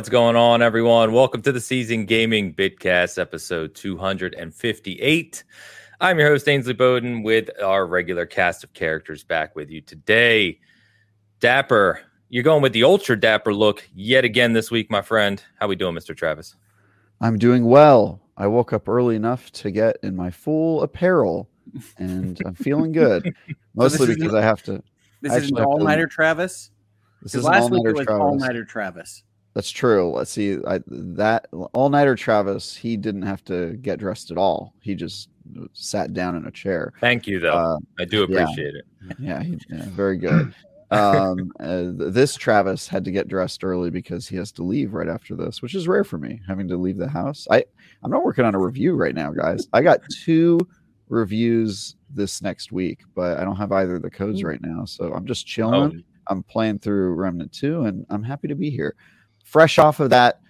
What's going on, everyone? Welcome to the Seasoned Gaming Bitcast, episode 258. I'm your host, Ainsley Bowden, with our regular cast of characters back with you today. Dapper, you're going with the ultra dapper look yet again this week, my friend. How we doing, Mr. Travis? I'm doing well. I woke up early enough to get in my full apparel, and I'm feeling good. Mostly this because I have to. This is an actually have to- all nighter Travis. This is last week it was Travis. all nighter Travis. That's true. Let's see. I, that all nighter Travis. He didn't have to get dressed at all. He just sat down in a chair. Thank you, though. Uh, I do yeah. appreciate it. yeah, he, yeah, very good. Um, uh, this Travis had to get dressed early because he has to leave right after this, which is rare for me, having to leave the house. I I'm not working on a review right now, guys. I got two reviews this next week, but I don't have either of the codes right now, so I'm just chilling. Oh, I'm playing through Remnant 2 and I'm happy to be here. Fresh off of that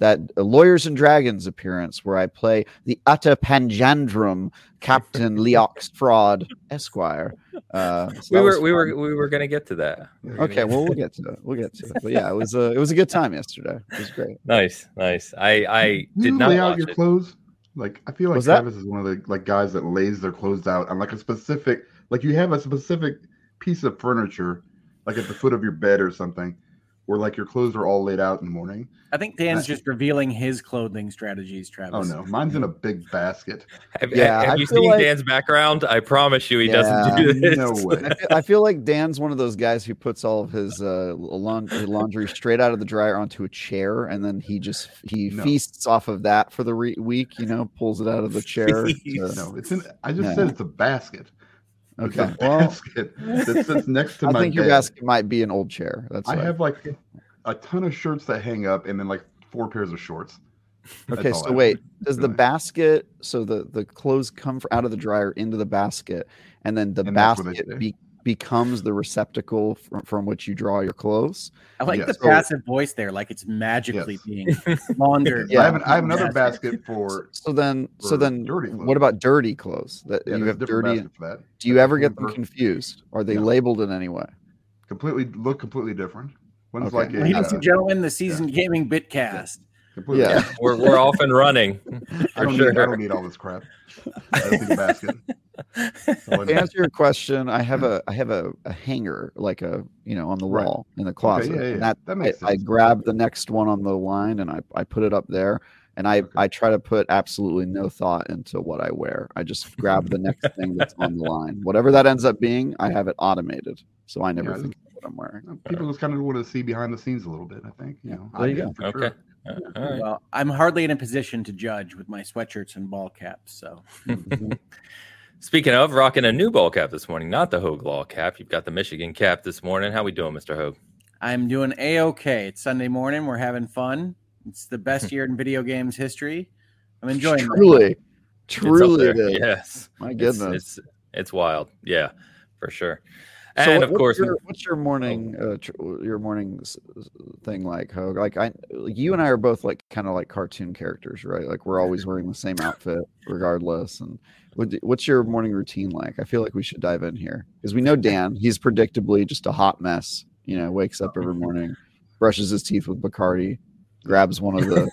that uh, Lawyers and Dragons appearance where I play the utter panjandrum Captain Leox Fraud Esquire. Uh, so we that was were we were we were gonna get to that. We Okay, well we'll get to it. We'll get to it. But yeah, it was a it was a good time yesterday. It was great. nice, nice. I I you did not lay out your it. clothes. Like I feel like Was Travis is one of the like guys that lays their clothes out on like a specific like you have a specific piece of furniture like at the foot of your bed or something where like your clothes are all laid out in the morning. I think Dan's I- just revealing his clothing strategies, Travis. Oh no, mine's in a big basket. Have, Yeah, have I you feel seen like- Dan's background? I promise you, he Yeah, doesn't do this. No way. I feel, I feel like Dan's one of those guys who puts all of his uh, laundry, laundry straight out of the dryer onto a chair, and then he just he No. feasts off of that for the re- week. You know, pulls it out of the chair. to- No, it's in. I just No. said it's a basket. It's okay, a well, basket that sits next to I my think your bed. basket might be an old chair. That's I why. have like a ton of shirts that hang up, and then like four pairs of shorts. That's Okay, all I so have. wait, does the basket so the the clothes come fr- out of the dryer into the basket, and then the And that's what they basket be, becomes the receptacle from, from which you draw your clothes? I like Yes. the So- passive voice there, like it's magically Yes. being laundered. Yeah. I have an, I have another Basket. basket for. So then, so then, dirty what about dirty clothes? That Yeah, you have dirty. for that. Do you ever get them confused? Are they No. labeled in any way? completely look completely different. One's Okay. like a, Ladies uh, and gentlemen, the seasoned gaming bitcast. completely Yeah. We're we're off and running I don't, need, I don't need all this crap. I don't need a basket. So To answer your question, I have a I have a, a hanger like a you know on the Right. wall in the closet. yeah, yeah, and that, that makes I, I grab the next one on the line and I, I put it up there. And I, Okay. I try to put absolutely no thought into what I wear. I just grab the next thing that's on the line. Whatever that ends up being, I have it automated. So I never Yeah, think of what I'm wearing. People just kind of want to see behind the scenes a little bit. I think you know. There I you go. for Okay. sure. Uh, all right. Well, I'm hardly in a position to judge with my sweatshirts and ball caps. So Speaking of rocking a new ball cap this morning, not the Hogue Law cap. You've got the Michigan cap this morning. How we doing, Mr. Hogue? I'm doing a okay. It's Sunday morning. We're having fun. It's the best year in video games history. I'm enjoying. myself. Truly, It's up truly it is. Yes. My goodness. it's it's wild. Yeah, for sure. So And what- of course, your, what's your morning, uh, tr- your morning s- s- thing like, Hogue? Like I, like you and I are both like kind of like cartoon characters, right? Like we're always wearing the same outfit regardless. And what, what's your morning routine like? I feel like we should dive in here because we know Dan. He's predictably just a hot mess. You know, wakes up every morning, brushes his teeth with Bacardi, grabs one of the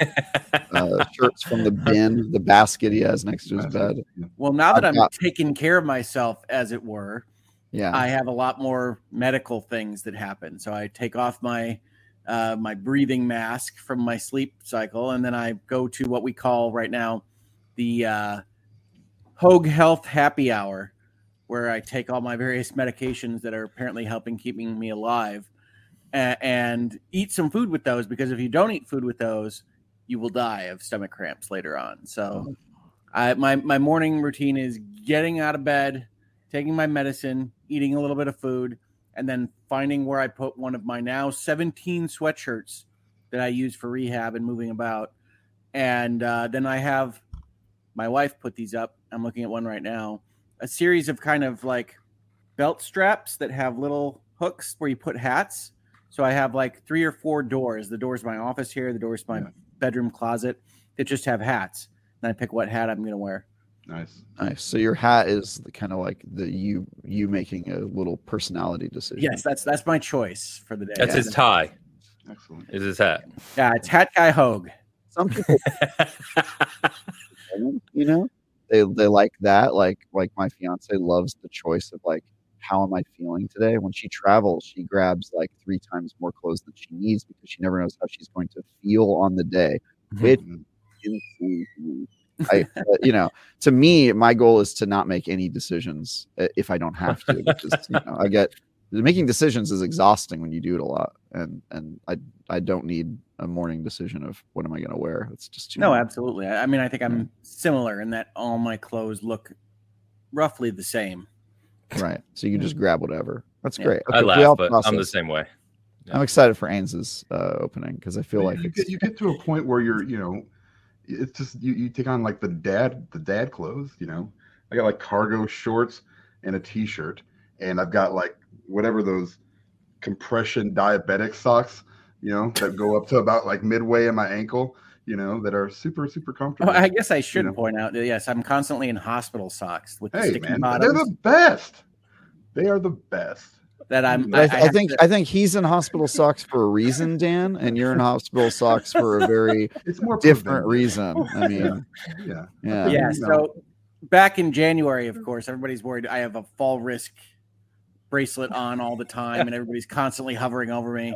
uh, shirts from the bin, the basket he has next to his bed. Well, now that I've I'm got- taking care of myself, as it were, Yeah, I have a lot more medical things that happen. So I take off my uh, my breathing mask from my sleep cycle, and then I go to what we call right now the uh, Hogue Health Happy Hour, where I take all my various medications that are apparently helping keeping me alive, a- and eat some food with those. Because if you don't eat food with those, you will die of stomach cramps later on. So, I, my my morning routine is getting out of bed, taking my medicine, eating a little bit of food, and then finding where I put one of my now 17 sweatshirts that I use for rehab and moving about. And uh, then I have my wife put these up. I'm looking at one right now. A series of kind of like belt straps that have little hooks where you put hats. So I have like three or four doors. The door's my office here, the door's my Yeah. bedroom closet that just have hats. And I pick what hat I'm going to wear. Nice. Nice. So your hat is the kind of like the you you making a little personality decision. Yes, that's that's my choice for the day. that's Yeah. his tie. Excellent. Is his hat? Yeah, it's Hat Guy Hogue. Some people, you know, they they like that. Like like my fiance loves the choice of like how am I feeling today? When she travels, she grabs like three times more clothes than she needs because she never knows how she's going to feel on the day. Which Mhm. insane to me. I, uh, you know, to me, my goal is to not make any decisions uh, if I don't have to. Because you know, I get making decisions is exhausting when you do it a lot, and and I I don't need a morning decision of what am I going to wear. It's just too No, much. absolutely. I I mean, I think I'm similar in that all my clothes look roughly the same. right. So you can just grab whatever. That's Yeah. great. I Okay, we laugh, all but I'm the same way. I'm excited for Ains's uh, opening because I feel you, like you get, you get to a point where you're, you know, it's just you, you take on like the dad the dad clothes. You know, I got like cargo shorts and a t-shirt, and I've got like whatever those compression diabetic socks. You know, that go up to about like midway in my ankle. You know, that are super super Oh, comfortable. I guess I should know. point out that yes, I'm constantly in hospital socks with the hey sticky man, bottoms they're the best. They are the best. that I'm. But I, I, think to- I think he's in hospital socks for a reason, Dan, and you're in hospital socks for a very It's more different preventative. reason. I mean, Yeah. yeah, yeah. you know. So back in January, of course, everybody's worried. I have a fall risk bracelet on all the time, and everybody's constantly hovering over me.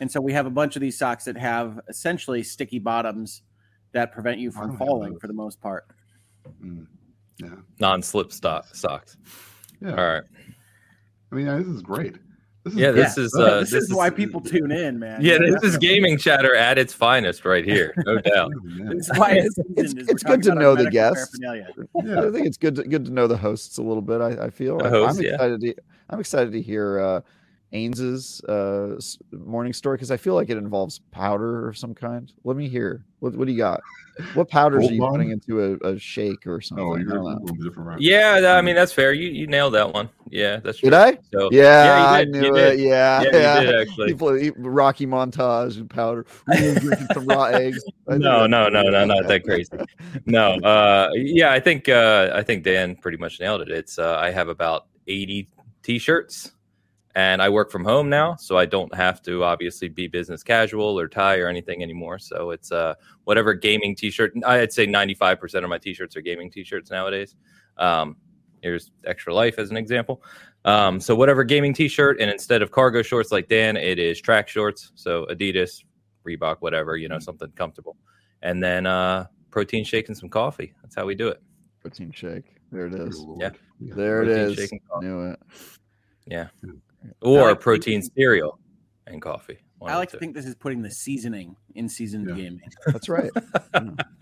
And so we have a bunch of these socks that have essentially sticky bottoms that prevent you from falling for the most part. Mm. Yeah. Non-slip stock socks. Yeah. All right. I mean, this is great. This is Yeah, great this is uh, this, is why people tune in, man. Yeah, this is gaming chatter at its finest right here, no doubt. Man. This is why It's- it's, it's- is it's we're good to know the guests. Yeah. I think it's good to, good to know the hosts a little bit. I, I feel The I, hosts, am yeah. excited. To, I'm excited to hear uh, Ains's uh, morning story because I feel like it involves powder of some kind. Let me hear. What, what do you got? What powders Gold are you bond? putting into a, a shake or something? Oh, you're don't a little different, right? Yeah, that- I mean that's fair. You you nailed that one. Yeah, that's true. Did I? So Yeah, you I did, you knew did. it. Yeah, Yeah, yeah. you did actually. People eat Rocky montage and powder. Drinking some raw eggs. I No, no, no, no, not that crazy. No, uh, yeah, I think uh, I think Dan pretty much nailed it. It's uh, I have about eighty t-shirts, and I work from home now, so I don't have to obviously be business casual or tie or anything anymore. So it's uh, whatever gaming t-shirt. I'd say ninety five percent of my t-shirts are gaming t-shirts nowadays. Um, here's Extra Life as an example. Um, so whatever gaming t-shirt, and instead of cargo shorts like Dan, it is track shorts. So Adidas, Reebok, whatever, you know, something comfortable. And then uh protein shake and some coffee. That's how we do it. Protein shake. There it Good is. Lord. Yeah. There it Protein is. shake and coffee. Knew it. Or like protein thinking- cereal and coffee. One I like to think this is putting the seasoning in seasoned Yeah. gaming. That's right.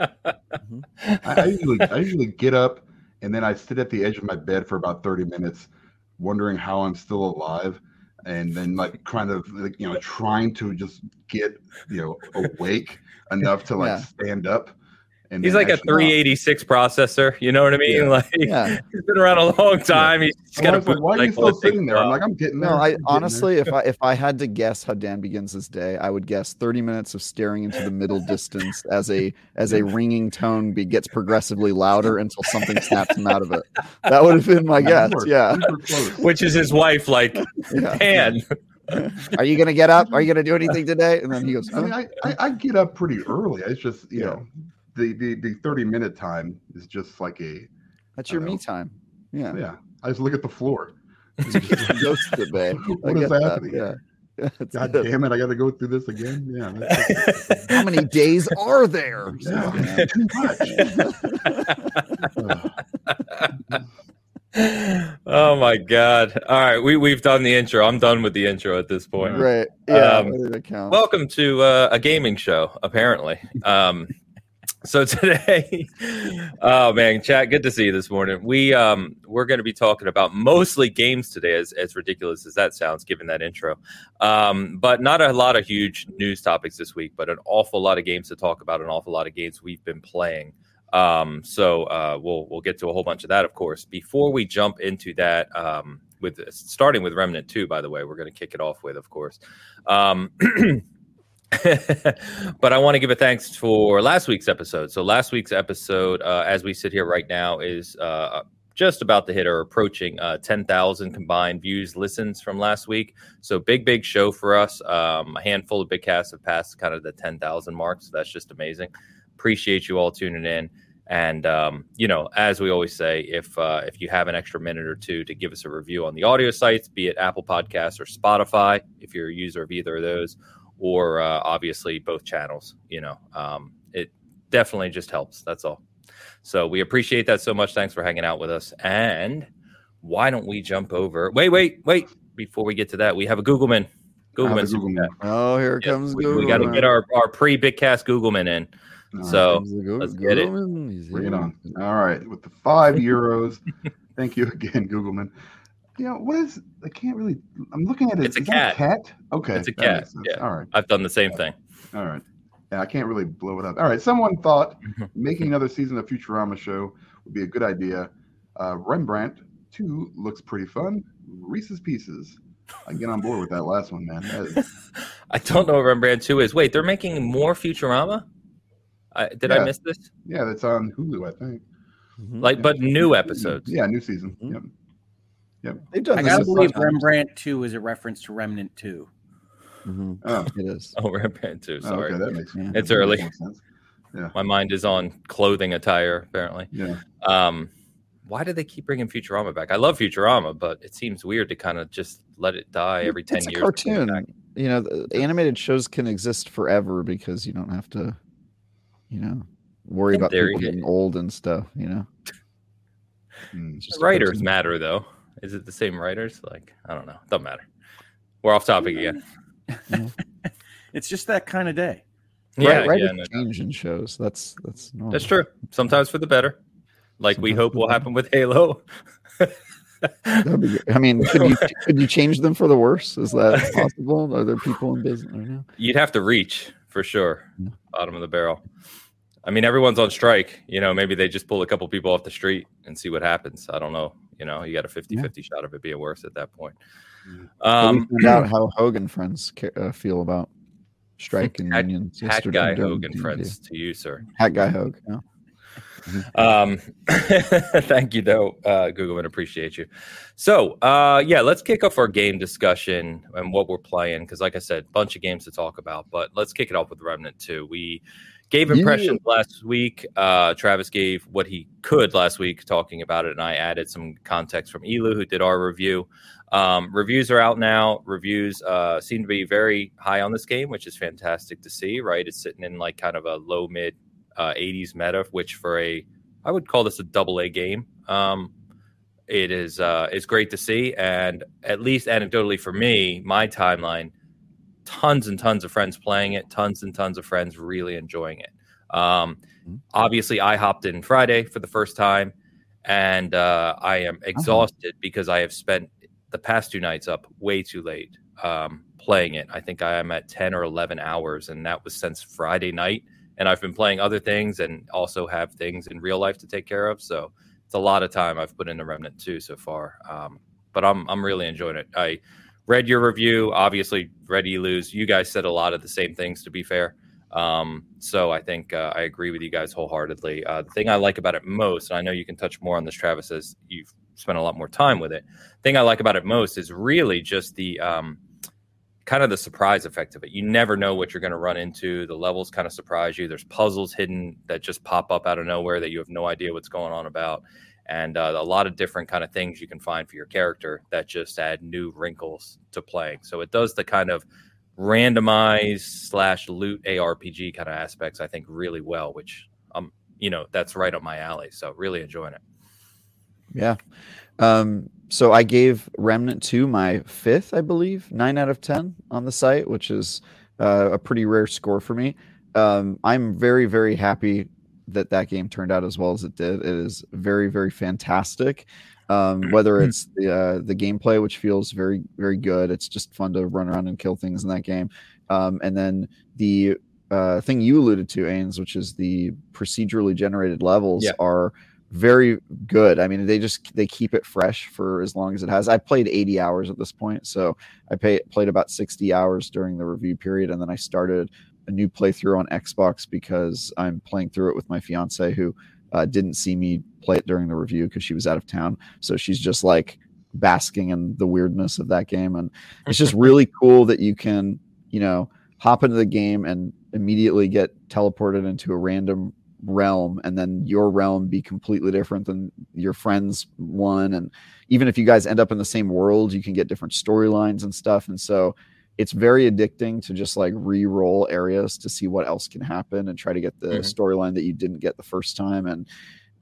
Mm-hmm. I, I usually I usually get up and then I sit at the edge of my bed for about 30 minutes, wondering how I'm still alive, and then like kind of like you know trying to just get you know awake enough to like Yeah. stand up. And He's like a actually- 386 processor. You know what I mean? Yeah. Like Yeah. he's been around a long time. He's just I'm got a always like, why are you still sitting a there? I'm like, I'm getting there. No, I'm I getting there." honestly, if I if I had to guess how Dan begins his day, I would guess 30 minutes of staring into the middle distance as a as a ringing tone be, gets progressively louder until something snaps him out of it. That would have been my guess. Yeah. which is his wife, like, yeah. man. Are you gonna get up? Are you gonna do anything today? And then he goes, I mean, I, I, I get up pretty early. It's just you Yeah. know, the, the the 30 minute time is just like a "That's your know. me time." Yeah. yeah. I just look at the floor. Ghost it, babe. What is get that, happening? Yeah. It's God good. damn it! I got to go through this again. Yeah. How many days are there? Yeah, too much. Oh my god. All right, we we've done the intro. I'm done with the intro at this point. Right. Yeah. Um, whether that counts. Welcome to uh, a gaming show, apparently. Um, so today, oh man, chat, good to see you this morning. We um, we're going to be talking about mostly games today, as as ridiculous as that sounds, given that intro. Um, but not a lot of huge news topics this week, but an awful lot of games to talk about, an awful lot of games we've been playing. Um, so uh, we'll we'll get to a whole bunch of that, of course. Before we jump into that, um, with starting with Remnant Two, by the way, we're going to kick it off with, of course. Um, but I want to give a thanks for last week's episode. So last week's episode, uh, as we sit here right now, is uh, just about to hit or approaching uh, 10,000 combined views, listens from last week. So big, big show for us. Um, a handful of big casts have passed kind of the 10,000 mark. So that's just amazing. Appreciate you all tuning in. And um, you know, as we always say, if uh, if you have an extra minute or two to give us a review on the audio sites, be it Apple Podcasts or Spotify, if you're a user of either of those, or uh, obviously both channels, you know, um, it definitely just helps. That's all. So we appreciate that so much. Thanks for hanging out with us. And why don't we jump over? Wait, wait, wait. Before we get to that, we have a Googleman. Googleman. Googleman. Oh, here Yeah, comes we, Google. got to get our, our pre Bitcast Googleman in. All So, Comes the let's get it. Googleman. He's Bring it on. All right, with the five euros. Thank you again, Googleman. You know what is? I can't really. I'm looking at it. It's a Is that cat. cat. Okay, It's a cat, yeah. All right. I've done the same thing. All right. Yeah, I can't really blow it up. All right. Someone thought making another season of Futurama show would be a good idea. Uh, Rembrandt 2 looks pretty fun. Reese's Pieces. I get on board with that last one, man. That is, I don't know what Rembrandt 2 is. Wait, they're making more Futurama? I, did I miss this? yeah, that's on Hulu, I think. Mhm. Like, but new episodes. Yeah, new season. Mhm. Yep. They've done I this gotta a few believe times. Rembrandt 2 is a reference to Remnant 2. Mhm. Oh, It is. Oh, Rembrandt 2. oh, Sorry. okay, that makes sense. It's that early. makes more sense. My mind is on clothing attire, apparently. Yeah. Um, why do they keep bringing Futurama back? I love Futurama, but it seems weird to kind of just let it die every 10 it's a years. and bring cartoon. You know, the animated shows can exist forever because you don't have to, you know, worry In about theory. people getting old and stuff. You know. It's just writers matter, though. Is it the same writers? Like, I don't know. Doesn't matter. We're off topic again. It's just that kind of day. Yeah, Right- writers yeah, no, change in shows. That's that's normal. that's true. Sometimes for the better, like we hope will the happen with Halo. That'd be good. I mean, could you could you change them for the worse? Is that possible? Are there people in business right now? You'd have to reach for sure. Yeah. Bottom of the barrel. I mean, everyone's on strike. You know, maybe they just pull a couple people off the street and see what happens. I don't know. You know, you got a 50 50 shot of it being worse at that point. Um, found out how Hogan friends ca- uh, feel about strike and Hat- unions. hat guy Hogan friends to you, sir. Hat guy Hogue. Yeah. Um, thank you, though, uh, Google, and appreciate you. So, uh, yeah, let's kick off our game discussion and what we're playing because, like I said, bunch of games to talk about. But let's kick it off with Remnant Two. We gave Yeah. impressions last week. Uh, Travis gave what he could last week talking about it, and I added some context from Elu, who did our review. Um, reviews are out now. Reviews uh, seem to be very high on this game, which is fantastic to see. Right, it's sitting in like kind of a low mid uh, 80s meta, which for a I would call this a double A game. Um, it is uh, it's great to see, and at least anecdotally for me, my timeline, tons and tons of friends playing it, tons and tons of friends really enjoying it. Um, Mhm. obviously, I hopped in Friday for the first time, and uh, I am exhausted because I have spent the past two nights up way too late um, playing it. I think I am at ten or eleven hours, and that was since Friday night and I've been playing other things and also have things in real life to take care of. So it's a lot of time I've put into Remnant 2 so far. Um, but I'm I'm really enjoying it. I read your review, obviously ready you lose. You guys said a lot of the same things to be fair. Um, so I think uh, I agree with you guys wholeheartedly. Uh, the thing I like about it most, and I know you can touch more on this, Travis, as you've spent a lot more time with it. thing I like about it most is really just the um, kind of the surprise effect of it. You never know what you're going to run into. The levels kind of surprise you. There's puzzles hidden that just pop up out of nowhere that you have no idea what's going on about, and uh, a lot of different kind of things you can find for your character that just add new wrinkles to playing. So it does the kind of randomized slash loot ARPG kind of aspects I think really well, which um you know that's right up my alley. So really enjoying it. Yeah. Um, so I gave Remnant 2 my fifth, I believe, nine out of 10 on the site, which is uh, a pretty rare score for me. Um, I'm very, very happy that that game turned out as well as it did. It is very, very fantastic. Um, whether it's the uh, the gameplay, which feels very, very good, it's just fun to run around and kill things in that game, um, and then the uh, thing you alluded to, Ains, which is the procedurally generated levels, Yeah. are very good. I mean, they just they keep it fresh for as long as it has. I played 80 hours at this point, so I pay, played about 60 hours during the review period, and then I started a new playthrough on Xbox because I'm playing through it with my fiance who uh, didn't see me play it during the review because she was out of town. So she's just like basking in the weirdness of that game. And it's just really cool that you can, you know, hop into the game and immediately get teleported into a random realm and then your realm be completely different than your friends one and even if you guys end up in the same world you can get different storylines and stuff and so it's very addicting to just like re-roll areas to see what else can happen and try to get the mm-hmm. storyline that you didn't get the first time and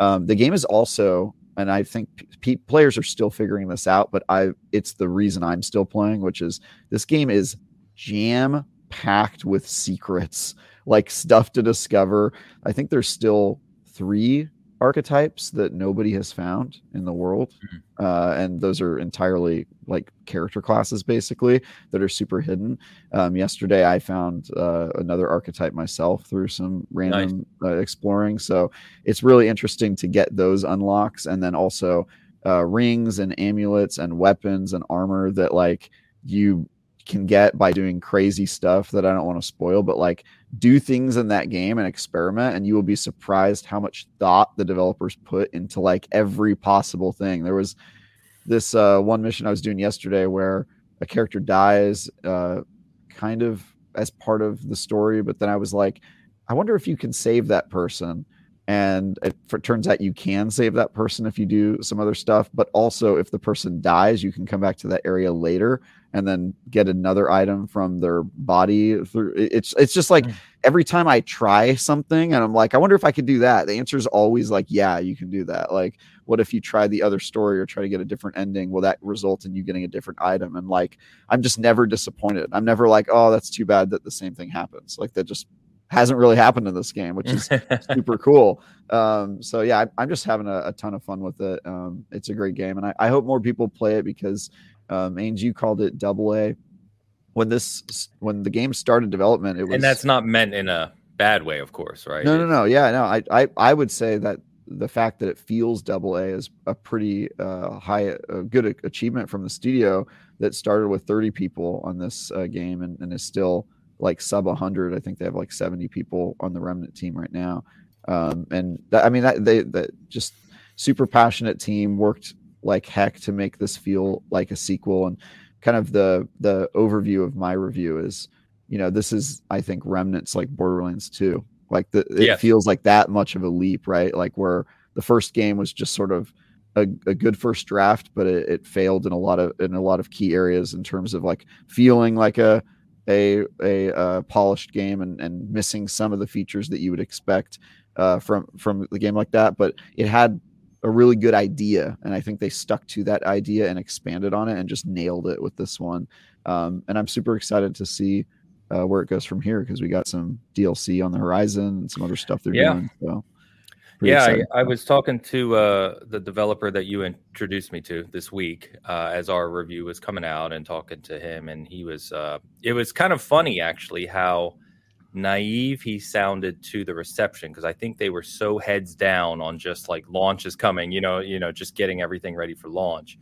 um, the game is also and i think p- players are still figuring this out but i it's the reason i'm still playing which is this game is jam packed with secrets, like stuff to discover. I think there's still three archetypes that nobody has found in the world. Mm-hmm. Uh, and those are entirely like character classes, basically, that are super hidden. Um, yesterday, I found uh, another archetype myself through some random nice. uh, exploring. So it's really interesting to get those unlocks. And then also uh, rings and amulets and weapons and armor that, like, you can get by doing crazy stuff that I don't want to spoil, but like do things in that game and experiment, and you will be surprised how much thought the developers put into like every possible thing. There was this uh, one mission I was doing yesterday where a character dies, uh, kind of as part of the story, but then I was like, I wonder if you can save that person. And it, it turns out you can save that person if you do some other stuff, but also if the person dies, you can come back to that area later and then get another item from their body through it's it's just like mm. every time i try something and i'm like i wonder if i could do that the answer is always like yeah you can do that. Like what if you try the other story or try to get a different ending? Will that result in you getting a different item? And like i'm just never disappointed. I'm never like oh that's too bad that the same thing happens. Like that just hasn't really happened in this game which is super cool um, so yeah I, am just having a, a, ton of fun with it um, it's a great game and I, I hope more people play it because um, Ainge, you called it double A. When this when the game started development, it was and that's not meant in a bad way, of course, right? No, no, no. Yeah, no. I I, I would say that the fact that it feels double A is a pretty uh, high, a good achievement from the studio that started with 30 people on this uh, game and, and is still like sub 100. I think they have like 70 people on the remnant team right now. Um, and that, I mean, that, they that just super passionate team worked like heck to make this feel like a sequel and kind of the the overview of my review is you know this is i think remnants like borderlands 2 like the it yes. feels like that much of a leap right like where the first game was just sort of a, a good first draft but it, it, failed in a lot of in a lot of key areas in terms of like feeling like a a a uh, polished game and and missing some of the features that you would expect uh, from from the game like that but it had a really good idea, and I think they stuck to that idea and expanded on it and just nailed it with this one. Um, and I'm super excited to see uh, where it goes from here because we got some DLC on the horizon and some other stuff they're yeah. doing. So. Yeah, I, I, was talking to uh, the developer that you introduced me to this week uh, as our review was coming out, and talking to him, and he was. Uh, it was kind of funny actually how naive he sounded to the reception because I think they were so heads down on just like launch is coming, you know, you know, just getting everything ready for launch.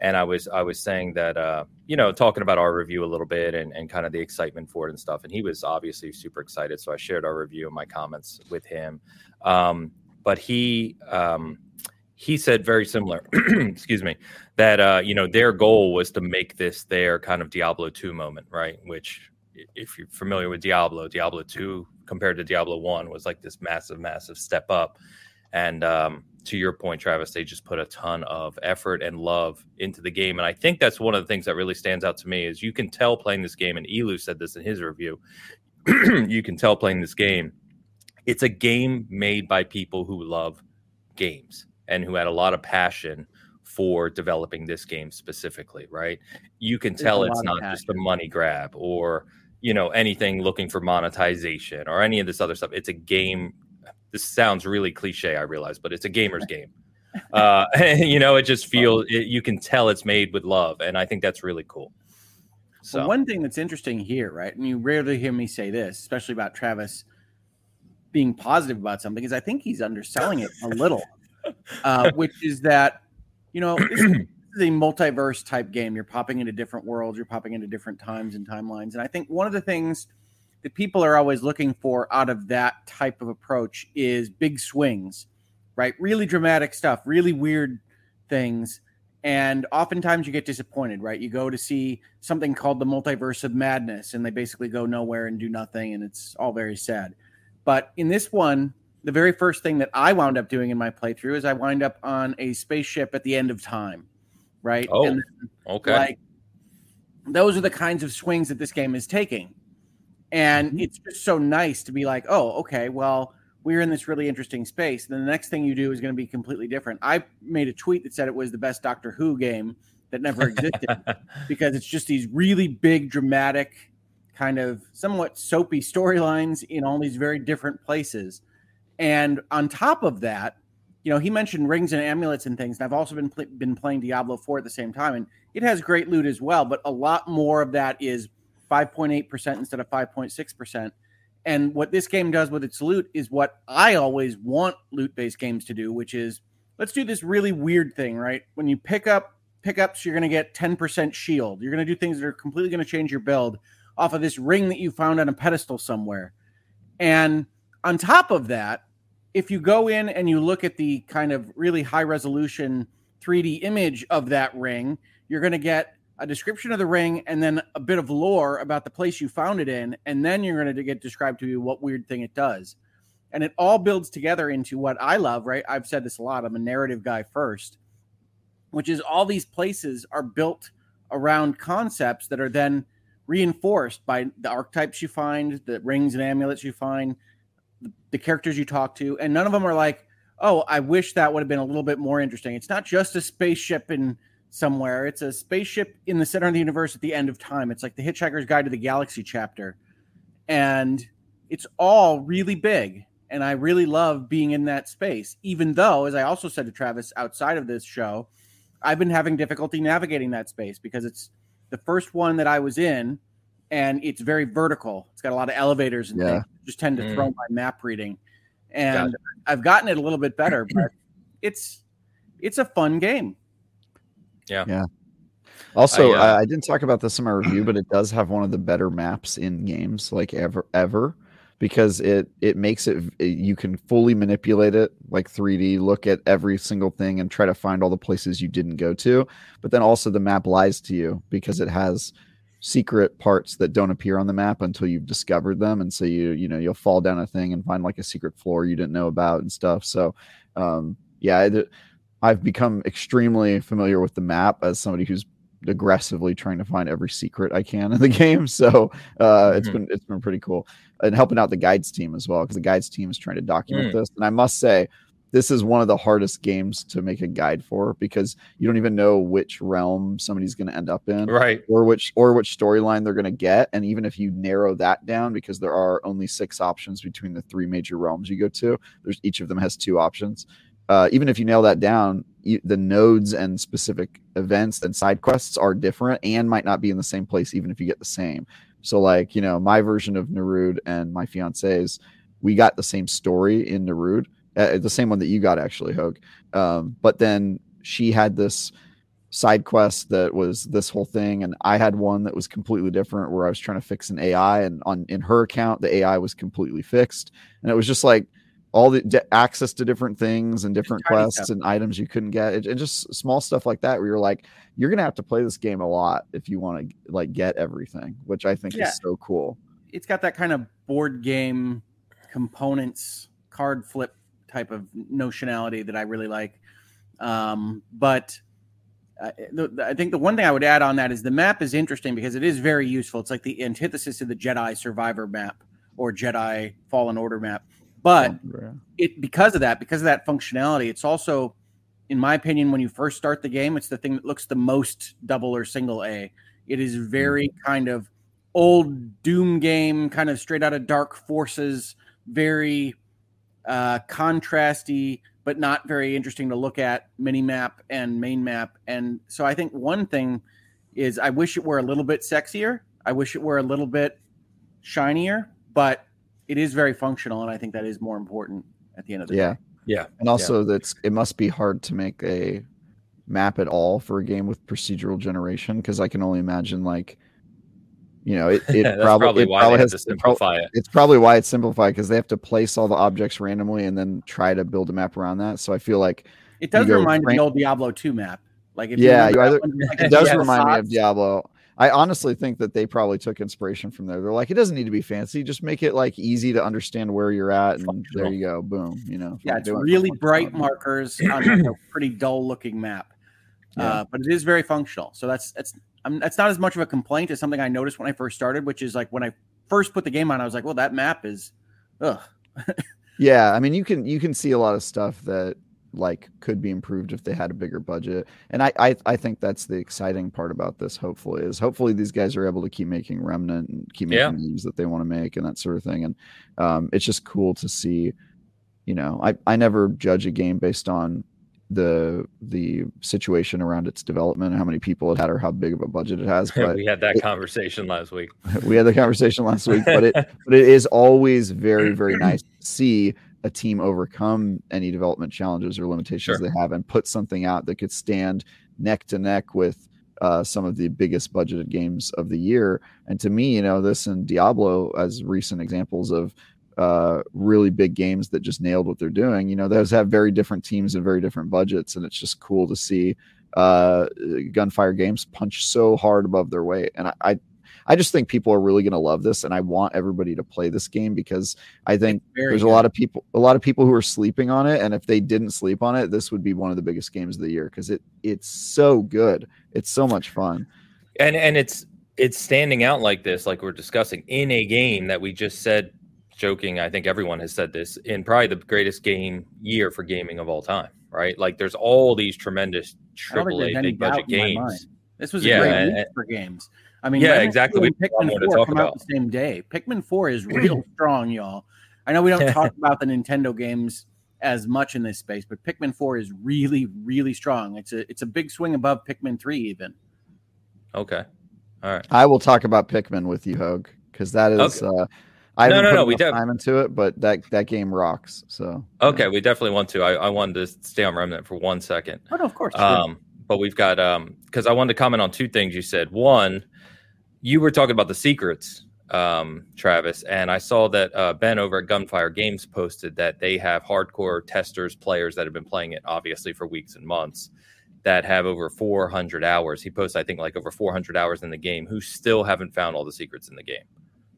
And I was I was saying that uh, you know, talking about our review a little bit and, and kind of the excitement for it and stuff. And he was obviously super excited. So I shared our review and my comments with him. Um, but he um, he said very similar excuse me that uh, you know their goal was to make this their kind of diablo 2 moment right which if you're familiar with Diablo, Diablo 2 compared to Diablo 1 was like this massive, massive step up. And um, to your point, Travis, they just put a ton of effort and love into the game. And I think that's one of the things that really stands out to me is you can tell playing this game, and Elu said this in his review, you can tell playing this game, it's a game made by people who love games and who had a lot of passion for developing this game specifically, right? You can tell it's not just a money grab or you know anything looking for monetization or any of this other stuff. It's a game this sounds really cliche i realize but it's a gamer's game. Uh you know it just feels it, you can tell it's made with love and i think that's really cool. So well, one thing that's interesting here right and you rarely hear me say this especially about travis being positive about something is i think he's underselling it a little uh, which is that you know is a multiverse type game. You're popping into different worlds, you're popping into different times and timelines. And I think one of the things that people are always looking for out of that type of approach is big swings right? Really dramatic stuff, really weird things. And oftentimes you get disappointed, right? You go to see something called the Multiverse of Madness, and they basically go nowhere and do nothing, and it's all very sad. But in this one, the very first thing that I wound up doing in my playthrough is I wind up on a spaceship at the end of time, right? Oh, and Okay. like those are the kinds of swings that this game is taking. And mm-hmm. it's just so nice to be like, oh, okay, well, we're in this really interesting space. Then the next thing you do is going to be completely different. I made a tweet that said it was the best Doctor Who game that never existed because it's just these really big, dramatic, kind of somewhat soapy storylines in all these very different places. And on top of that, you know, he mentioned rings and amulets and things. And I've also been pl- been playing Diablo 4 at the same time, and it has great loot as well. But a lot more of that is 5.8% instead of 5.6%. And what this game does with its loot is what I always want loot based games to do, which is let's do this really weird thing, right? When you pick up pickups, you're going to get 10% shield. You're going to do things that are completely going to change your build off of this ring that you found on a pedestal somewhere. And on top of that, if you go in and you look at the kind of really high resolution 3D image of that ring, you're going to get a description of the ring and then a bit of lore about the place you found it in. And then you're going to get described to you what weird thing it does. And it all builds together into what I love, right? I've said this a lot. I'm a narrative guy first, which is all these places are built around concepts that are then reinforced by the archetypes you find, the rings and amulets you find, the, characters you talk to. And none of them are like, oh, I wish that would have been a little bit more interesting. It's not just a spaceship in somewhere, it's a spaceship in the center of the universe at the end of time. It's like the Hitchhiker's Guide to the Galaxy chapter. And it's all really big. And I really love being in that space, even though, as I also said to Travis outside of this show, I've been having difficulty navigating that space because it's the first one that I was in and it's very vertical. It's got a lot of elevators and Yeah. things. Just tend to Mm. throw my map reading. And I've gotten it a little bit better, but it's it's a fun game. Yeah, yeah. Also, I, uh, I, I didn't talk about this in my review, but it does have one of the better maps in games, like ever, ever, because it it makes it you can fully manipulate it like 3D, look at every single thing and try to find all the places you didn't go to. But then also the map lies to you because it has secret parts that don't appear on the map until you've discovered them, and so you you know you'll fall down a thing and find like a secret floor you didn't know about and stuff. So, um, yeah. It, I've become extremely familiar with the map as somebody who's aggressively trying to find every secret I can in the game. So uh, it's Mhm. been it's been pretty cool, and helping out the guides team as well because the guides team is trying to document Mm. this. And I must say, this is one of the hardest games to make a guide for because you don't even know which realm somebody's going to end up in right. or which or which storyline they're going to get and even if you narrow that down because there are only six options between the three major realms you go to there's each of them has two options uh, even if you nail that down the nodes and specific events and side quests are different and might not be in the same place even if you get the same. So like you know my version of N'Erud and my fiance's we got the same story in N'Erud uh, the same one that you got actually Hogue um, but then she had this side quest that was this whole thing and i had one that was completely different where i was trying to fix an ai and on in her account the ai was completely fixed. And it was just like all the d- access to different things and different quests stuff. and items you couldn't get it, and just small stuff like that where you're like you're gonna have to play this game a lot if you want to like get everything which i think Yeah. is so cool It's got that kind of board game components, card flip type of notionality that I really like. Um, but uh, the, the- I think the one thing I would add on that is the map is interesting because it is very useful. It's like the antithesis of the Jedi Survivor map or Jedi Fallen Order map. But it because of that, because of that functionality, it's also, in my opinion, when you first start the game, it's the thing that looks the most double or single A. It is very kind of old Doom game, kind of straight out of Dark Forces, very uh, contrasty, but not very interesting to look at mini map and main map. And so I think one thing is I wish it were a little bit sexier. I wish it were a little bit shinier, but it is very functional, and I think that is more important at the end of the yeah day. Yeah. Yeah. And also that's it must be hard to make a map at all for a game with procedural generation because i can only imagine like You know, it, it That's probably, probably it why probably they has to it prob- simplify it. it's probably why it's simplified because they have to place all the objects randomly and then try to build a map around that. So I feel like It does remind me of the old Diablo 2 map. Like if Yeah, you you either- one, like, it does yeah, remind me of. Diablo. I honestly think that they probably took inspiration from there. They're like, it doesn't need to be fancy, just make it like easy to understand where you're at, and there you go, boom. You know, Yeah, it's They went for really bright functionality. markers on a pretty dull looking map. Yeah. Uh, but it is very functional. So that's that's um, that's not as much of a complaint as something I noticed when I first started, which is like when I first put the game on, I was like, well, that map is, ugh. Yeah, I mean, you can you can see a lot of stuff that like could be improved if they had a bigger budget, and I I, I think that's the exciting part about this. Hopefully, is hopefully these guys are able to keep making Remnant and keep making Yeah. games that they want to make and that sort of thing, and um, it's just cool to see. You know, I I never judge a game based on the the situation around its development, how many people it had, or how big of a budget it has, but we had that it- conversation last week. we had the conversation last week, but it but it is always very very nice to see a team overcome any development challenges or limitations Sure. they have and put something out that could stand neck to neck with uh, some of the biggest budgeted games of the year. And to me, you know, this and Diablo as recent examples of uh, really big games that just nailed what they're doing. You know, those have very different teams and very different budgets, and it's just cool to see uh, Gunfire Games punch so hard above their weight. And I, I, I just think people are really going to love this, and I want everybody to play this game because I think Very there's a lot of people, a lot of people who are sleeping on it, and if they didn't sleep on it, this would be one of the biggest games of the year because it it's so good. It's so much fun. and and it's it's standing out like this like we're discussing in a game that we just said joking i think everyone has said this in probably the greatest game year for gaming of all time right like there's all these tremendous I don't think there's AAA big budget doubt in my mind. games This was Yeah, a great and- week for games. I mean, Yeah, Remnant exactly. We have a lot Pikmin more to 4 talk come out about. the same day. Pikmin 4 is real strong, y'all. I know we don't talk about the Nintendo games as much in this space, but Pikmin 4 is really, really strong. It's a it's a big swing above Pikmin 3 even. okay all right I will talk about Pikmin with you, Hogue, because that is. Uh, I No, haven't no, put no, we enough def- time into it, but that that game rocks. So okay we definitely want to i, I wanted to stay on remnant for one second Oh, no, of course. Um, but we've got um because I wanted to comment on two things you said. One, you were talking about the secrets, um, Travis, and I saw that uh, Ben over at Gunfire Games posted that they have hardcore testers, players that have been playing it obviously for weeks and months that have over 400 hours. He posted, I think, like over 400 hours in the game who still haven't found all the secrets in the game.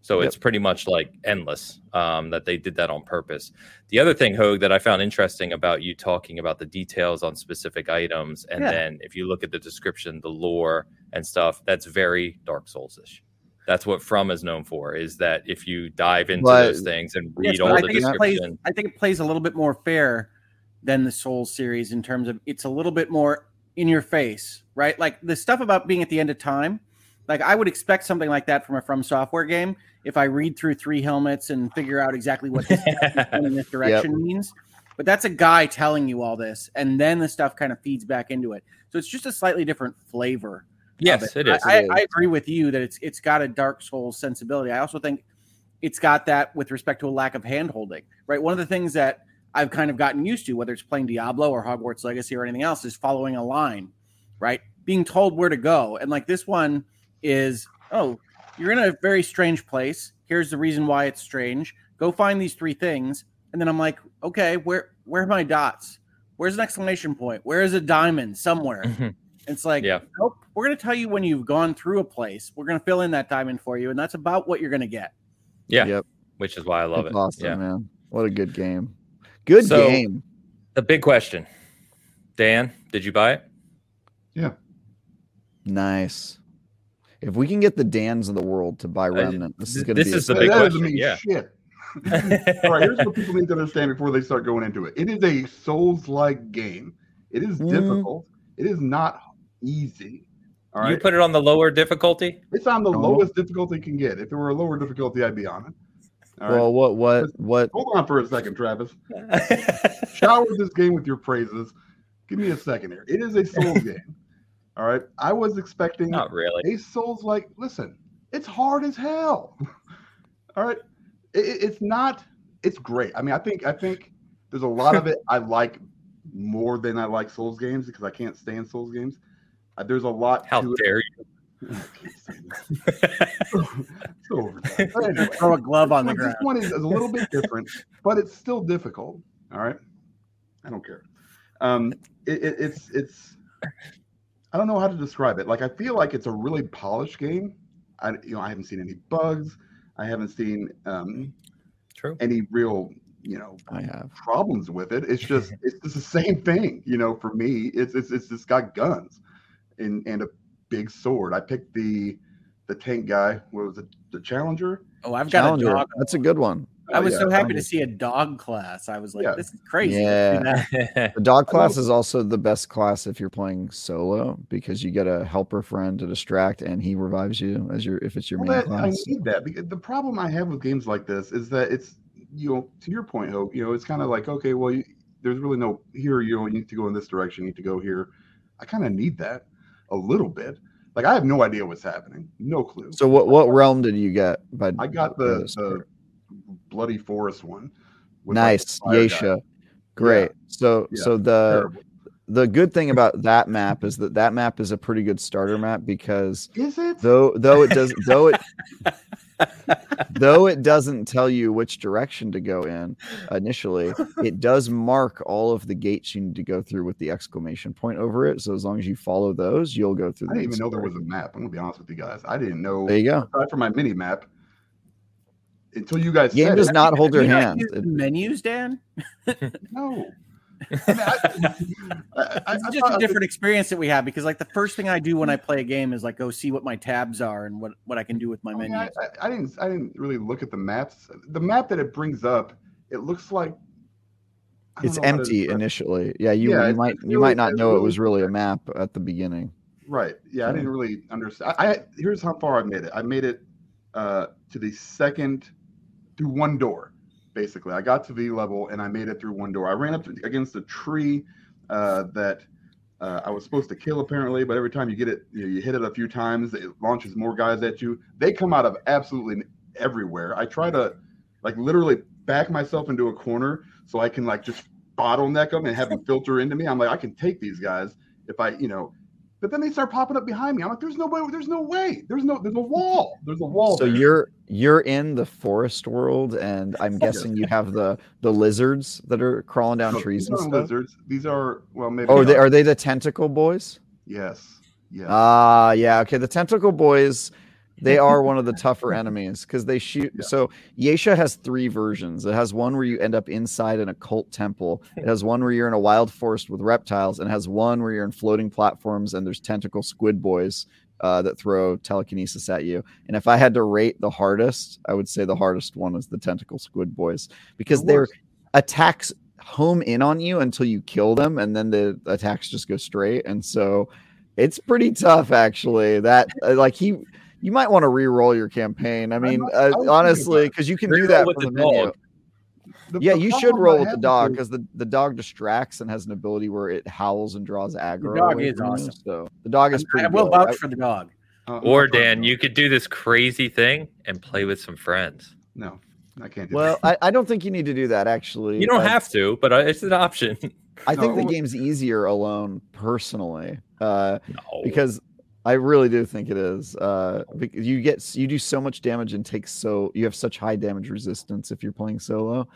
So Yep. it's pretty much like endless um, that they did that on purpose. The other thing, Hogue, that I found interesting about you talking about the details on specific items, and Yeah. then if you look at the description, the lore and stuff, that's very Dark Souls ish. That's what From is known for. Is that if you dive into those things and read Yes, all I the it plays. description, I think it plays a little bit more fair than the Souls series in terms of it's a little bit more in your face, right? Like the stuff about being at the end of time. Like I would expect something like that from a From Software game. If I read through three helmets and figure out exactly what this in this direction means, but that's a guy telling you all this, and then the stuff kind of feeds back into it. So it's just a slightly different flavor. of yes, it is. I, It I, I agree with you that it's it's got a Dark Souls sensibility. I also think it's got that with respect to a lack of handholding. Right. One of the things that I've kind of gotten used to, whether it's playing Diablo or Hogwarts Legacy or anything else, is following a line, right? Being told where to go. And like this one is, oh, you're in a very strange place. Here's the reason why it's strange. Go find these three things. And then I'm like, okay, where where are my dots? Where's an exclamation point? Where is a diamond somewhere? Mhm. It's like, Yeah. nope, we're going to tell you when you've gone through a place. We're going to fill in that diamond for you. And that's about what you're going to get. yeah, Yep. which is why I love It's it. awesome, yeah. man. What a good game. Good So- game. The big question, Dan, did you buy it? Yeah. Nice. If we can get the Dans of the world to buy Remnant, this is going to this be. is the a- big that question, yeah. shit. All right, here's what people need to understand before they start going into it. It is a Souls-like game. It is Mm. difficult. It is not easy. All You put it on the lower difficulty. it's on the Oh. lowest difficulty it can get. If it were a lower difficulty, I'd be on it. All right, well, what, what, what? hold on for a second, Travis. Shower this game with your praises. Give me a second here. It is a Souls game. All right, I was expecting Not really. a Souls like. Listen, it's hard as hell. All right, it, it- it's not. It's great. I mean, I think I think there's a lot of it I like more than I like Souls games because I can't stand Souls games. Uh, there's a lot. How to it. you? I can't say this. so overdone. But anyway, Throw a glove on the ground. this one is, is a little bit different, but it's still difficult. All right, I don't care. Um, it, it, it's it's I don't know how to describe it. Like I feel like it's a really polished game. I you know I haven't seen any bugs. I haven't seen um, True. any real you know I have. problems with it. It's just it's just the same thing. You know, for me, it's it's it's just got guns and and a big sword. I picked the the tank guy. What was it? The Challenger. Oh, I've got Challenger. a dog. That's a good one. I was Oh, so happy to see a dog class. I was like, Yeah. this is crazy. Yeah. Yeah. The dog class is also the best class if you're playing solo because you get a helper friend to distract and he revives you as your if it's your Well, main that, I class. need that because the problem I have with games like this is that it's you know to your point, Hope. You know, it's kind of like okay, well, you, there's really no here. You know, you need to go in this direction. You need to go here. I kind of need that a little bit. Like I have no idea what's happening. No clue. So what what realm did you get? By I got the, uh, the bloody forest one. with, like, nice the fire guy. Yaesha. Great. So Yeah, so the Terrible. the good thing about that map is that that map is a pretty good starter map because Is it? though though it does though it though it doesn't tell you which direction to go in initially it does mark all of the gates you need to go through with the exclamation point over it so as long as you follow those you'll go through I didn't even know there was a map. I'm gonna be honest with you guys. I didn't know there you go aside from my mini map until you guys game said does it. not hold your You not hand menus, Dan. No. I mean, I- I- I- It's just a different experience that we have because, like, the first thing I do when I play a game is like go see what my tabs are and what what I can do with my I, mean, menus. I, I- I didn't. I didn't really look at the maps. The map that it brings up, it looks like it's know how to empty describe- initially yeah you, Yeah, you might it's you really- might not it's know it was really a map at the beginning Right. Yeah, I didn't really understand. I, I here's how far I made it. I made it uh, to the second through one door. Basically, I got to V level and I made it through one door. I ran up to, against a tree uh, that uh, I was supposed to kill apparently, but every time you get it, you, know, you hit it a few times, it launches more guys at you. They come out of absolutely everywhere. I try to like literally back myself into a corner so I can like just bottleneck them and have them filter into me. I'm like, I can take these guys if I, you know, but then they start popping up behind me. I'm like, there's no way, there's no way. There's no, there's a wall. There's a wall. so there. you're you're in the forest world and i'm guessing you have the the lizards that are crawling down No, trees these and aren't stuff lizards. These are well, maybe. oh they are they the tentacle boys Yes. Yeah. Ah, yeah. Okay. The tentacle boys, they are one of the tougher enemies because they shoot. Yeah. So Yaesha has three versions. It has one where you end up inside an occult temple. It has one where you're in a wild forest with reptiles, and it has one where you're in floating platforms and there's tentacle squid boys uh, that throw telekinesis at you. And if I had to rate the hardest, I would say the hardest one is the tentacle squid boys because their attacks home in on you until you kill them, and then the attacks just go straight. And so it's pretty tough, actually. That uh, like he, you might want to re-roll your campaign. I mean, not- uh, I was honestly, because you can Re-roll do that with from the the menu. dog. The- Yeah, the you should roll with the dog because the, the dog distracts and has an ability where it howls and draws aggro. dog away is from you, awesome. So the dog is I pretty. will good. vouch for the dog. uh, Or Dan, you could do this crazy thing and play with some friends. No, I can't do well, that. I, I don't think you need to do that. Actually, You don't have to, but uh, it's an option. I think the game's easier alone, personally. Uh, No. because I really do think it is. Uh, you get you do so much damage and take so you have such high damage resistance if you're playing solo.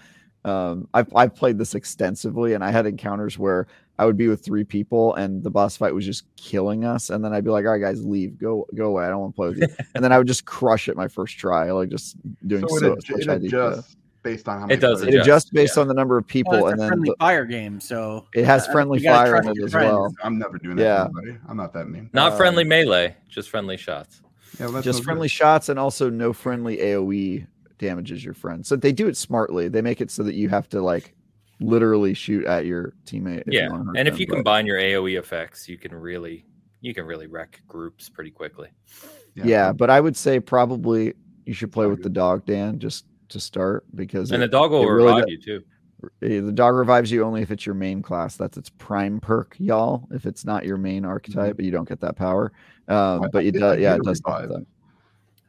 Um, I've I've played this extensively, and I had encounters where I would be with three people, and the boss fight was just killing us, and then I'd be like, "All right, guys, leave, go go away. I don't want to play with you." and then I would just crush it my first try, like just doing so so, it, it adjusts based on how many. It does It adjust, adjusts based yeah. on the number of people, Well, it's and a then friendly the- fire game, so it has uh, friendly you fire in it as friends. well. I'm never doing that. Yeah. anybody. I'm not that mean. Not uh, friendly melee, just friendly shots. Yeah, well, just no good. friendly shots and also no friendly AoE damages your friend. So they do it smartly. They make it so that you have to like literally shoot at your teammate. if you yeah, and if them, you but- combine your AOE effects, you can really you can really wreck groups pretty quickly. yeah, but I would say probably you should play with the dog, Dan, just to start because And the dog will it really revive does- you too. eh, the dog revives you only if it's your main class. That's its prime perk, y'all. If it's not your main archetype, you don't get that power. Um, I- but I it did- does, I yeah, it does. revive. that.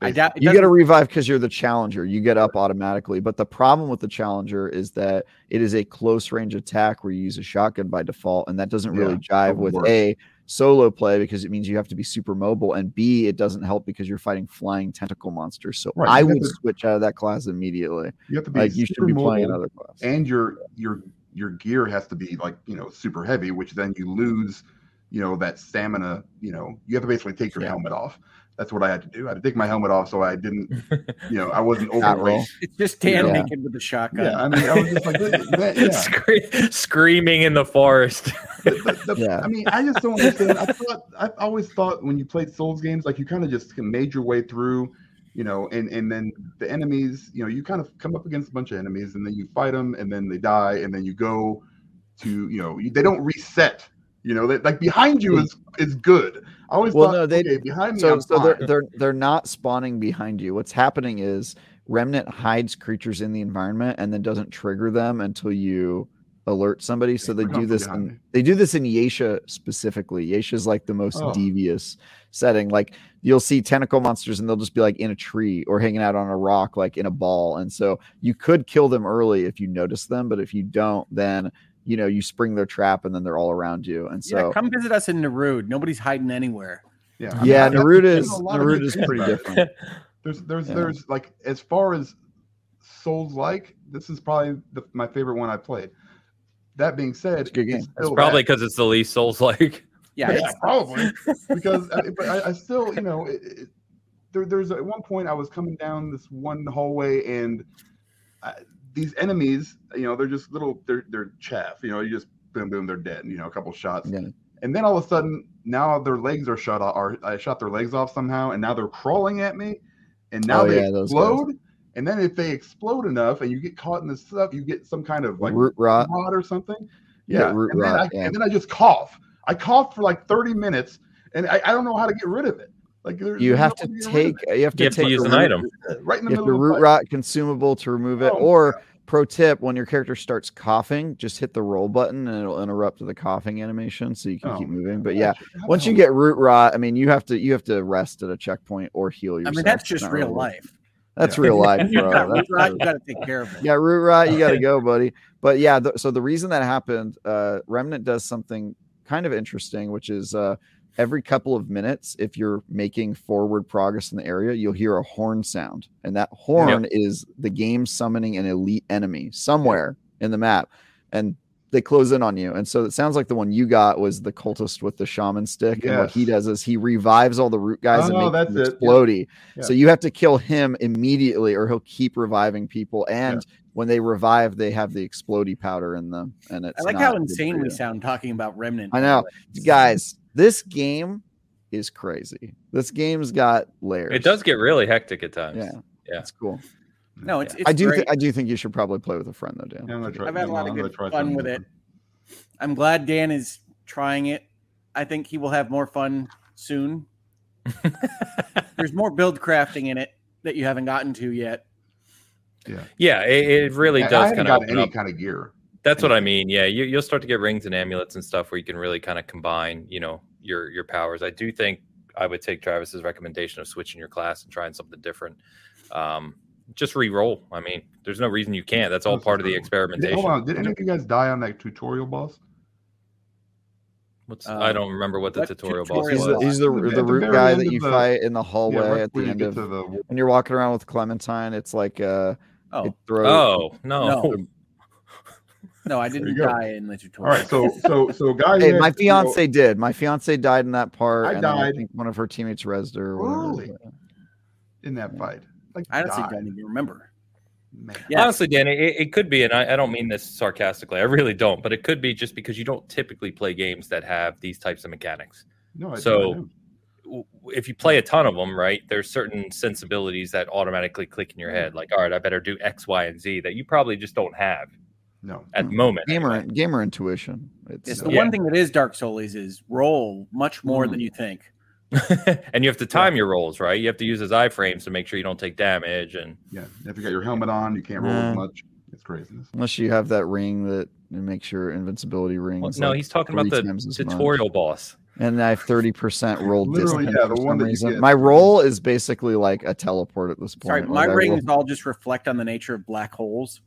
I doubt it You get a revive because you're the challenger. You get up automatically. But the problem with the challenger is that it is a close range attack where you use a shotgun by default, and that doesn't really Yeah, jive with work. a solo play because it means you have to be super mobile, and b it doesn't help because you're fighting flying tentacle monsters. So Right, I would to- switch out of that class immediately. You have to be Like you should be playing another class. and your your your gear has to be like you know super heavy, which then you lose you know that stamina. You know you have to basically take your Yeah. helmet off. That's what I had to do. I had to take my helmet off so I didn't, you know, I wasn't Not overweight. It's just Dan Yeah. naked with the shotgun. Yeah, I mean, I was just like, that, yeah. Scre- screaming in the forest. The- the- the- Yeah. I mean, I just don't understand. I thought I always thought when you played Souls games, like you kind of just made your way through, you know, and and then the enemies, you know, you kind of come up against a bunch of enemies, and then you fight them, and then they die, and then you go to, you know, they don't reset. You know, that like behind you is is good. I always Well, thought, no, they- okay, behind me, So, I'm so they're they're they're not spawning behind you. What's happening is Remnant hides creatures in the environment and then doesn't trigger them until you alert somebody. So they do this. In, they do this in Yaesha specifically. Yaesha's like the most Oh. devious setting. Like you'll see tentacle monsters and they'll just be like in a tree or hanging out on a rock, like in a ball. And so you could kill them early if you notice them, but if you don't, then you know you spring their trap and then they're all around you. And so yeah, come visit us in N'Erud. Nobody's hiding anywhere. yeah, I mean, yeah, I- that's- Naruto is a lot of Naruto good is pretty about different. There's there's Yeah. there's like as far as Souls like, this is probably the, my favorite one I played. That being said, It's good game. it's It's probably because it's the least souls like. Yeah, yeah, it's- probably because I, but I, I still you know it, it, there, there's at one point I was coming down this one hallway and I, these enemies you know they're just little they're they're chaff you know you just boom boom they're dead you know a couple shots Yeah. and then all of a sudden now their legs are shot. off or I shot their legs off somehow and now they're crawling at me and now Oh, they yeah, explode and then if they explode enough and you get caught in this stuff you get some kind of like root rot. rot or something. Yeah, root and, then rot, I, yeah. and then I just cough. I coughed for like 30 minutes, and I, I don't know how to get rid of it. Like there's, You have no to way get rid of take. You have to You have to take use an root- item. it. right in the You middle the of root rot consumable to remove it. Oh, or pro tip: when your character starts coughing, just hit the roll button and it'll interrupt the coughing animation, so you can Oh, keep moving. But yeah, how once you get root rot, I mean, you have to you have to rest at a checkpoint or heal I yourself. mean, that's just not real really- life. That's Yeah. real life, You bro. got root rot, you got to take care of it. yeah, root rot, you got to go, buddy. But yeah, th- so the reason that happened, uh, Remnant does something kind of interesting, which is uh, every couple of minutes, if you're making forward progress in the area, you'll hear a horn sound, and that horn is the game summoning an elite enemy somewhere in the map, and they close in on you. And so it sounds like the one you got was the cultist with the shaman stick, and what he does is he revives all the root guys oh, and Oh, makes that's them it. Yeah. explodey. Yeah. So you have to kill him immediately, or he'll keep reviving people. And when they revive, they have the explodey powder in them, and it's I like how good insane we sound talking about Remnant. I know. guys. This game is crazy. This game's got layers. It does get really hectic at times. Yeah, Yeah. it's cool. No, it's, it's I do. great. Th- I do think you should probably play with a friend, though, Dan. Yeah, I'm gonna try- I've had a I'm lot of gonna good fun with it. I'm glad Dan is trying it. I think he will have more fun soon. There's more build crafting in it that you haven't gotten to yet. Yeah, it, it really I- I does haven't kind of got open any up. kind of gear. That's what I mean. Yeah, you, you'll start to get rings and amulets and stuff where you can really kind of combine, you know, your your powers. I do think I would take Travis's recommendation of switching your class and trying something different. Um, just re-roll. I mean, there's no reason you can't. That's all This part of the true. Did, experimentation. hold on, did any of you guys die on that tutorial boss? What's, Uh, I don't remember what the what tutorial boss tutorial He's was. the, he's the, At the- the at the root guy that you the- fight in the Yeah, hallway right at the when end of the... when you're walking around with Clementine. It's like uh, Oh it throws. Oh no. No. no, I didn't you go. die in the tutorial. right, so so so guys. Hey, that, my you know, fiance did. My fiance died in that part. I and then I died. think one of her teammates rezzed her. or whatever. Really? in that fight. Like I honestly died. don't even remember. Man. Yeah. Honestly, Danny, it, it could be, and I, I don't mean this sarcastically. I really don't, but it could be just because you don't typically play games that have these types of mechanics. No, I So- didn't. if you play a ton of them, right, there's certain sensibilities that automatically click in your head, like, all right, I better do X, Y, and Z that you probably just don't have no. at the moment. Gamer gamer intuition. It's, It's the Yeah. one thing that is Dark Souls is roll much more than you think. and you have to time your rolls, right? You have to use his iframes to make sure you don't take damage. And Yeah, if you got your helmet on, you can't roll Nah. as much. It's craziness. unless you have that ring that makes your invincibility ring. well, no, like he's talking about the times as much. tutorial boss. and I have thirty percent roll Literally, discipline yeah, for the one some reason. My roll is basically like a teleport at this point. Sorry, my I roll- rings all just reflect on the nature of black holes.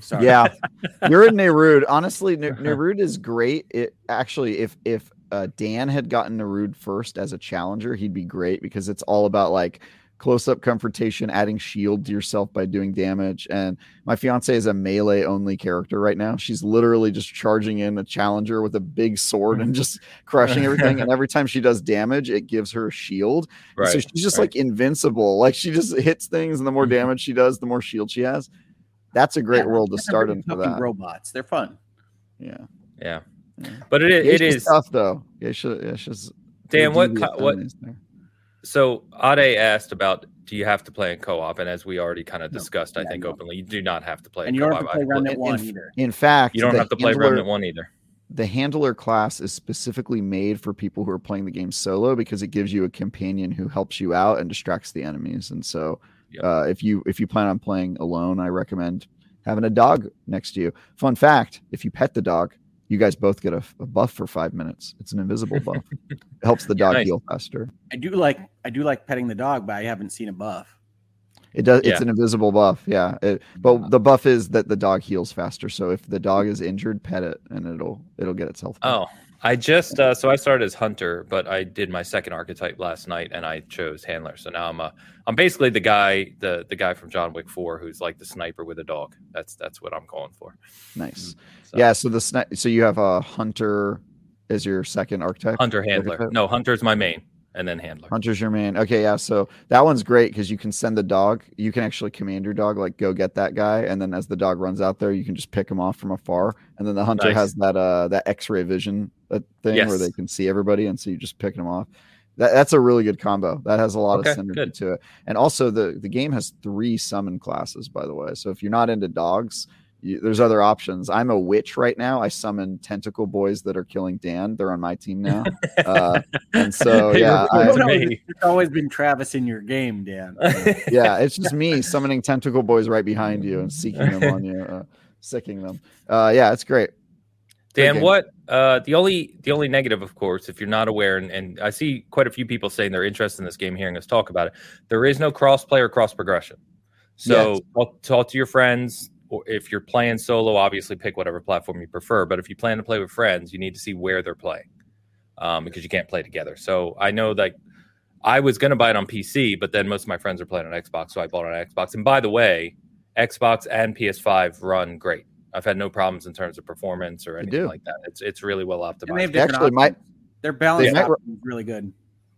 Sorry. Yeah, you're in N'Erud. Honestly, N'Erud is great. It actually, if if uh, Dan had gotten N'Erud first as a challenger, he'd be great because it's all about like close up confrontation, adding shield to yourself by doing damage. And my fiance is a melee only character right now. She's literally just charging in a challenger with a big sword and just crushing everything. And every time she does damage, it gives her a shield. Right. So she's just right. like invincible. Like she just hits things, and the more Mhm. damage she does, the more shield she has. That's a great Yeah, world to start in for that. Robots, they're fun. Yeah. yeah. Yeah. But it, it Yaesha's is tough though. Geisha, Yaesha's Dan. What co- what? So Ade asked about do you have to play in co-op? And as we already kind of No. discussed, I think no. openly, you do not have to play. And in you don't have to play I've Remnant in- One in- either. In fact, You don't have to play handler- Remnant One either. The handler class is specifically made for people who are playing the game solo because it gives you a companion who helps you out and distracts the enemies. And so, Yep. uh, if you if you plan on playing alone, I recommend having a dog next to you. Fun fact: if you pet the dog, you guys both get a, a buff for five minutes. It's an invisible buff. it helps the dog Nice. heal faster. I do like I do like petting the dog, but I haven't seen a buff. It does. Yeah. It's an invisible buff. Yeah. It, but the buff is that the dog heals faster. So if the dog is injured, pet it, and it'll it'll get itself. back. Oh, I just uh, so I started as hunter, but I did my second archetype last night, and I chose handler. So now I'm a I'm basically the guy the the guy from John Wick Four who's like the sniper with a dog. That's that's what I'm calling for. nice. So, Yeah. So the sni- so you have a hunter as your second archetype. hunter handler. Archetype? No, hunter's my main, and then handler. Hunter's your main. Okay, yeah. So that one's great because you can send the dog. You can actually command your dog, like go get that guy, and then as the dog runs out there, you can just pick him off from afar. And then the hunter Nice. has that uh that X-ray vision that thing where they can see everybody, and so you just picking them off. That, that's a really good combo. That has a lot Okay, of synergy good. to it. And also the the game has three summon classes, by the way. So if you're not into dogs, you, there's other options. I'm a witch right now. I summon tentacle boys that are killing Dan. They're on my team now. Uh, and so yeah, I- to It's always been Travis in your game, Dan. yeah, it's just me summoning tentacle boys right behind you and seeking them on you, uh, sicking them. Uh, yeah, it's great. Dan, game. what uh, the only the only negative, of course, if you're not aware, and, and I see quite a few people saying they're interested in this game, hearing us talk about it. There is no cross play or cross progression. So Yes. talk, talk to your friends, or if you're playing solo, obviously pick whatever platform you prefer. But if you plan to play with friends, you need to see where they're playing, um, because you can't play together. So I know that I was going to buy it on PC, but then most of my friends are playing on Xbox, so I bought it on Xbox. And by the way, Xbox and PS5 run great. I've had no problems in terms of performance or anything like that. It's it's really well And they optimized. have different Actually, my- options. Their balance might- option is really good.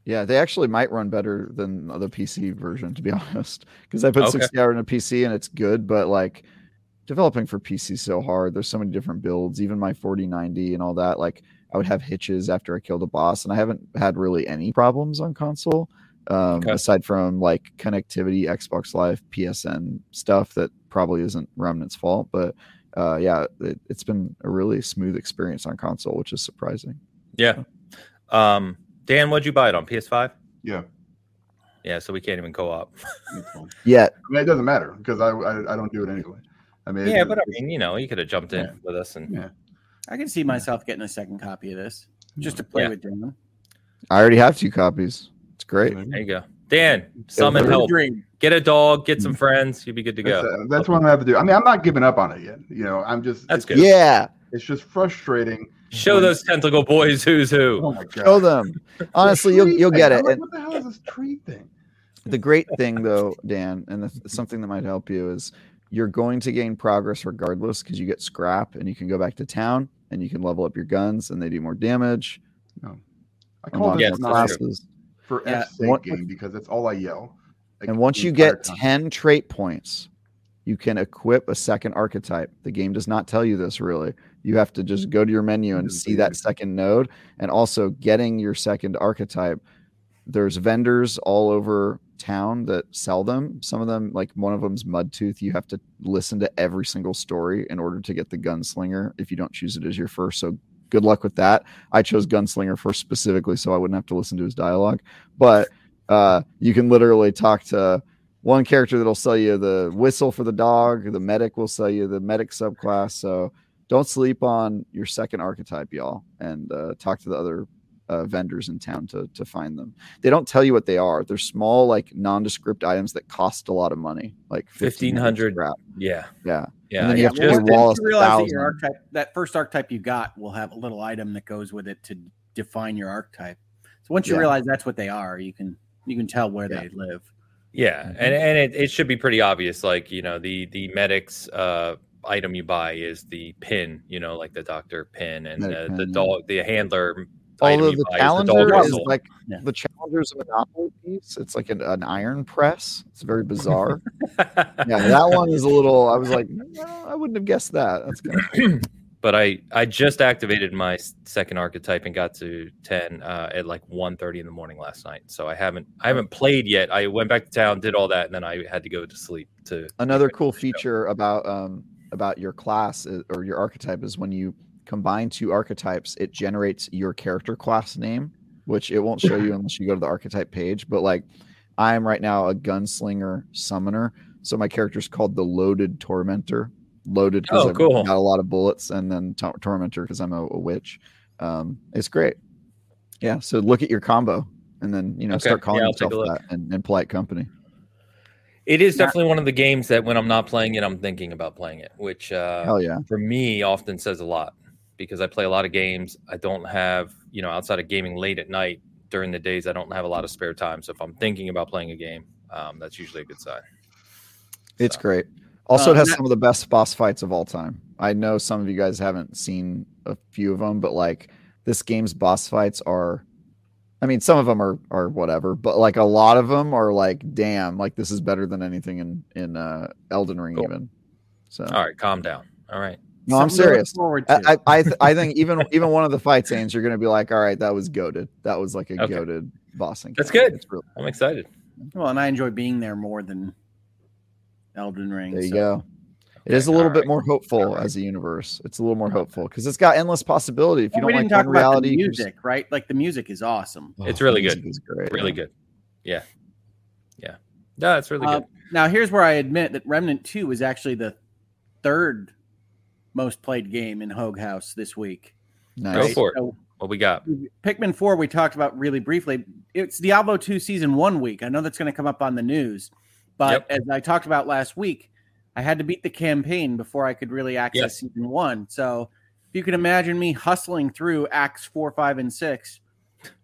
Yeah, they actually might run better than the PC version, to be honest. Because I put Okay. 60 hour in a PC and it's good, but like developing for PC is so hard. There's so many different builds, even my 4090 and all that. Like I would have hitches after I killed a boss, and I haven't had really any problems on console. Um, Okay. aside from like connectivity, Xbox Live, PSN stuff that probably isn't Remnant's fault, but uh, yeah, it, it's been a really smooth experience on console, which is surprising. yeah. Um, Dan, what'd you buy it on PS5? Yeah, Yeah, so we can't even co-op. it's fine. Yet, I mean, it doesn't matter because I, I I don't do it anyway. I mean, yeah, it- but I mean, you know, you could have jumped in Yeah. with us and Yeah. I can see myself getting a second copy of this just to play Yeah. with Dan. I already have two copies. It's great. there you go. Dan, summon help. Dream. Get a dog, get some friends, you'll be good to That's, go. uh, that's what I'm gonna have to do. I mean, I'm not giving up on it yet. You know, I'm just That's good. Yeah, It's just frustrating. Show when- those tentacle boys who's who. Oh my god! show them. Honestly, you'll you'll get I'm it. like, what the hell is this tree thing? the great thing, though, Dan, and the, something that might help you is you're going to gain progress regardless because you get scrap and you can go back to town and you can level up your guns and they do more damage. No. I call Yeah, this more that's not true. classes. for Yeah. F's sake What- game because that's all I yell. Like, And once you get time. 10 trait points, you can equip a second archetype. The game does not tell you this really. You have to just go to your menu and see that second node. And also getting your second archetype. There's vendors all over town that sell them. Some of them, like one of them's Mudtooth, you have to listen to every single story in order to get the gunslinger if you don't choose it as your first. So good luck with that. I chose gunslinger first specifically so I wouldn't have to listen to his dialogue. But uh, you can literally talk to one character that'll sell you the whistle for the dog. The medic will sell you the medic subclass. So don't sleep on your second archetype, y'all, and uh, talk to the other uh, vendors in town to to find them. They don't tell you what they are. They're small, like nondescript items that cost a lot of money, like 1500 scrap. Yeah. Yeah, Yeah. And then you have to well, pay once Wallace you realize that your archetype, that first archetype you got, will have a little item that goes with it to define your archetype. So once you Yeah. realize that's what they are, you can you can tell where Yeah. they live. Yeah, Mhm. and and it, it should be pretty obvious. Like you know, the the medics uh, item you buy is the pin. You know, like the doctor pin, and uh, pin, the yeah. dog, the handler. item Although the buy is challenger is like Yeah. the challenger's a monopoly piece. It's like an, an iron press. It's very bizarre. yeah, that one is a little. I was like, no, I wouldn't have guessed that. That's kind of but I I just activated my second archetype and got to ten uh, at like 1.30 in the morning last night. So I haven't I haven't played yet. I went back to town, did all that, and then I had to go to sleep. To another cool feature about um about your class or your archetype is when you combine two archetypes, it generates your character class name, which it won't show you unless you go to the archetype page. But like, I am right now a gunslinger summoner, so my character is called the Loaded Tormentor. Loaded because Oh, I've cool. got a lot of bullets, and then tor- Tormentor because I'm a, a witch. Um, it's great. Yeah, so look at your combo, and then you know Okay, start calling yeah, yourself that and, in polite company. It is definitely one of the games that when I'm not playing it, I'm thinking about playing it, which uh, yeah. for me often says a lot because I play a lot of games. I don't have, you know, outside of gaming late at night during the days, I don't have a lot of spare time. So if I'm thinking about playing a game, um, that's usually a good sign. It's So- great. Also, Uh, it has that- some of the best boss fights of all time. I know some of you guys haven't seen a few of them, but like this game's boss fights are, I mean, some of them are are whatever, but like a lot of them are like, damn, like this is better than anything in in uh, Elden Ring Cool. even. So All right, calm down. All right. no, I'm Something to serious. To. I I I, th- I think even even one of the fight scenes, you're gonna be like, all right, that was goaded. That was like a Okay. goaded boss encounter. That's good. It's really, I'm excited. well, and I enjoy being there more than Elden Ring. there you so- go. It is a little all bit more hopeful All right. as a universe. It's a little more hopeful because it's got endless possibility. If you Well, don't didn't like talk one about reality, the you just- music, right? Like the music is awesome. It's the really good. is great, Really yeah. good. Yeah. Yeah. No, it's really Uh, good. now, here's where I admit that Remnant 2 is actually the third most played game in Hogue House this week. Go Nice. for it. So, What we got? Pikmin 4, we talked about really briefly. It's Diablo 2 Season 1 week. I know that's going to come up on the news. But Yep. as I talked about last week, I had to beat the campaign before I could really access Yes. Season 1. So if you can imagine me hustling through Acts 4, 5, and 6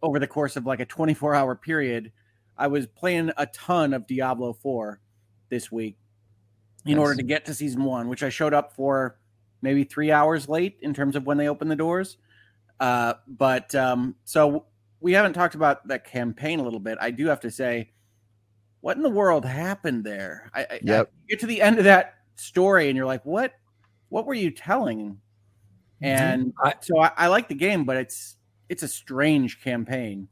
over the course of like a 24 hour period, I was playing a ton of Diablo 4 this week in Nice. order to get to Season 1, which I showed up for maybe three hours late in terms of when they opened the doors. Uh, but um, so we haven't talked about that campaign a little bit. I do have to say, what in the world happened there? I, I, Yep. I get to the end of that story, and you're like, what? What were you telling? And I- so I, I like the game, but it's it's a strange campaign.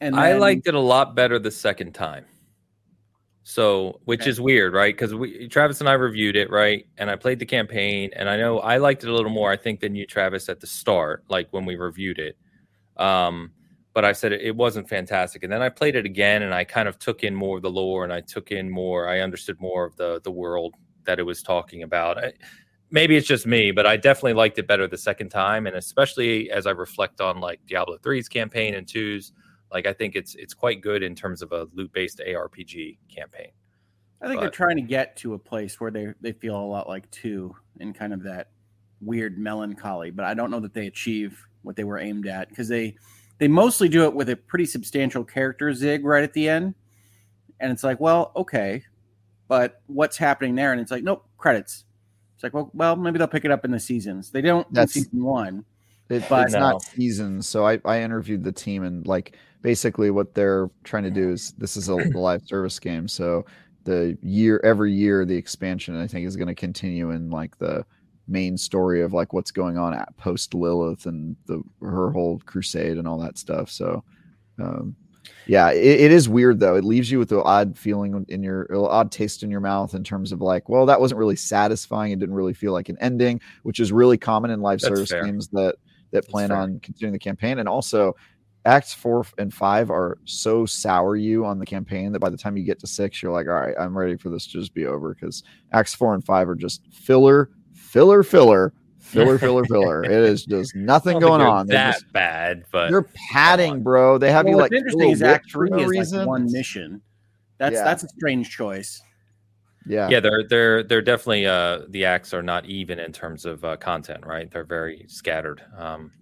And I liked it a lot better the second time. So, which Okay. is weird, right? Because we Travis and I reviewed it, right? And I played the campaign, and I know I liked it a little more, I think, than you, Travis, at the start, like when we reviewed it. Um, but I said it, it wasn't fantastic, and then I played it again, and I kind of took in more of the lore, and I took in more, I understood more of the the world that it was talking about. I, maybe it's just me, but I definitely liked it better the second time, and especially as I reflect on like Diablo 3's campaign and 2's like I think it's it's quite good in terms of a loot based ARPG campaign. I think they're trying to get to a place where they they feel a lot like two in kind of that weird melancholy, but I don't know that they achieve what they were aimed at because they they mostly do it with a pretty substantial character zig right at the end, and it's like, well, okay, but what's happening there? And it's like, nope, credits. It's like, well, well, maybe they'll pick it up in the seasons. They don't That's- in season one. It, But- it's No. not seasons. So I, I interviewed the team and like basically what they're trying to do is this is a live service game. So the year every year the expansion I think is going to continue in like the main story of like what's going on at post Lilith and the her whole crusade and all that stuff. So um yeah, it, it is weird though. It leaves you with an odd feeling in your odd taste in your mouth in terms of like, well, that wasn't really satisfying. It didn't really feel like an ending, which is really common in live That's service fair. games that that plan fair. on continuing the campaign. And also, acts four and five are so sour you on the campaign that by the time you get to six, you're like, all right, I'm ready for this to just be over because acts four and five are just filler, filler, filler, filler, filler, filler. It is just nothing going on. They're That just- bad, but They're padding, bro. They have Well, you what's like interesting is Act Three no is reason. like one mission. That's Yeah. that's a strange choice. Yeah, yeah, they're they're they're definitely uh the acts are not even in terms of uh, content, right? They're very scattered. Um,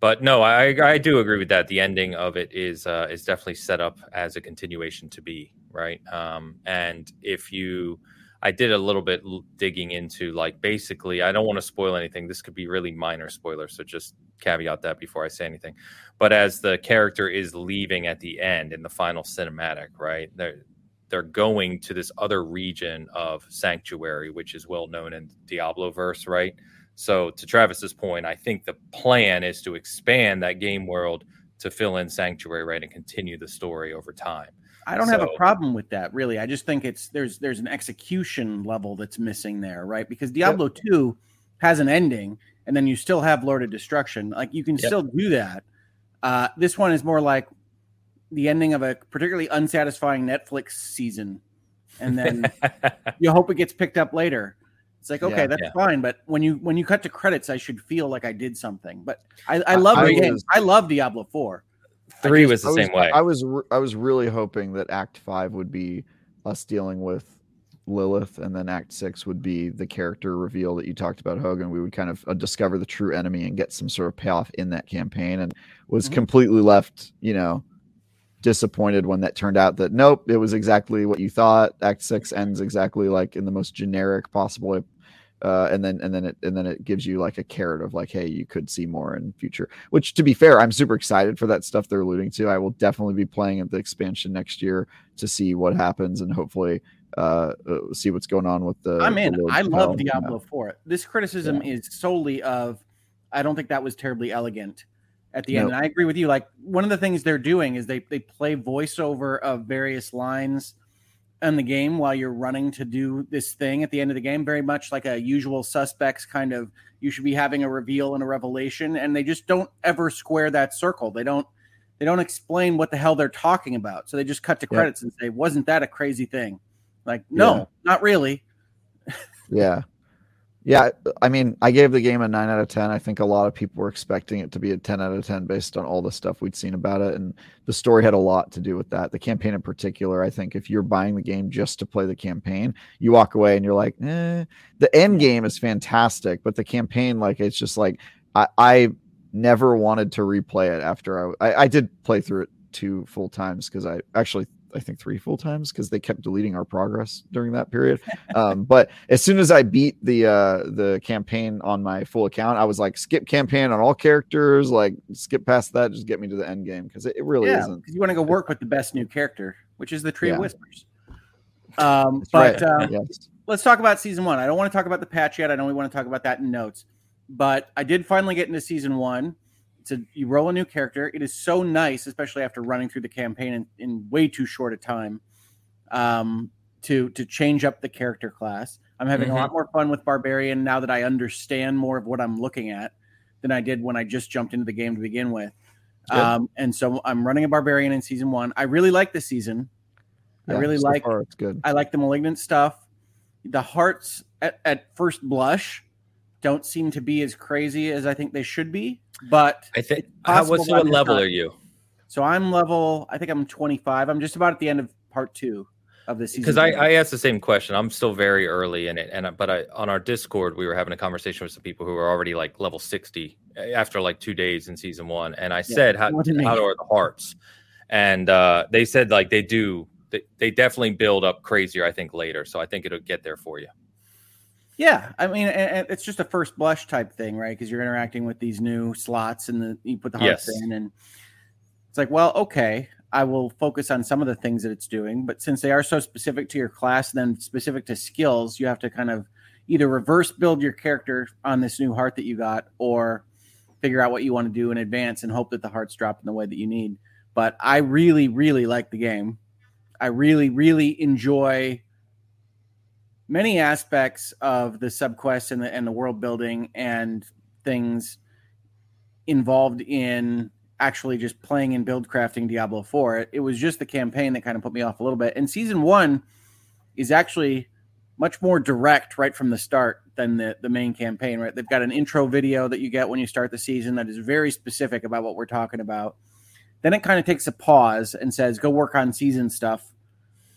but no, I I do agree with that. The ending of it is uh, is definitely set up as a continuation to be right. Um, and if you, I did a little bit digging into like basically, I don't want to spoil anything. This could be really minor spoiler, so just caveat that before I say anything. But as the character is leaving at the end in the final cinematic, right? They're they're going to this other region of sanctuary, which is well known in Diablo verse, right? So to Travis's point, I think the plan is to expand that game world to fill in sanctuary, right, and continue the story over time. I don't have a problem with that, really. I just think it's there's there's an execution level that's missing there, right? Because Diablo 2 has an ending, and then you still have Lord of Destruction. Like you can Yep. still do that. Uh, this one is more like the ending of a particularly unsatisfying Netflix season, and then you hope it gets picked up later. It's like okay, Yeah. that's Yeah. fine, but when you when you cut to credits, I should feel like I did something. But I, I love I the game. I love Diablo Four. Three just- was the I was, same way. I was re- I was really hoping that Act Five would be us dealing with Lilith, and then Act Six would be the character reveal that you talked about, Hogan. We would kind of uh, discover the true enemy and get some sort of payoff in that campaign, and was Mhm. completely left, you know, disappointed when that turned out that nope, it was exactly what you thought. Act Six ends exactly like in the most generic possible way. Uh, and then and then it and then it gives you like a carrot of like, hey, you could see more in future. Which, to be fair, I'm super excited for that stuff they're alluding to. I will definitely be playing at the expansion next year to see what happens and hopefully uh, uh see what's going on with the. I'm in. Lord I love Hell, you know. Diablo 4. This criticism is solely of I don't think that was terribly elegant at the end. And I agree with you. Like one of the things they're doing is they they play voiceover of various lines in the game while you're running to do this thing at the end of the game, very much like a usual suspects kind of you should be having a reveal and a revelation, and they just don't ever square that circle. They don't they don't explain what the hell they're talking about. So they just cut to Yep. credits and say, Wasn't that a crazy thing? Like, no, Yeah. not really. Yeah. Yeah, I mean, I gave the game a nine out of ten. I think a lot of people were expecting it to be a ten out of ten based on all the stuff we'd seen about it, and the story had a lot to do with that. The campaign, in particular, I think if you're buying the game just to play the campaign, you walk away and you're like, eh. The end game is fantastic, but the campaign, like, it's just like I, I never wanted to replay it after I, I, I did play through it two full times because I actually I think three full times because they kept deleting our progress during that period. Um, but as soon as I beat the uh, the campaign on my full account, I was like, skip campaign on all characters, like skip past that, just get me to the end game because it, it really yeah, isn't. because you want to go work with the best new character, which is the Tree Yeah. of Whispers. Um, but right. uh, yes. let's talk about season one. I don't want to talk about the patch yet. I know we want to talk about that in notes, but I did finally get into season one. It's a, you roll a new character. It is so nice, especially after running through the campaign in, in way too short a time, um, to to change up the character class. I'm having Mhm. a lot more fun with barbarian now that I understand more of what I'm looking at than I did when I just jumped into the game to begin with. Good. Um, and so I'm running a barbarian in season one. I really like this season. I really so like far it's good. I like the malignant stuff. The hearts at, at first blush don't seem to be as crazy as I think they should be. But I think. How, what's what level time. are you? so I'm level, I think I'm 25. I'm just about at the end of part two of the season. Because I. I asked the same question. I'm still very early in it, and but I on our Discord we were having a conversation with some people who were already like level sixty eh, after like two days in season one, and I said how how are the hearts, and uh, they said like they do. They, they definitely build up crazier, I think, later. So I think it'll get there for you. Yeah, I mean, it's just a first blush type thing, right? Because you're interacting with these new slots, and the, you put the hearts Yes. in, and it's like, well, okay, I will focus on some of the things that it's doing, but since they are so specific to your class, then specific to skills, you have to kind of either reverse build your character on this new heart that you got, or figure out what you want to do in advance and hope that the hearts drop in the way that you need. But I really, really like the game. I really, really enjoy many aspects of the subquests and the and the world building and things involved in actually just playing and build crafting Diablo 4. It, it was just the campaign that kind of put me off a little bit. And season 1 is actually much more direct right from the start than the, the main campaign, right? They've got an intro video that you get when you start the season that is very specific about what we're talking about. Then it kind of takes a pause and says, go work on season stuff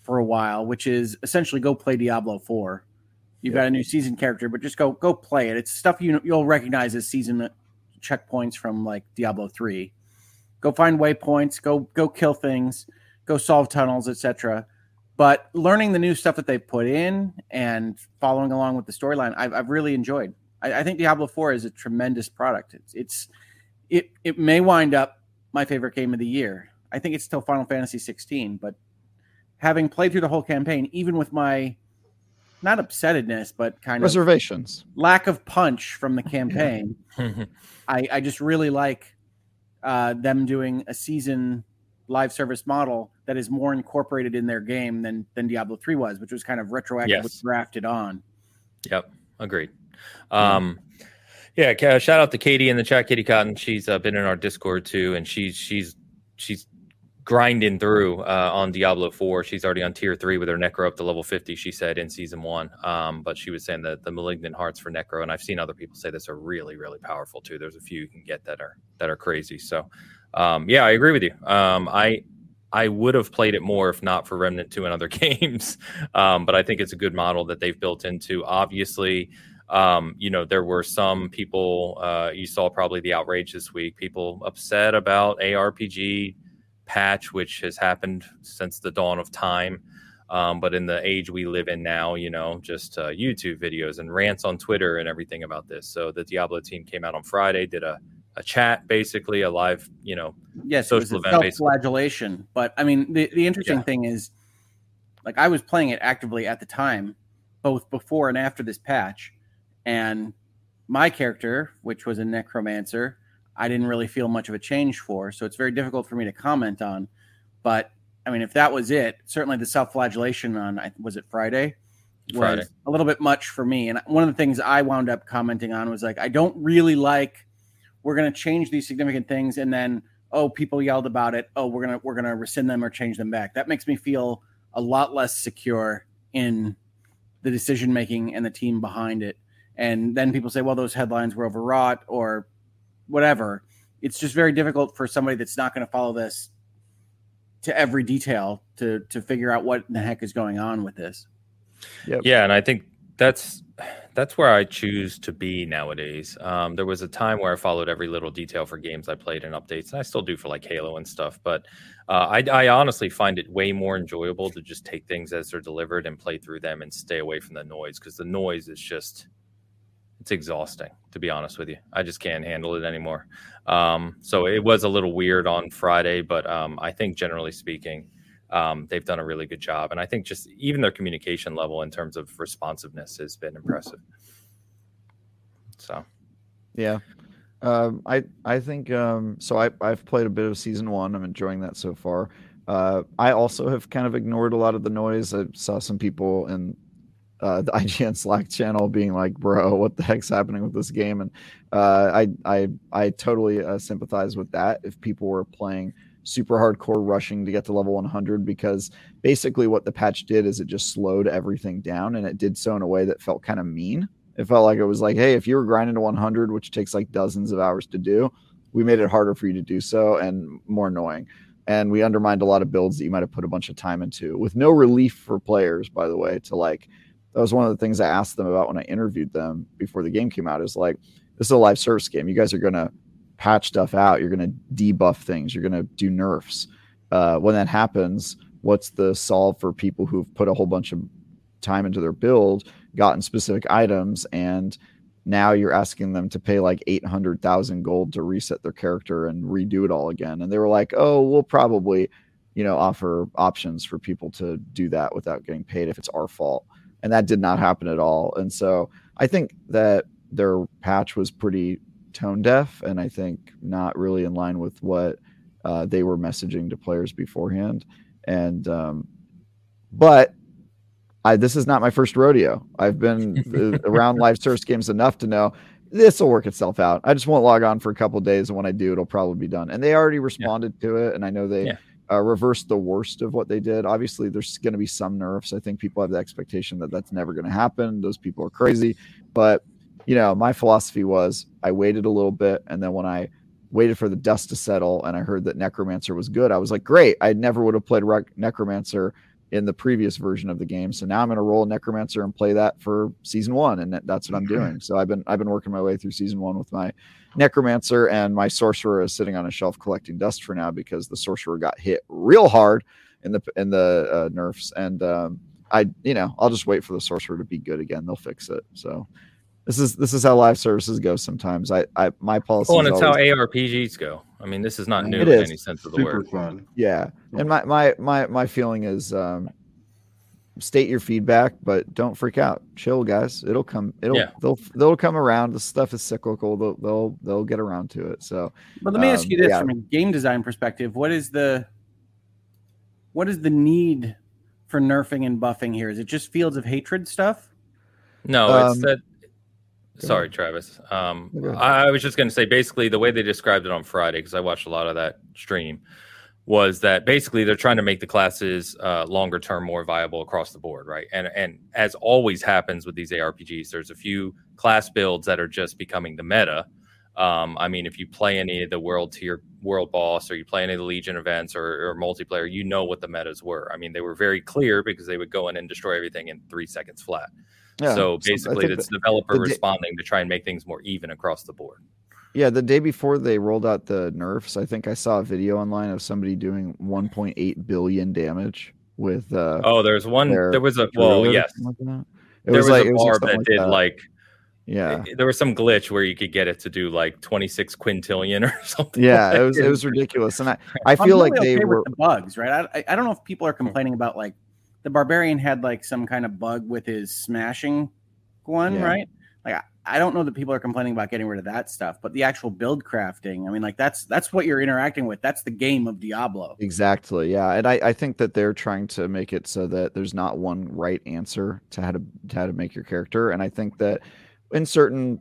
for a while, which is essentially go play Diablo 4. You've got a new season character, but just go go play it. It's stuff you you'll recognize as season checkpoints from like Diablo 3. Go find waypoints, go go kill things, go solve tunnels, etc but learning the new stuff that they've put in and following along with the storyline, I've, I've really enjoyed. I, I, think Diablo Four is a tremendous product. It's, it's it it may wind up my favorite game of the year. I think it's still Final Fantasy 16, but having played through the whole campaign, even with my not upsetness, but kind of reservations, lack of punch from the campaign, I, I just really like uh, them doing a season live service model that is more incorporated in their game than than Diablo 3 was, which was kind of retroactively yes. drafted on. Yep, agreed. Um, yeah, shout out to Katie in the chat, Katie Cotton. She's uh, been in our Discord too, and she's she's she's grinding through uh, on Diablo 4. She's already on tier three with her Necro up to level 50, she said in season one. Um, but she was saying that the malignant hearts for Necro, and I've seen other people say this are really, really powerful too. There's a few you can get that are that are crazy. So um, yeah, I agree with you. Um, I I would have played it more if not for Remnant Two and other games, um, but I think it's a good model that they've built into. Obviously, um, you know there were some people uh, you saw probably the outrage this week. People upset about ARPG patch, which has happened since the dawn of time. Um, but in the age we live in now, you know, just uh, YouTube videos and rants on Twitter and everything about this. So the Diablo team came out on Friday, did a a chat, basically a live, you know, yes, social event. Self-flagellation. But I mean, the the interesting yeah. thing is, like, I was playing it actively at the time, both before and after this patch, and my character, which was a necromancer, I didn't really feel much of a change for. So it's very difficult for me to comment on. But I mean, if that was it, certainly the self-flagellation on was it Friday was Friday. a little bit much for me. And one of the things I wound up commenting on was like, I don't really like we're going to change these significant things and then oh people yelled about it oh we're going to we're going to rescind them or change them back that makes me feel a lot less secure in the decision making and the team behind it and then people say well those headlines were overwrought or whatever it's just very difficult for somebody that's not going to follow this to every detail to to figure out what the heck is going on with this yep. yeah and i think that's that's where I choose to be nowadays. Um, there was a time where I followed every little detail for games I played and updates, and I still do for like Halo and stuff. But uh, I, I, honestly find it way more enjoyable to just take things as they're delivered and play through them and stay away from the noise because the noise is just it's exhausting. To be honest with you, I just can't handle it anymore. Um, so it was a little weird on Friday, but um, I think generally speaking um, they've done a really good job. And I think just even their communication level in terms of responsiveness has been impressive. So, yeah. Um, I I think um, so. I I've played a bit of season one. I'm enjoying that so far. Uh, I also have kind of ignored a lot of the noise. I saw some people in uh, the IGN Slack channel being like, "Bro, what the heck's happening with this game?" And uh, I I I totally uh, sympathize with that. If people were playing super hardcore rushing to get to level 100 because basically what the patch did is it just slowed everything down and it did so in a way that felt kind of mean. It felt like it was like, hey, if you were grinding to 100, which takes like dozens of hours to do, we made it harder for you to do so and more annoying. And we undermined a lot of builds that you might have put a bunch of time into with no relief for players, by the way, to like, that was one of the things I asked them about when I interviewed them before the game came out is like, this is a live service game. You guys are going to patch stuff out. You're going to debuff things. You're going to do nerfs. Uh, when that happens, what's the solve for people who've put a whole bunch of time into their build, gotten specific items, and now you're asking them to pay like 800,000 gold to reset their character and redo it all again. And they were like, oh, we'll probably, you know, offer options for people to do that without getting paid if it's our fault. And that did not happen at all. And so I think that their patch was pretty tone deaf and I think not really in line with what uh, they were messaging to players beforehand. And um, but I, this is not my first rodeo. I've been around live service games enough to know this will work itself out. I just won't log on for a couple days, and when I do, it'll probably be done. And they already responded yeah. to it, and I know they yeah. Uh, reversed the worst of what they did. Obviously, there's going to be some nerfs. I think people have the expectation that that's never going to happen. Those people are crazy. But, you know, my philosophy was I waited a little bit. And then when I waited for the dust to settle and I heard that Necromancer was good, I was like, great. I never would have played Rec- Necromancer in the previous version of the game. So now I'm going to roll a Necromancer and play that for season one, and that's what I'm doing. So I've been I've been working my way through season one with my Necromancer, and my Sorcerer is sitting on a shelf collecting dust for now because the Sorcerer got hit real hard in the in the uh, nerfs, and um, I you know I'll just wait for the Sorcerer to be good again. They'll fix it. So. This is this is how live services go sometimes. I, I my policy. Oh, and it's always, how ARPGs go. I mean, this is not new in any sense of the Super word. fun. Yeah, and my my my my feeling is um, state your feedback, but don't freak out. Chill, guys. It'll come. It'll Yeah. they'll they'll come around. The stuff is cyclical. They'll they'll they'll get around to it. So But let me ask Um, you this yeah. from a game design perspective: what is the what is the need for nerfing and buffing here? Is it just fields of hatred stuff? No, it's Um, that. Sorry, Travis. Um, I was just going to say basically the way they described it on Friday because I watched a lot of that stream was that basically they're trying to make the classes uh, longer term more viable across the board, right? And and as always happens with these ARPGs, there's a few class builds that are just becoming the meta. Um, I mean, if you play any of the world tier, world boss, or you play any of the Legion events or, or multiplayer, you know what the metas were. I mean, they were very clear because they would go in and destroy everything in three seconds flat. Yeah. so basically, think it's that- developer the responding to try and make things more even across the board. yeah, the day before they rolled out the nerfs, I think I saw a video online of somebody doing 1.8 billion damage with. Uh, Oh, there's one. There was a well, yes, like. It there was, like- a it was barb something that did that. like yeah. there was some glitch where you could get it to do like 26 quintillion or something. Yeah, like it was it was ridiculous, and I I I'm feel like really they okay were the bugs, right? I, I- I don't know if people are complaining about like the barbarian had like some kind of bug with his smashing one, Yeah. right? Like I, I don't know that people are complaining about getting rid of that stuff, but the actual build crafting, I mean, like that's that's what you're interacting with. That's the game of Diablo. Exactly. Yeah, and I, I think that they're trying to make it so that there's not one right answer to how to, to how to make your character, and I think that in certain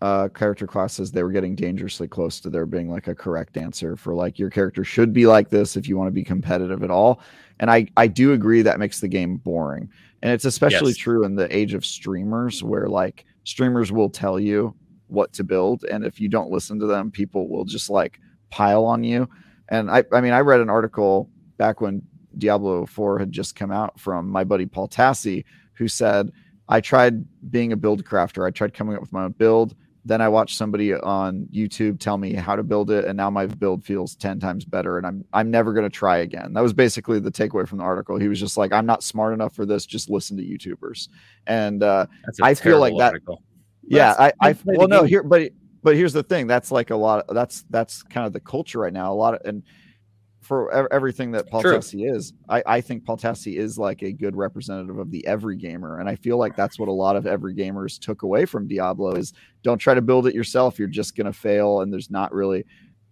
uh, character classes they were getting dangerously close to there being like a correct answer for like your character should be like this if you want to be competitive at all. And I I do agree that makes the game boring, and it's especially Yes. true in the age of streamers where like streamers will tell you what to build, and if you don't listen to them, people will just like pile on you. And I, I mean, I read an article back when Diablo 4 had just come out from my buddy Paul Tassi, who said, I tried being a build crafter. I tried coming up with my own build. Then I watched somebody on YouTube tell me how to build it, and now my build feels 10 times better. And I'm I'm never gonna try again. That was basically the takeaway from the article. He was just like, I'm not smart enough for this, just listen to YouTubers. And uh I feel like that- article. yeah, I, I the well no here, but but here's the thing. That's like a lot. Of, that's that's kind of the culture right now. A lot of and for everything that Paul True. Tassi is, I I think Paul Tassi is like a good representative of the every gamer, and I feel like that's what a lot of every gamers took away from Diablo is don't try to build it yourself. You're just gonna fail, and there's not really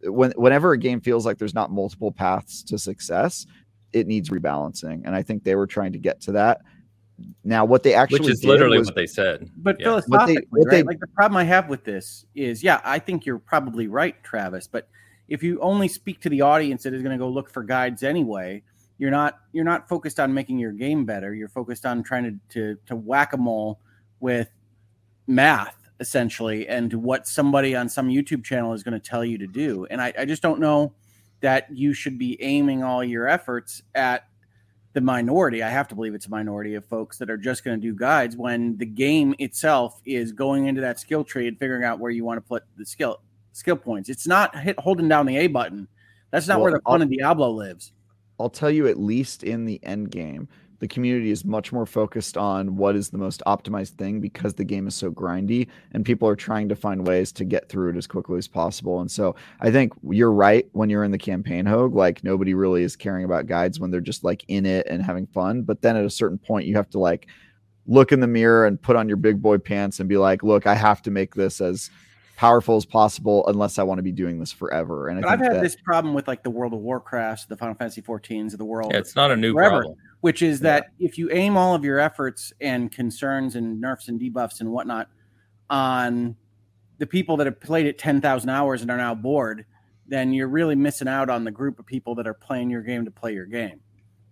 when whenever a game feels like there's not multiple paths to success, it needs rebalancing, and I think they were trying to get to that. Now, what they actually Which is did literally was- what they said. But Yeah. philosophically, what they- right? Like the problem I have with this is, yeah, I think you're probably right, Travis. But if you only speak to the audience that is going to go look for guides anyway, you're not you're not focused on making your game better. You're focused on trying to to, to whack a mole with math essentially and what somebody on some YouTube channel is going to tell you to do. And I, I just don't know that you should be aiming all your efforts at the minority. I have to believe it's a minority of folks that are just going to do guides when the game itself is going into that skill tree and figuring out where you want to put the skill skill points. It's not hit, holding down the A button. That's not Well, where the fun I'll- of Diablo lives. I'll tell you at least in the end game, the community is much more focused on what is the most optimized thing because the game is so grindy and people are trying to find ways to get through it as quickly as possible. And so I think you're right when you're in the campaign hogue, like nobody really is caring about guides when they're just like in it and having fun. But then at a certain point you have to like look in the mirror and put on your big boy pants and be like, look, I have to make this as powerful as possible unless I want to be doing this forever. And I But I've had that, this problem with like the World of Warcraft, the Final Fantasy 14s of the world. Yeah, it's not a new Forever. problem. which is that if you aim all of your efforts and concerns and nerfs and debuffs and whatnot on the people that have played it 10,000 hours and are now bored, then you're really missing out on the group of people that are playing your game to play your game.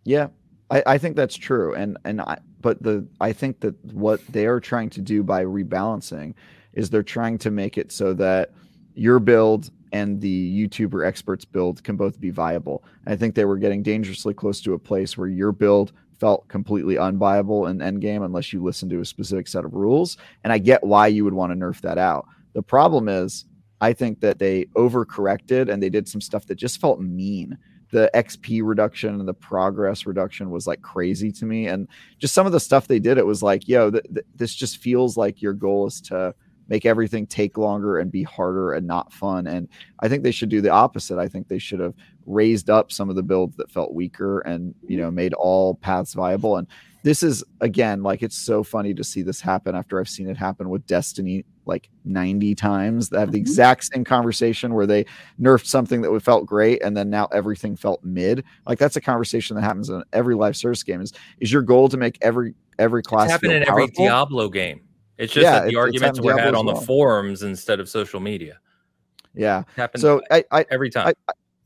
Yeah, I, I think that's true, and and I but the I think that what they are trying to do by rebalancing is they're trying to make it so that your build and the YouTuber experts build can both be viable. I think they were getting dangerously close to a place where your build felt completely unviable in endgame unless you listen to a specific set of rules. And I get why you would want to nerf that out. The problem is, I think that they overcorrected and they did some stuff that just felt mean. The XP reduction and the progress reduction was like crazy to me. And just some of the stuff they did, it was like, yo, th- th- this just feels like your goal is to make everything take longer and be harder and not fun. And I think they should do the opposite. I think they should have raised up some of the builds that felt weaker and, you mm-hmm. know, made all paths viable. And this is again like it's so funny to see this happen after I've seen it happen with Destiny like 90 times. They have the mm-hmm. exact same conversation where they nerfed something that felt great and then now everything felt mid. Like that's a conversation that happens in every live service game. Is is your goal to make every every class It's feel in every? Diablo game. It's just Yeah, that the arguments were had on the forums instead of social media. Yeah. So I, I every time.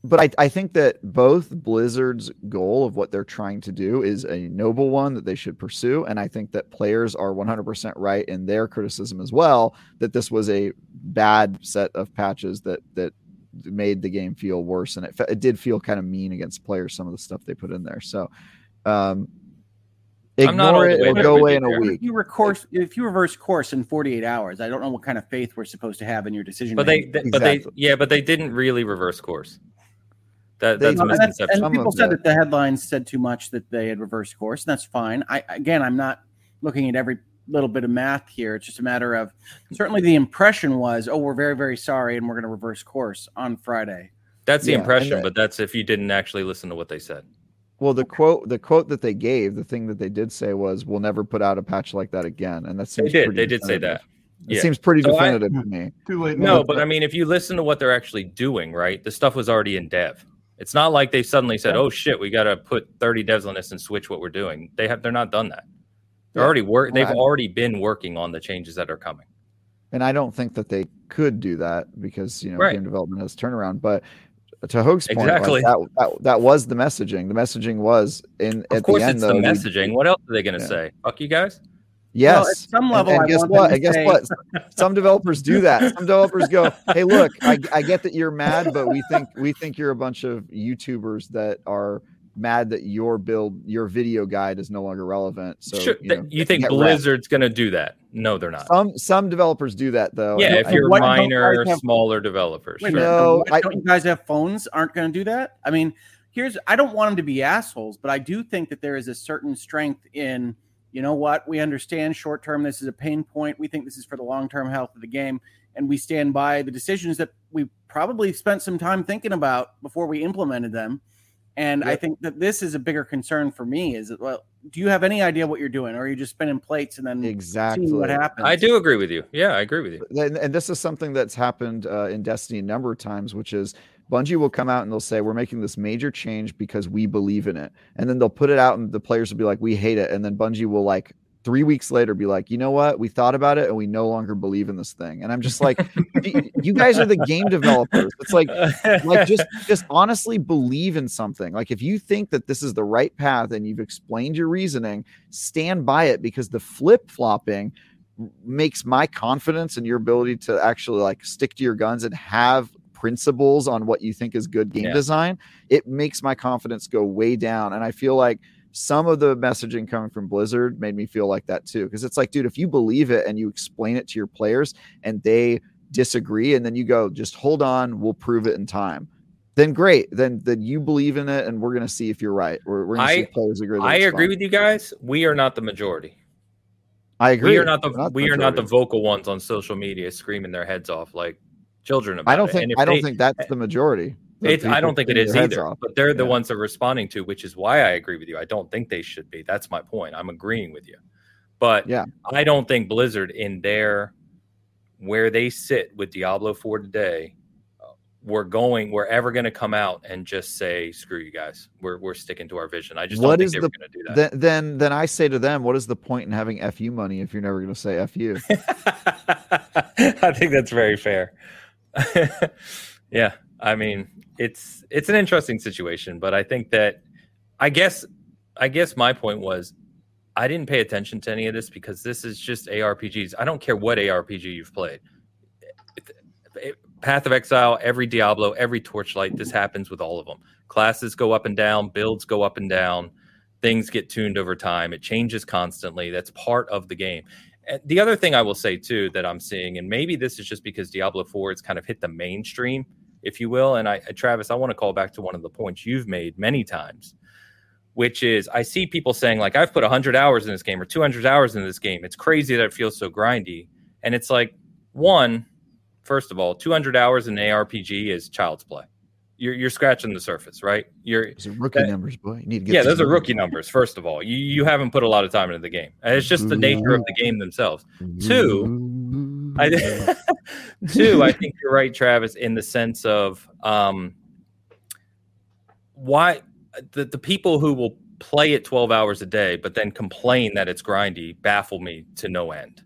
but I, I think that both Blizzard's goal of what they're trying to do is a noble one that they should pursue. And I think that players are 100% right in their criticism as well that this was a bad set of patches that, that made the game feel worse. And it, it did feel kind of mean against players, some of the stuff they put in there. So, um, I'm not all ignore it. way It'll go away in a week. If you reverse, if you reverse course in 48 hours, I don't know what kind of faith we're supposed to have in your decision. but they, making. they- but they yeah, but they didn't really reverse course. That They- that's a No, that's- misconception. and people said that. that the headlines said too much that they had reversed course, and that's fine. I again, I'm not looking at every little bit of math here. It's just a matter of certainly the impression was, oh, we're very very sorry, and we're going to reverse course on Friday. That's the Yeah, impression, but that's if you didn't actually listen to what they said. Well, the quote, the quote that they gave, the thing that they did say was, "We'll never put out a patch like that again." And that They seems did. pretty They did say that. It Yeah. seems pretty So I- definitive to me. Too late. No, but I mean, if you listen to what they're actually doing, right? The stuff was already in dev. It's not like they suddenly said, "Oh shit, we got to put 30 devs on this and switch what we're doing." They have. They're not done that. They're Yeah. already work. They've I- already been working on the changes that are coming. And I don't think that they could do that because you know Right. game development has turnaround. But to Hoag's point, Exactly. like that, that that was the messaging. The messaging was in Of at course, the end it's though. the we- messaging. What else are they going to Yeah. say? Fuck you guys. yes. Well, at some level, and, I guess what? them to And guess say- what? Some developers do that. Some developers go, "Hey, look, I, I get that you're mad, but we think we think you're a bunch of YouTubers that are mad that your build, your video guide is no longer relevant." So sure, you, th- know, you think. Blizzard's going to do that? No, they're not. Some some developers do that though. yeah, and if you're what don't minor, guys have- smaller developers, Wait sure. No, I- don't you guys have phones? Aren't going to do that? I mean, here's I don't want them to be assholes, but I do think that there is a certain strength in you know what we understand short term this is a pain point. We think this is for the long term health of the game, and we stand by the decisions that we probably spent some time thinking about before we implemented them. And I think that this is a bigger concern for me. Is that well, do you have any idea what you're doing, or are you just spinning plates and then exactly seeing what happens? I do agree with you. Yeah, I agree with you. and, and this is something that's happened uh, in Destiny a number of times, which is Bungie will come out and they'll say, We're making this major change because we believe in it. And then they'll put it out and the players will be like, We hate it. And then Bungie will like three weeks later be like, You know what? We thought about it and we no longer believe in this thing. And I'm just like, You guys are the game developers. It's like, like just just honestly believe in something like if you think that this is the right path and you've explained your reasoning stand by it because the flip-flopping makes my confidence in your ability to actually like stick to your guns and have principles on what you think is good game Yeah. design it makes my confidence go way down and i feel like some of the messaging coming from blizzard made me feel like that too because it's like dude if you believe it and you explain it to your players and they disagree and then you go just hold on we'll prove it in time then great then then you believe in it and we're going to see if you're right we're, we're going to see I- if players agree I agree fine. with you guys. We are not the majority. i agree We are not the We're we are not the vocal ones on social media screaming their heads off like children about i don't think i don't they- think that's eh the majority I don't think it is either, off. but they're the ones that are responding to, which is why I agree with you. I don't think they should be. That's my point. I'm agreeing with you, but Yeah. I don't think Blizzard in their where they sit with Diablo 4 today, uh, we're going, we're ever going to come out and just say, "Screw you guys, we're we're sticking to our vision." I just What don't think is they the- going to do that. then, then then i say to them what is the point in having fu money if you're never going to say fu I think that's very fair. yeah, I mean, it's it's an interesting situation, but I think that I guess I guess my point was I didn't pay attention to any of this because this is just ARPGs. I don't care what ARPG you've played. Path of Exile, every Diablo, every Torchlight, this happens with all of them. Classes go up and down, builds go up and down, things get tuned over time. It changes constantly. That's part of the game. The other thing I will say too that I'm seeing, and maybe this is just because Diablo 4 has kind of hit the mainstream, if you will. And I, Travis, I want to call back to one of the points you've made many times which is I see people saying like I've put 100 hours in this game or 200 hours in this game. It's crazy that it feels so grindy. And it's like one, first of all, 200 hours in an ARPG is child's play. You're, you're scratching the surface, right? You're those are rookie that, numbers, boy. You need to get yeah, those are rookie numbers. First of all, you you haven't put a lot of time into the game. It's just the nature of the game themselves. Two, I two, I think you're right, Travis, in the sense of um, why the, the people who will play it 12 hours a day but then complain that it's grindy baffle me to no end.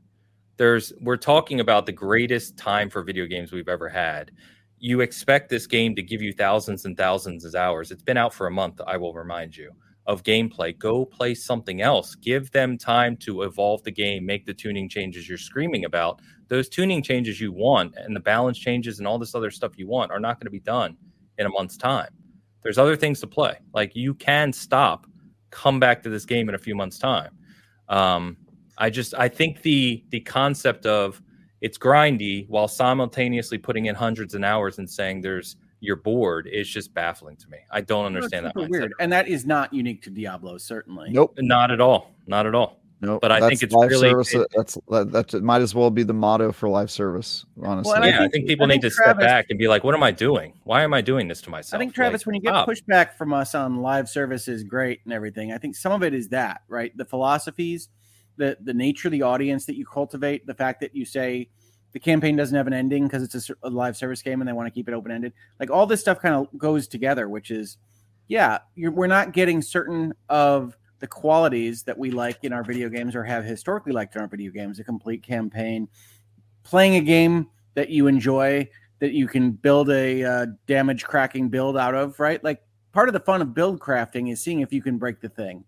There's we're talking about the greatest time for video games we've ever had. You expect this game to give you thousands and thousands of hours. It's been out for a month i will remind you of gameplay go play something else give them time to evolve the game make the tuning changes you're screaming about those tuning changes you want and the balance changes and all this other stuff you want are not going to be done in a month's time there's other things to play. Like you can stop, come back to this game in a few months' time. Um, I just I think the the concept of it's grindy while simultaneously putting in hundreds of hours and saying there's you're bored is just baffling to me. I don't understand that. Weird, and that is not unique to Diablo, certainly. Nope, not at all, not at all. No, but I think it's really service, it, that's that, that might as well be the motto for live service. Honestly, well, yeah, I think, I think people I need think to Travis, step back and be like, "What am I doing? Why am I doing this to myself?" I think Travis, like, when you get stop. pushback from us on live service is great and everything. I think some of it is that right, the philosophies, the the nature of the audience that you cultivate, the fact that you say the campaign doesn't have an ending because it's a, a live service game and they want to keep it open ended. Like all this stuff kind of goes together, which is, yeah, we're not getting certain of the qualities that we like in our video games or have historically liked in our video games. A complete campaign playing a game that you enjoy that you can build a uh, damage cracking build out of right? Like part of the fun of build crafting is seeing if you can break the thing.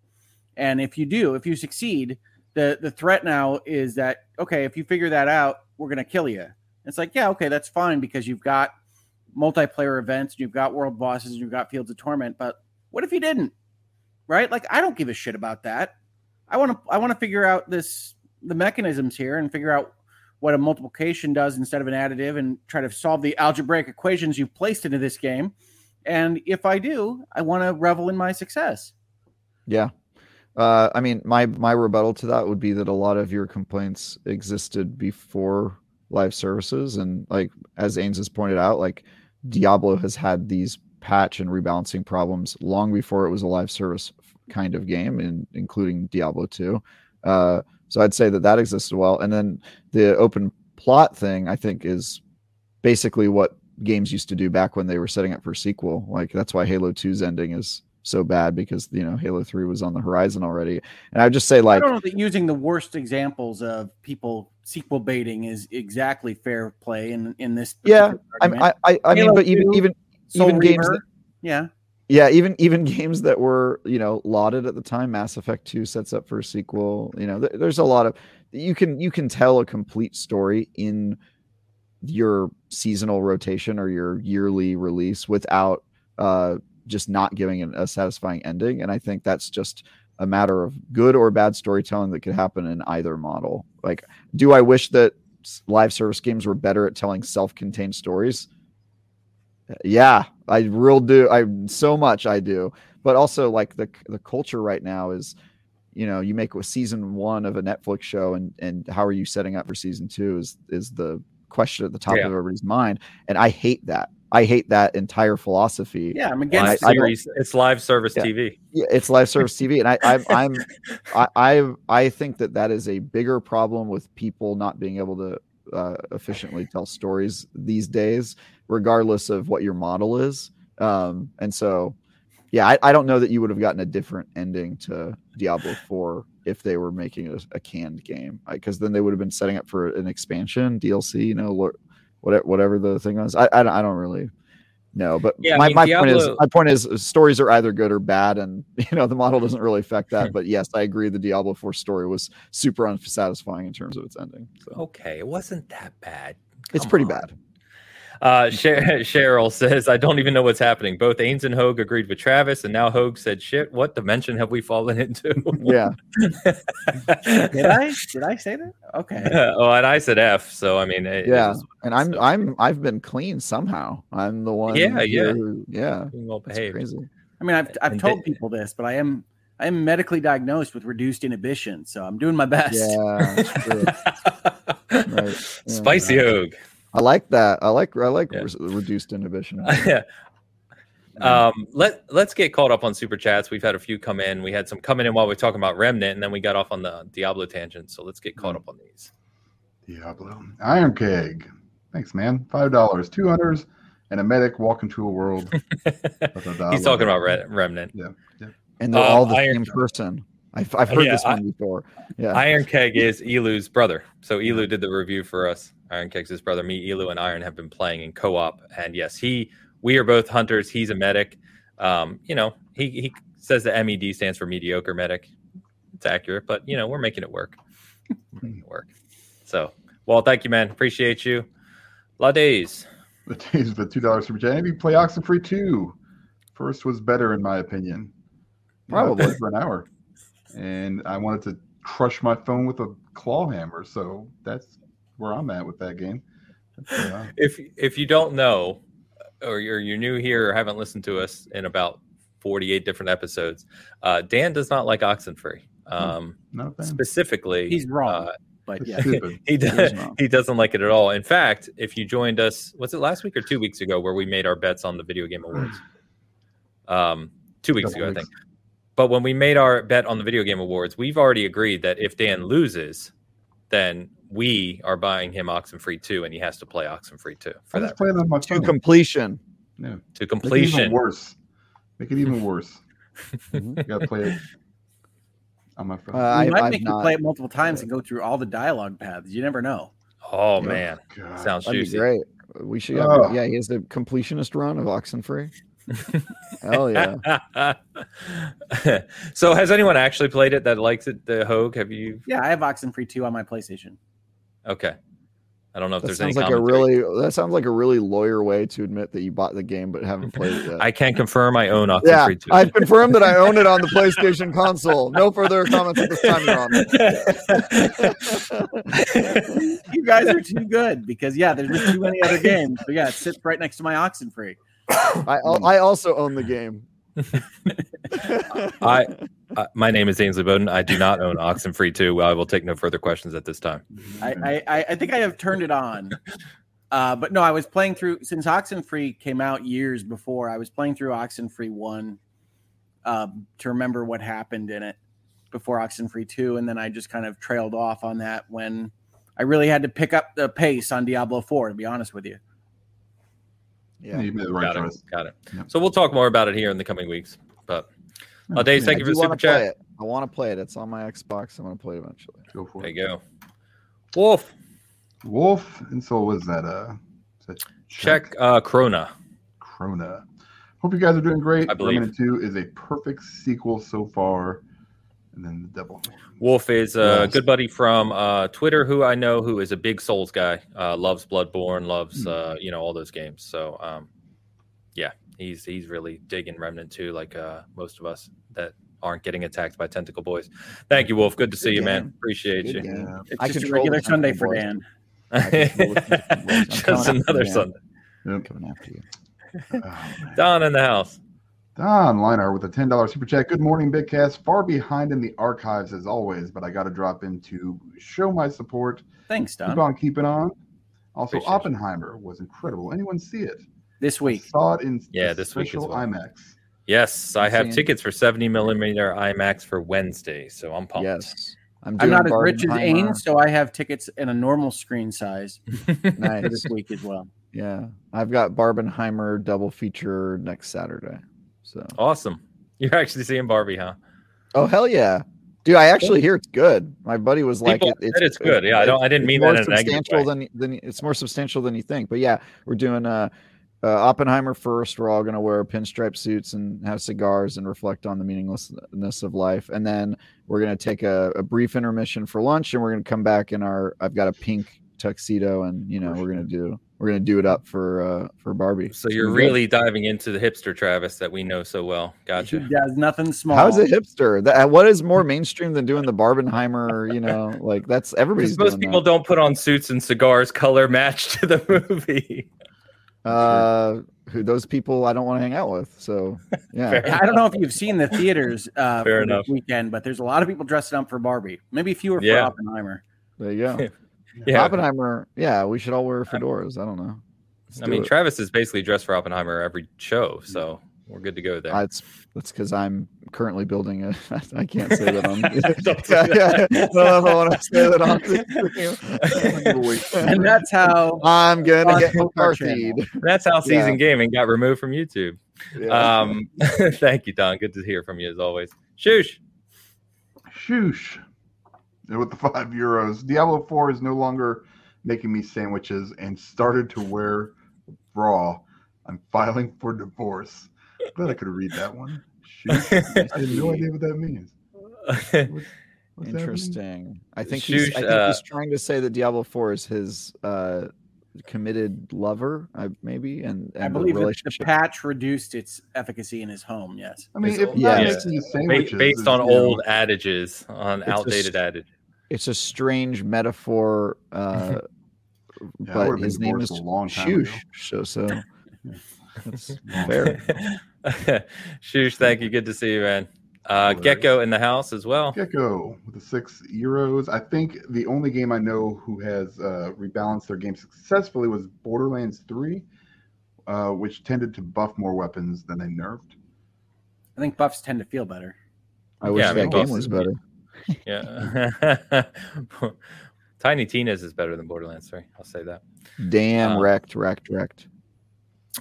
And if you do if you succeed the the threat now is that okay if you figure that out we're going to kill you it's like yeah okay that's fine because you've got multiplayer events you've got world bosses you've got fields of torment but what if you didn't right? Like I don't give a shit about that. I want to I want to figure out this the mechanisms here and figure out what a multiplication does instead of an additive and try to solve the algebraic equations you've placed into this game. And if I do, I want to revel in my success. Yeah. Uh, I mean, my my rebuttal to that would be that a lot of your complaints existed before live services, and like as Ains has pointed out, like Diablo has had these patch and rebalancing problems long before it was a live service kind of game, in, including Diablo 2. Uh, so I'd say that that existed well. And then the open plot thing, I think, is basically what games used to do back when they were setting up for sequel. Like that's why Halo 2's ending is so bad because you know Halo 3 was on the horizon already. And I would just say like I don't know that using the worst examples of people sequel baiting is exactly fair play in in this. Yeah, I I I mean, but even even Soul even Reaver, games that, yeah yeah, even even games that were you know lauded at the time, Mass Effect Two sets up for a sequel. You know, th- there's a lot of you can you can tell a complete story in your seasonal rotation or your yearly release without uh, just not giving an, a satisfying ending. And I think that's just a matter of good or bad storytelling that could happen in either model. Like, do I wish that live service games were better at telling self-contained stories? Yeah, I real do. I so much I do. But also like the the culture right now is, you know, you make a season one of a Netflix show, and and how are you setting up for season two is is the question at the top yeah. of everybody's mind. And I hate that. I hate that entire philosophy. Yeah, I'm against I, series. I it's live service yeah, TV. Yeah, it's live service TV, and I, I I'm I, I I think that that is a bigger problem with people not being able to uh, efficiently tell stories these days, regardless of what your model is. Um, and so, yeah, I, I, don't know that you would have gotten a different ending to Diablo 4 if they were making a, a canned game, because then they would have been setting up for an expansion, DLC, you know, whatever, whatever the thing was. I, I, I don't really. know, but Yeah, I my, mean, my point is my point is stories are either good or bad, and you know the model doesn't really affect that. but yes, I agree. The Diablo Four story was super unsatisfying in terms of its ending. So Okay, it wasn't that bad. it's pretty on. bad. Uh, Sher- Cheryl says, I don't even know what's happening. Both Ains and Hogue agreed with Travis, and now Hogue said, Shit, what dimension have we fallen into? Yeah, Did I? Did I say that? Okay. oh, and I said F. So, I mean, it- it yeah. is- And I'm so- I'm I've been clean somehow. I'm the one. Yeah, yeah. who- yeah. being well It's behaved. crazy. I mean, I've I've And told they- people this, but I am I am medically diagnosed with reduced inhibition, so I'm doing my best. Yeah, true. right. Yeah. Spicy Hogue. I like that. I like I like Yeah. re- reduced inhibition. yeah. um, let let's get caught up on super chats. We've had a few come in. We had some coming in while we are talking about Remnant, and then we got off on the Diablo tangent. So let's get caught up on these. Diablo. Iron Keg. Thanks, man. Five dollars, two hunters, and a medic walk into a world. He's talking about Re- Remnant. and they're Uh, all the Iron- same person. I've, I've heard Yeah, this I- one before. Yeah. Iron Keg is Elu's brother. So Elu did the review for us. Iron Keg's his brother. Me, Elu, and Iron have been playing in co-op. And yes, he we are both hunters. He's a medic. Um, you know, he he says the MED stands for mediocre medic. It's accurate, but you know, we're making it work. Making it work. So well, thank you, man. Appreciate you. La days. The days of the two dollars super chat. Maybe play Oxenfree two. First was better in my opinion. You know, I Probably. for an hour, and I wanted to crush my phone with a claw hammer. So that's where I'm at with that game. Uh, If if you don't know, or you're you're new here or haven't listened to us in about 48 different episodes, uh, Dan does not like Oxenfree. Um, not specifically He's wrong, uh, but yeah. he does, wrong. he doesn't like it at all in fact if you joined us was it last week or two weeks ago where we made our bets on the video game awards um two weeks Couple ago i think but when we made our bet on the video game awards we've already agreed that if dan loses then we are buying him oxenfree 2 and he has to play oxenfree 2 for I that just play it on my to phone. completion. yeah. to Make it even completion worse. Make it even worse. Mhm. You gotta play it on my phone. Uh, We I, might I've make not, you play it multiple times and go through all the dialogue paths. You never know. oh Oh, man God. sounds that'd be juicy great. We should. Oh. Yeah, he has the completionist run of Oxenfree. Hell yeah! so has anyone actually played it that likes it the hogue have you Yeah, I have Oxenfree 2 on my PlayStation. okay i don't know if That there's any sounds like a really that sounds like a really lawyer way to admit that you bought the game but haven't played it yet. I can't confirm I own Oxenfree yeah, 2. I've confirmed that I own it on the PlayStation console. No further comments at this time, Your Honor. You guys are too good because yeah, there's just too many other games. So yeah, it sits right next to my Oxenfree. I I also own the game. I uh, my name is Ainsley Bowden. I do not own Oxenfree 2. I will take no further questions at this time. I, I I- I think I have turned it on. Uh, but no, I was playing through since Oxenfree came out years before. I was playing through Oxenfree one um, to remember what happened in it before Oxenfree two, and then I just kind of trailed off on that when I really had to pick up the pace on Diablo four. To be honest with you, Yeah, yeah. you made the right got choice. it. Got it. Yep. So we'll talk more about it here in the coming weeks. But uh, Dave, Yeah, thank I you for do the super want to play chat. it. I want to play it. It's on my Xbox. I'm going to play it eventually. Go for There it. you go. Wolf, Wolf. And so was that uh is that check uh Krona. Krona. Hope you guys are doing great. I believe. Remnant 2 is a perfect sequel so far. And then the devil. Wolf is a Yes. good buddy from uh, Twitter, who I know who is a big Souls guy. Uh, loves Bloodborne, loves uh, you know all those games. So um, yeah, he's he's really digging Remnant too, like uh, most of us that aren't getting attacked by tentacle boys. Thank you, Wolf. Good to see Good you, man. Appreciate Good you. game. It's I just a regular Sunday for Boys. Dan. I control the Tentacle Boys. I'm Just another. Sunday. I'm coming after you. Oh. Don in the house. Don Linar with a $10 super chat. Good morning, Bitcast. Far behind in the archives as always, but I got to drop in to show my support. Thanks, Don. Keep on keeping on. Also, Appreciate you. Oppenheimer was incredible. Anyone see it? This I week, saw it in Yeah, the this week as well. IMAX. Yes, I I've have seen- tickets for 70 millimeter IMAX for Wednesday, so I'm pumped. Yes. I'm, I'm not as rich as Barbenheimer. Ains, so I have tickets in a normal screen size for this week as well. Yeah. I've got Barbenheimer double feature next Saturday. So awesome. You're actually seeing Barbie, huh? Oh hell yeah. Dude, I actually hear it's good. My buddy was like, it, said it's good. Yeah, I don't- I didn't mean more that in a negative substantial than than it's more substantial than you think. But yeah, we're doing uh uh, Oppenheimer first. We're all going to wear pinstripe suits and have cigars and reflect on the meaninglessness of life. And then we're going to take a, a brief intermission for lunch, and we're going to come back in our. I've got a pink tuxedo, and you know we're going to do we're going to do it up for uh for Barbie. So you're Good. really diving into the hipster Travis that we know so well. He Gotcha. does nothing small. How's a hipster? That what is more mainstream than doing the Barbenheimer? You know, like that's everybody's most doing people don't put on suits and cigars color match to the movie. Uh, who those people I don't want to hang out with. So yeah, I don't know if you've seen the theaters uh, Fair for enough. this weekend, but there's a lot of people dressing up for Barbie. Maybe fewer for Oppenheimer. there you go. Yeah, Oppenheimer. Yeah, we should all wear fedoras. I don't know. Let's I do mean it. Travis is basically dressed for Oppenheimer every show, so we're good to go there. Uh, it's that's because I'm currently building a. I can't say that on. Don't do yeah, that. yeah. No, I want to say that on. And that's how I'm gonna get Pokemon McCarthy. That's how season Yeah. gaming got removed from YouTube. Yeah. Um, thank you, Don. Good to hear from you as always. Shoosh. Shoosh. And With the five euros, Diablo 4 is no longer making me sandwiches and started to wear bra. I'm filing for divorce. Glad I could read that one. Shoosh. I have no idea what that means. What's happening? Interesting. I think he's, I think uh, he's trying to say that Diablo Four is his uh, committed lover, I, maybe, and, and I believe that the patch reduced its efficacy in his home. Yes. I mean, if it- not Yeah. making you Ba- sandwiches, based on you know, old adages, on It's a outdated s- adage. It's a strange metaphor, uh, Yeah, but his name is divorced long time Shoosh. ago. So, so that's fair. Shoosh, thank you. Good to see you, man. Uh, Gecko in the house as well. Gecko with the six euros. I think the only game I know who has uh, rebalanced their game successfully was Borderlands 3, uh, which tended to buff more weapons than they nerfed. I think buffs tend to feel better. I wish Yeah, I mean, that game was better. Yeah. Tiny Tina's is better than Borderlands 3. I'll say that. Damn, Uh, wrecked, wrecked, wrecked.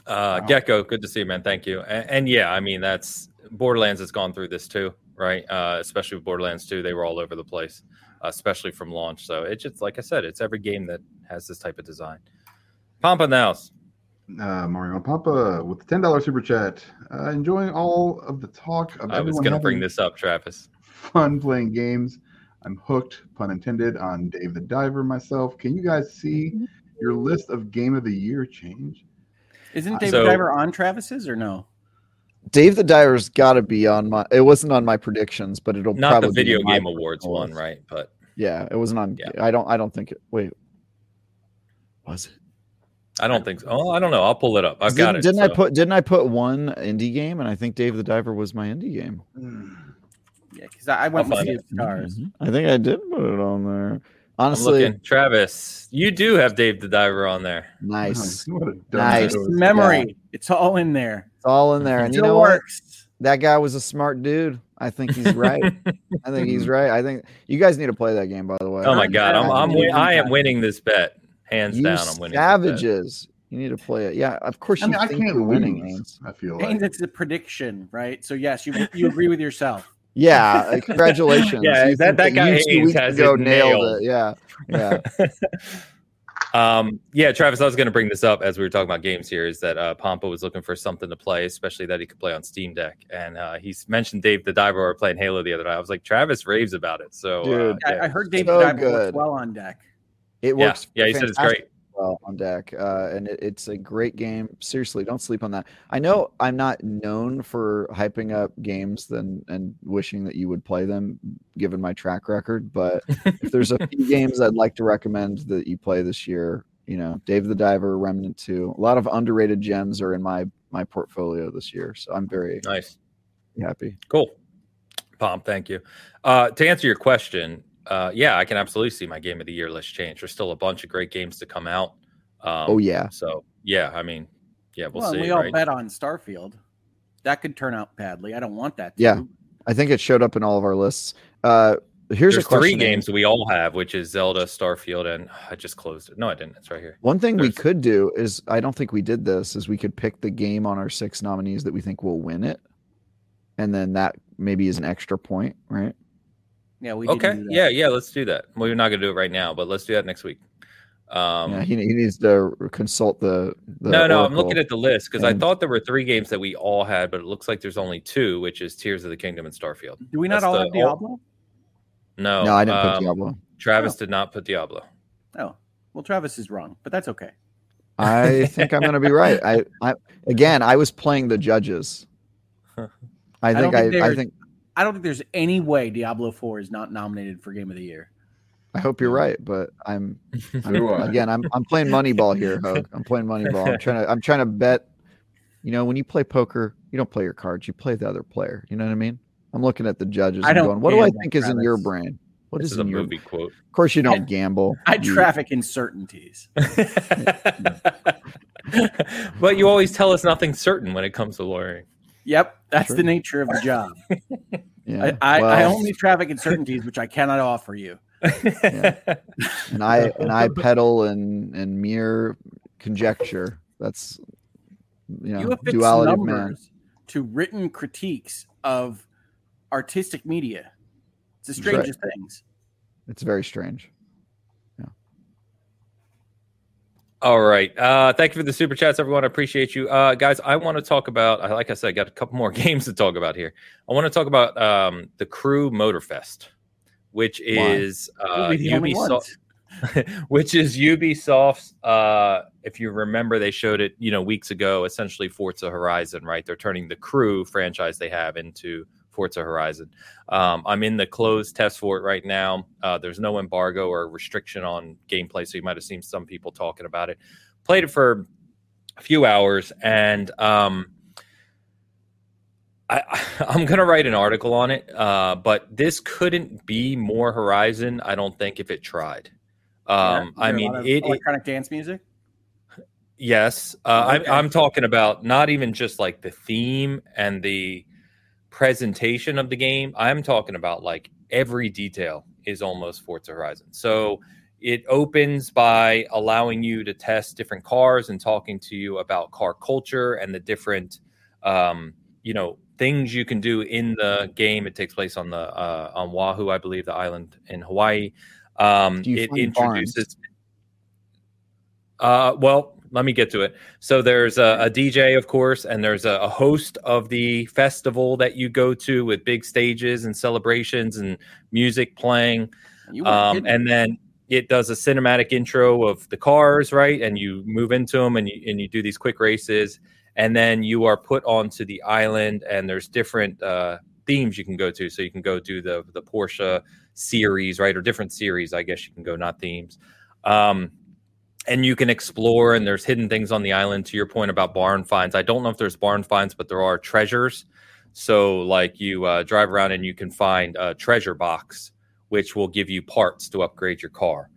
Uh, Wow. Gecko, good to see you, man. Thank you. And, and yeah, I mean, that's Borderlands has gone through this too, right? Uh, especially with Borderlands 2, they were all over the place, uh, especially from launch. So it's just like I said, it's every game that has this type of design. Pampa Nows. Uh, Mario Papa with the ten dollars super chat, uh, enjoying all of the talk of I was going to bring this up, Travis. Fun playing games. I'm hooked, pun intended, on Dave the Diver myself. Can you guys see your list of game of the year change? Isn't uh, David So- Diver on Travis's or no? Dave the Diver's got to be on my. It wasn't on my predictions, but it'll Not probably the be Video on Game Awards personal one, right? But Yeah, it wasn't on. Yeah. I don't. I don't think it. Wait, was it? I don't think so. Oh, I don't know. I'll pull it up. I've got didn't, it. Didn't I put? Didn't I put one indie game? And I think Dave the Diver was my indie game. Hmm. Yeah, because I, I went I'll with find Sea it. of Stars. Mhm. I think I did put it on there. I'm Honestly. Travis, you do have Dave the Diver on there. nice. What a dumb Nice. show. Memory. It's all in there. It's all in there, and you Still know what? That guy was a smart dude. I think he's right. I think he's right. I think you guys need to play that game. By the way. oh my god, I'm, I'm win- I am winning this bet hands you down. I'm winning. this bet. savages. You need to play it. Yeah, of course I you mean, I can't you're winning. lose. I feel Haynes, like it's a prediction, right? So yes, you you agree with yourself. Yeah, uh, congratulations. Yeah, You that- think that guy two weeks has ago it nailed nailed. it. Yeah, yeah. Um, yeah, Travis, I was going to bring this up as we were talking about games here. Is that uh, Pompa was looking for something to play, especially that he could play on Steam Deck, and uh, he's mentioned Dave the Diver or playing Halo the other night. I was like, Travis raves about it. So, uh, Dude, I, yeah. I heard David So Diver works well on deck. It works. yeah, he said it's great. Well on deck, uh, and it, it's a great game. Seriously, don't sleep on that. I know I'm not known for hyping up games and and wishing that you would play them, given my track record. But if there's a few games I'd like to recommend that you play this year, you know, Dave the Diver, Remnant Two, a lot of underrated gems are in my my portfolio this year, so I'm very Nice, happy. cool. Pomp, thank you. Uh, to answer your question, uh, yeah, I can absolutely see my game of the year list change. There's still a bunch of great games to come out. Um, oh yeah, So yeah, I mean, yeah, we'll, Well, see. we all right? bet on Starfield. That could turn out badly. I don't want that. To. Yeah. I think it showed up in all of our lists. Uh, here's There's a question. three Ains. games we all have, which is Zelda, Starfield, and I just closed it. No, I didn't. It's right here. One thing we could do is I don't think we did this is we could pick the game on our six nominees that we think will win it, and then that maybe is an extra point, right? Yeah, we Okay. do that. Yeah, yeah. Let's do that. Well, we're not gonna do it right now, but let's do that next week. Um, yeah, he, he needs to consult the. the no, no, I'm looking at the list because I thought there were three games that we all had, but it looks like there's only two, which is Tears of the Kingdom and Starfield. Do we not That's all the- have Diablo? No, No, I didn't um, put Diablo. Travis Oh. did not put Diablo. Oh, well, Travis is wrong, but that's okay. I think I'm going to be right. I, I again, I was playing the judges. I don't think think I, I think I don't think there's any way Diablo 4 is not nominated for Game of the Year. I hope you're um, right, but I'm, I'm again I'm I'm playing Moneyball here, Hogue. I'm playing Moneyball. I'm trying to I'm trying to bet. You know, when you play poker, you don't play your cards, you play the other player. You know what I mean? I'm looking at the judges I and don't going, what do I think is in your brain? What this is is a your movie quote. Of course you don't gamble. I You- traffic in certainties. but you always tell us nothing certain when it comes to lawyering. Yep, that's Sure. the nature of the job. Yeah. I, I, I only traffic in certainties, which I cannot offer you. and I and I peddle and and mere conjecture. That's you know you affix duality of man. numbers to written critiques of artistic media. It's the That's right. strangest things. It's very strange. All right. Uh, thank you for the super chats, everyone. I appreciate you. Uh, guys, I want to talk about, I- like I said, I got a couple more games to talk about here. I want to talk about um, the Crew Motorfest, which is uh, We'll be the only Ubisoft. which is Ubisoft's. Uh, if you remember, they showed it, you know, weeks ago. Essentially, Forza Horizon, right? They're turning the Crew franchise they have into Forza Horizon. Um, I'm in the closed test for it right now. Uh, there's no embargo or restriction on gameplay, so you might have seen some people talking about it. Played it for a few hours, and um, I, I'm going to write an article on it. Uh, but this couldn't be more Horizon, I don't think, if it tried. Um, Yeah, I is there a mean, it, it electronic dance music. Yes, uh, Okay. I'm, I'm talking about not even just like the theme and the presentation of the game. I'm talking about like every detail is almost Forza Horizon. So it opens by allowing you to test different cars and talking to you about car culture and the different, um, you know, things you can do in the game. It takes place on the uh, on Oahu, I believe, the island in Hawaii. Um, it introduces. Uh, well, let me get to it. So there's a, a DJ, of course, and there's a, a host of the festival that you go to with big stages and celebrations and music playing. Um, and then it does a cinematic intro of the cars, right? And you move into them and you and you do these quick races, and then you are put onto the island, and there's different uh, themes you can go to. So you can go do the the Porsche series, right, or different series. I guess you can go, not themes. Um, and you can explore, and there's hidden things on the island. To your point about barn finds, I don't know if there's barn finds, but there are treasures. So, like, you uh, drive around and you can find a treasure box, which will give you parts to upgrade your car.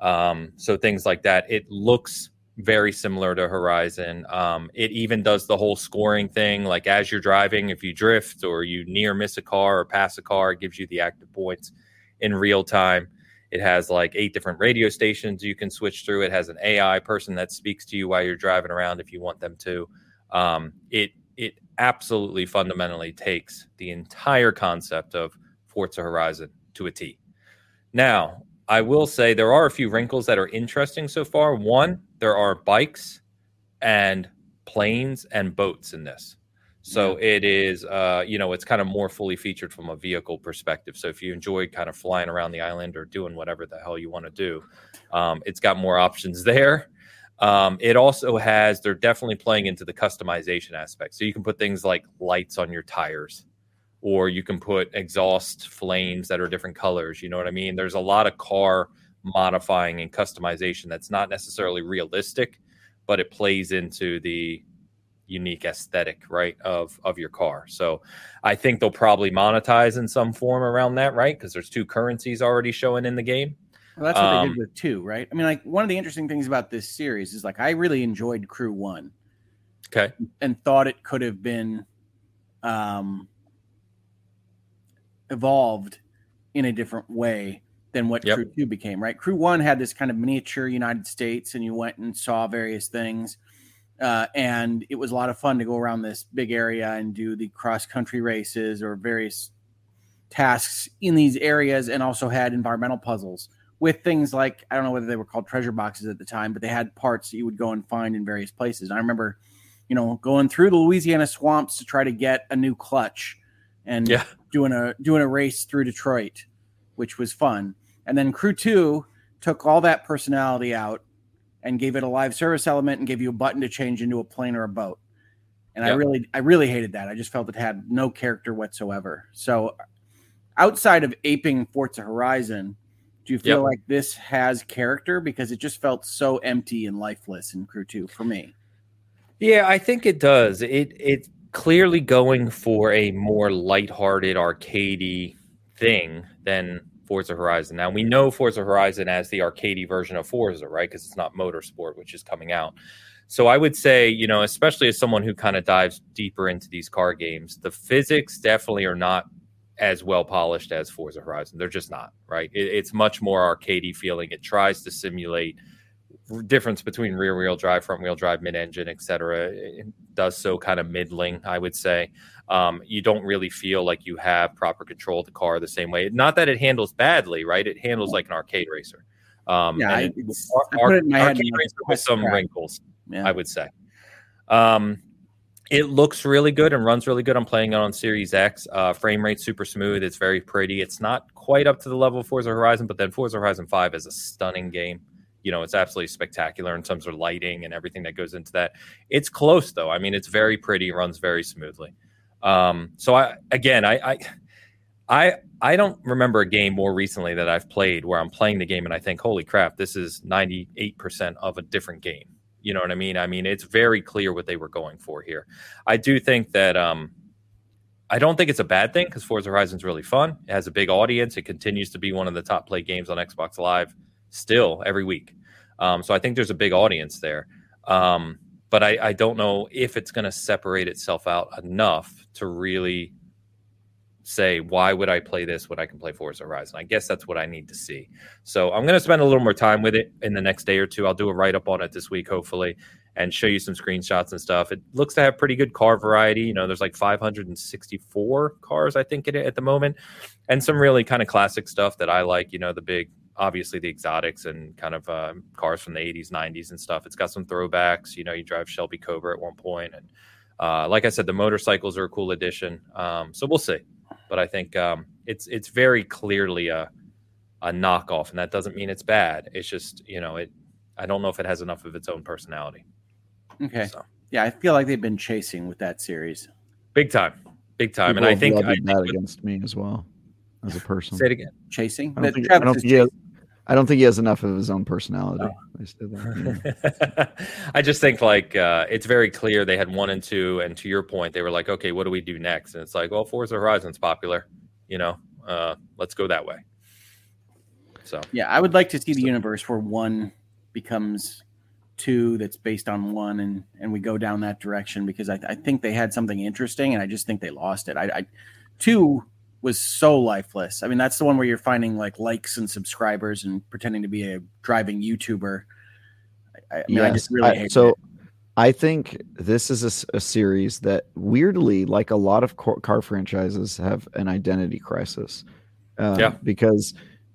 Um, so, things like that. It looks very similar to Horizon. Um, it even does the whole scoring thing. Like, as you're driving, if you drift or you near miss a car or pass a car, it gives you the active points in real time. It has like eight different radio stations you can switch through. It has an AI person that speaks to you while you're driving around if you want them to. Um, it it absolutely fundamentally takes the entire concept of Forza Horizon to a T. Now, I will say there are a few wrinkles that are interesting so far. One, there are bikes and planes and boats in this. So it is, uh, you know, it's kind of more fully featured from a vehicle perspective. So if you enjoy kind of flying around the island or doing whatever the hell you want to do, um, it's got more options there. Um, it also has, they're definitely playing into the customization aspect. So you can put things like lights on your tires, or you can put exhaust flames that are different colors. You know what I mean? There's a lot of car modifying and customization that's not necessarily realistic, but it plays into the unique aesthetic right of of your car so i think they'll probably monetize in some form around that right because there's two currencies already showing in the game Well, that's what they um, did with two, right? I mean, like one of the interesting things about this series is like I really enjoyed Crew One okay and thought it could have been um, evolved in a different way than what Yep. Crew Two became. Right? Crew One had this kind of miniature United States, and you went and saw various things. Uh, and it was a lot of fun to go around this big area and do the cross country races or various tasks in these areas and also had environmental puzzles with things like I don't know whether they were called treasure boxes at the time, but they had parts that you would go and find in various places. And I remember, you know, going through the Louisiana swamps to try to get a new clutch and Yeah. doing a doing a race through Detroit, which was fun. And then Crew 2 took all that personality out and gave it a live service element and gave you a button to change into a plane or a boat. And I really I really hated that. I just felt it had no character whatsoever. So outside of aping Forza Horizon, do you feel Yep. like this has character because it just felt so empty and lifeless in Crew 2 for me. Yeah, I think it does. It it clearly going for a more lighthearted, arcadey thing than Forza Horizon. Now we know Forza Horizon as the arcadey version of Forza, right? Because it's not motorsport, which is coming out. So I would say, you know, especially as someone who kind of dives deeper into these car games, the physics definitely are not as well polished as Forza Horizon. They're just not, right? It, it's much more arcadey feeling. It tries to simulate difference between rear wheel drive, front wheel drive, mid engine, etc. Does so kind of middling, I would say. Um, you don't really feel like you have proper control of the car the same way. Not that it handles badly, right? It handles like an arcade racer. Um, Yeah, and I- it- it's- ar- I put it in my head arcade and racer with some crap. wrinkles. Yeah. I would say. Um, it looks really good and runs really good. I'm playing it on Series X. Uh, frame rate super smooth. It's very pretty. It's not quite up to the level of Forza Horizon, but then Forza Horizon 5 is a stunning game. You know, it's absolutely spectacular in terms of lighting and everything that goes into that. It's close though. I mean, it's very pretty, runs very smoothly. Um, so I again, I, I I I don't remember a game more recently that I've played where I'm playing the game and I think, holy crap, this is 98% of a different game. You know what I mean? I mean, it's very clear what they were going for here. I do think that um I don't think it's a bad thing because Forza Horizon's really fun. It has a big audience. It continues to be one of the top play games on Xbox Live still every week. Um, so I think there's a big audience there. Um, but I, I don't know if it's going to separate itself out enough to really say why would I play this when I can play Forza Horizon. I guess that's what I need to see. So I'm going to spend a little more time with it in the next day or two. I'll do a write up on it this week, hopefully, and show you some screenshots and stuff. It looks to have pretty good car variety. You know, there's like 564 cars, I think, in it at the moment, and some really kind of classic stuff that I like. You know, the big, obviously the exotics and kind of uh, cars from the 80s, 90s, and stuff. It's got some throwbacks. You know, you drive Shelby Cobra at one point, and uh, like I said, the motorcycles are a cool addition. Um, so we'll see, but I think um, it's it's very clearly a a knockoff, and that doesn't mean it's bad. It's just you know it. I don't know if it has enough of its own personality. Okay. So Yeah, I feel like they've been chasing with that series. big time, big time, People and I think I that against me as well as a person. say it again. Chasing? I don't, think, I, don't is think he has, chasing. I don't think he has enough of his own personality. Oh. I just did that, yeah. I just think like uh, it's very clear they had one and two, and to your point, they were like, okay, what do we do next? And it's like, well, Forza Horizon's popular, you know, uh, let's go that way. So Yeah, I would like to see the universe where one becomes two that's based on one and and we go down that direction because I, I think they had something interesting and I just think they lost it. I, I two was so lifeless. I mean, that's the one where you're finding like likes and subscribers and pretending to be a driving YouTuber. I, I mean, I just really I- hate so it. I think this is a series that weirdly, like a lot of car, car franchises, have an identity crisis. Uh, Yeah. Because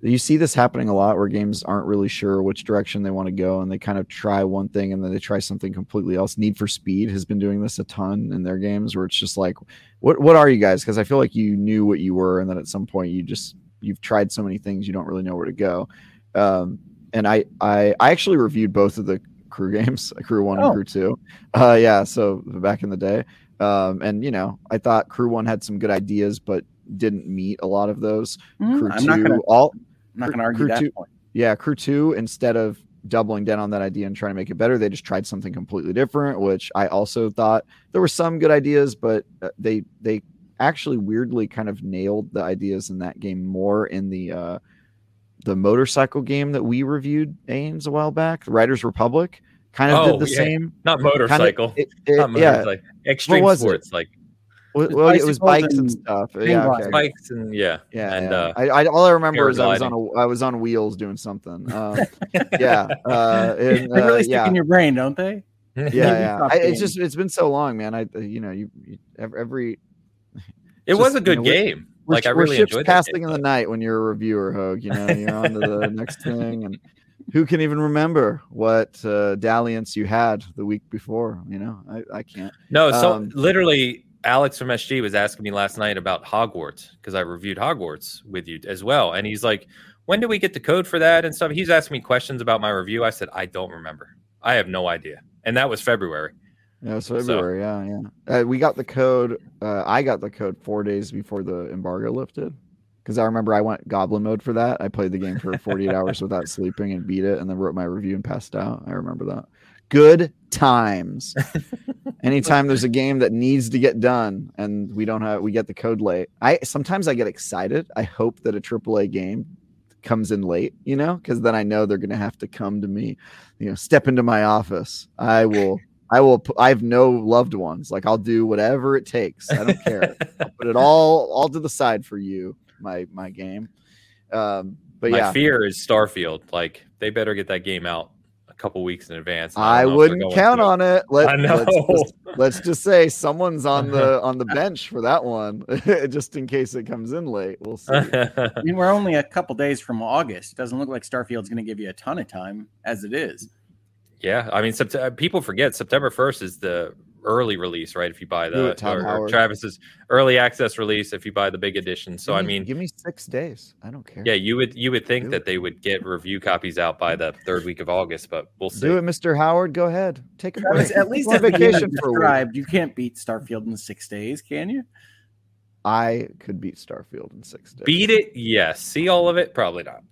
you see this happening a lot where games aren't really sure which direction they want to go and they kind of try one thing and then they try something completely else. Need for Speed has been doing this a ton in their games where it's just like, what what are you guys? Because I feel like you knew what you were and then at some point you just you've tried so many things you don't really know where to go. Um, and I, I I actually reviewed both of the crew games, Crew One Oh. and Crew Two. Uh, yeah, so back in the day, um, and you know, I thought Crew One had some good ideas, but didn't meet a lot of those. Mhm, Crew I'm Two, gonna all I'm not gonna argue Crew that two- point. yeah, Crew Two instead of doubling down on that idea and trying to make it better, they just tried something completely different, which I also thought there were some good ideas, but uh, they they actually weirdly kind of nailed the ideas in that game more in the uh the motorcycle game that we reviewed Ames a while back, the Riders Republic, kind of Oh, did the yeah. same. not Kind of- motorcycle, it- it- not yeah, extreme was it? sports like well, well, it was bikes and and stuff. Yeah, okay. bikes and yeah, Yeah, and yeah. uh, I, I all I remember is I was on a I was on wheels doing something. Um, yeah, uh, and, They uh, really stick yeah, in your brain, don't they? yeah, yeah. I, it's just it's been so long, man. I you know you, you every it Just, was a you good know, game. We're, like I we're really ships enjoyed passing game, in the but- night when you're a reviewer, Hogue. You know, you're on to the next thing, and who can even remember what uh, dalliance you had the week before? You know, I, I can't. No, so Um, literally, Alex from SG was asking me last night about Hogwarts because I reviewed Hogwarts with you as well, and he's like, "When do we get the code for that and stuff?" He's asking me questions about my review. I said, "I don't remember. I have no idea." And that was February. Yeah, it's February. Yeah, yeah. Uh, we got the code. Uh, I got the code four days before the embargo lifted. Because I remember I went goblin mode for that. I played the game for 48 hours without sleeping and beat it, and then wrote my review and passed out. I remember that. Good times. Anytime there's a game that needs to get done and we don't have, we get the code late. I sometimes I get excited. I hope that a AAA game comes in late, you know, because then I know they're going to have to come to me, you know, step into my office. I will I will. I have no loved ones. Like I'll do whatever it takes. I don't care. I'll put it all all to the side for you, my my game. Um, but my yeah, fear is Starfield. Like they better get that game out a couple weeks in advance. and I don't know if they're wouldn't count to. on it. Let, I know. Let's just, let's just say someone's on the on the bench for that one, just in case it comes in late. We'll see. I mean, we're only a couple days from August. It doesn't look like Starfield's going to give you a ton of time as it is. yeah, I mean, Sept- people forget September first is the early release, right? If you buy Do the it, or- or Travis's early access release, if you buy the big edition. So I mean, give me six days. I don't care. Yeah, you would you would think Do that it. they would get review copies out by the third week of August, but we'll see. do it, Mr. Howard. Go ahead. Take a Travis, break. at least Go on at the game vacation for a week. described, you can't beat Starfield in six days, can you? I could beat Starfield in six days. Beat it, yes. See all of it, probably not.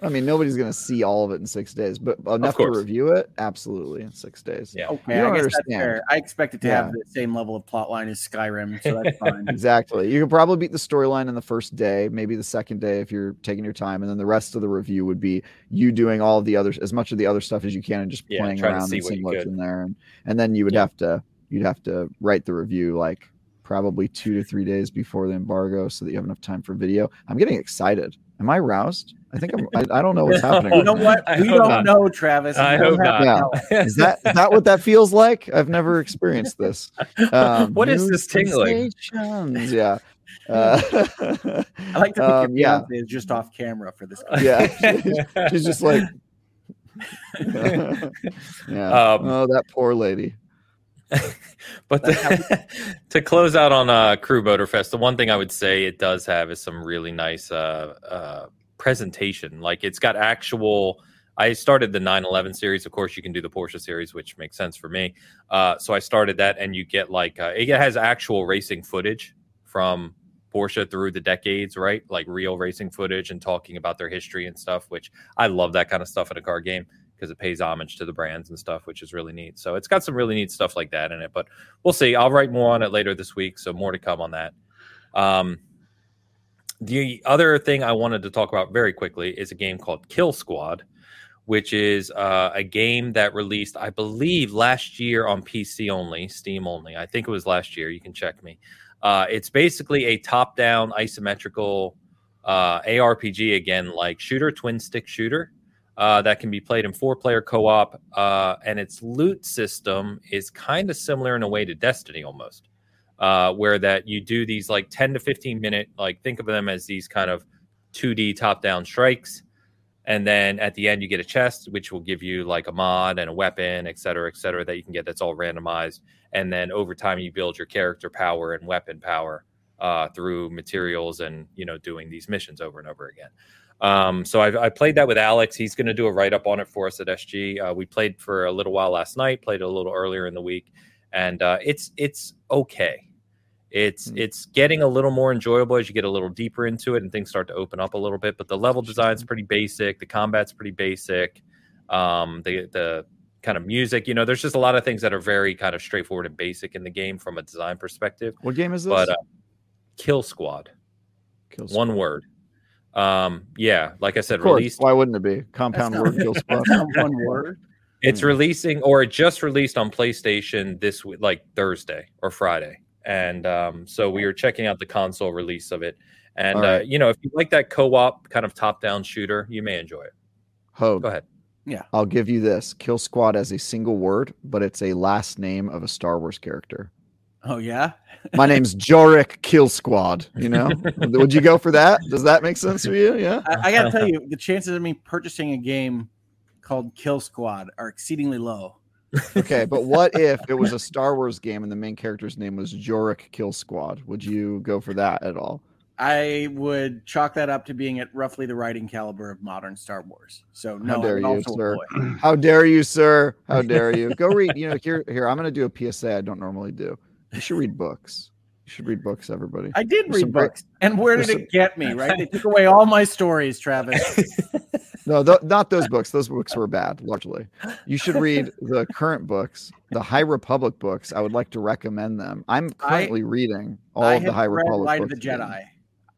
I mean, nobody's going to see all of it in six days, but enough to review it, absolutely, in six days. Yeah. Okay, You I don't guess that's understand. fair. I expect it to Yeah. have the same level of plot line as Skyrim, so that's fine. Exactly. You could probably beat the storyline in the first day, maybe the second day if you're taking your time, and then the rest of the review would be you doing all of the other as much of the other stuff as you can and just Yeah, playing around see and seeing you what's could. in there, and and then you would Yeah. have to you'd have to write the review like probably two to three days before the embargo so that you have enough time for video. I'm getting excited. Am I roused? I think I'm. I, I don't know what's happening. you know what? I We don't not. know, Travis. You I don't hope not. tell. Is that is that what that feels like? I've never experienced this. Um, What is this tingling? sensations. Yeah. Uh, I like to think um, your yeah, is just off camera for this. yeah. She's just like, yeah. Um, oh, that poor lady. but the, to close out on uh, Crew Motorfest, the one thing I would say it does have is some really nice uh, uh, presentation. Like it's got actual. I started the 911 series. Of course, you can do the Porsche series, which makes sense for me. Uh, so I started that, and you get like uh, it has actual racing footage from Porsche through the decades, right? Like real racing footage and talking about their history and stuff, which I love that kind of stuff in a car game because it pays homage to the brands and stuff, which is really neat. So it's got some really neat stuff like that in it, but we'll see. I'll write more on it later this week, so more to come on that. Um, the other thing I wanted to talk about very quickly is a game called Kill Squad, which is uh, a game that released, I believe, last year on PC only, Steam only. I think it was last year. You can check me. Uh, it's basically a top-down isometrical uh, ARPG again, like shooter, twin stick shooter uh, that can be played in four-player co-op, uh, and its loot system is kind of similar in a way to Destiny almost, uh, where that you do these like ten to fifteen minute, like think of them as these kind of 2D top-down strikes, and then at the end you get a chest, which will give you like a mod and a weapon, et cetera, et cetera, that you can get that's all randomized, and then over time you build your character power and weapon power uh, through materials and you know doing these missions over and over again. Um, so I, I played that with Alex. He's going to do a write up on it for us at SG. Uh, we played for a little while last night. Played a little earlier in the week, and uh, it's it's okay. It's Hmm. it's getting a little more enjoyable as you get a little deeper into it and things start to open up a little bit. But the level design's pretty basic. The combat's pretty basic. Um, the the kind of music, you know, there's just a lot of things that are very kind of straightforward and basic in the game from a design perspective. What game is this? But uh, Kill Squad, Kill Squad. one word. Um, yeah, like I said, released. Why wouldn't it be compound word kill squad? One word. It's Hmm. releasing, or it just released on PlayStation this week, like Thursday or Friday, and um, so we were checking out the console release of it. And All uh, you know, if you like that co-op kind of top-down shooter, you may enjoy it. Hogue, Go ahead. Yeah, I'll give you this: kill squad as a single word, but it's a last name of a Star Wars character. Oh yeah. My name's Jorik Kill Squad. You know, would you go for that? Does that make sense for you? Yeah. I, I gotta tell you, the chances of me purchasing a game called Kill Squad are exceedingly low. Okay, but what if it was a Star Wars game and the main character's name was Jorik Kill Squad? Would you go for that at all? I would chalk that up to being at roughly the writing caliber of modern Star Wars. So no, How dare you, sir. How dare you, sir? How dare you? Go read. You know, here, here. I'm going to do a PSA. I don't normally do. You should read books. You should read books, everybody. I did There's read great- books, and where did there's it get me? Right? They took away all my stories, Travis. No, th- not those books. Those books were bad, largely. You should read the current books, the High Republic books. I would like to recommend them. I'm currently reading all I of the have High read Republic Light of books. the again. Jedi.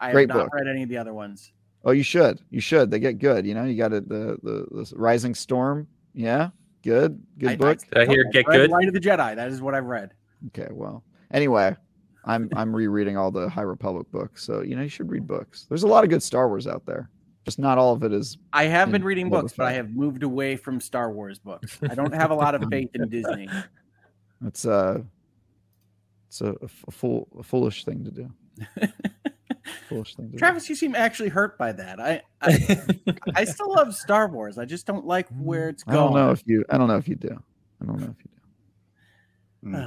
I Great have not book. read any of the other ones. Oh, you should. You should. They get good. You know, you got it. The, the the Rising Storm. Yeah, good. Good I- book. Did I hear get read good? Light of the Jedi. That is what I've read. Okay. Well, anyway, I'm I'm rereading all the High Republic books. So you know, you should read hmm. books. There's a lot of good Star Wars out there. Just not all of it is. I have been reading books, but I have moved away from Star Wars books. I don't have a lot of faith in Disney. It's uh It's a, a, fool, a foolish thing to do. foolish thing to Travis, you seem actually hurt by that. I, I, I still love Star Wars. I just don't like where mm, it's going. I don't know if you. I don't know if you do. I don't know if you do. Hmm.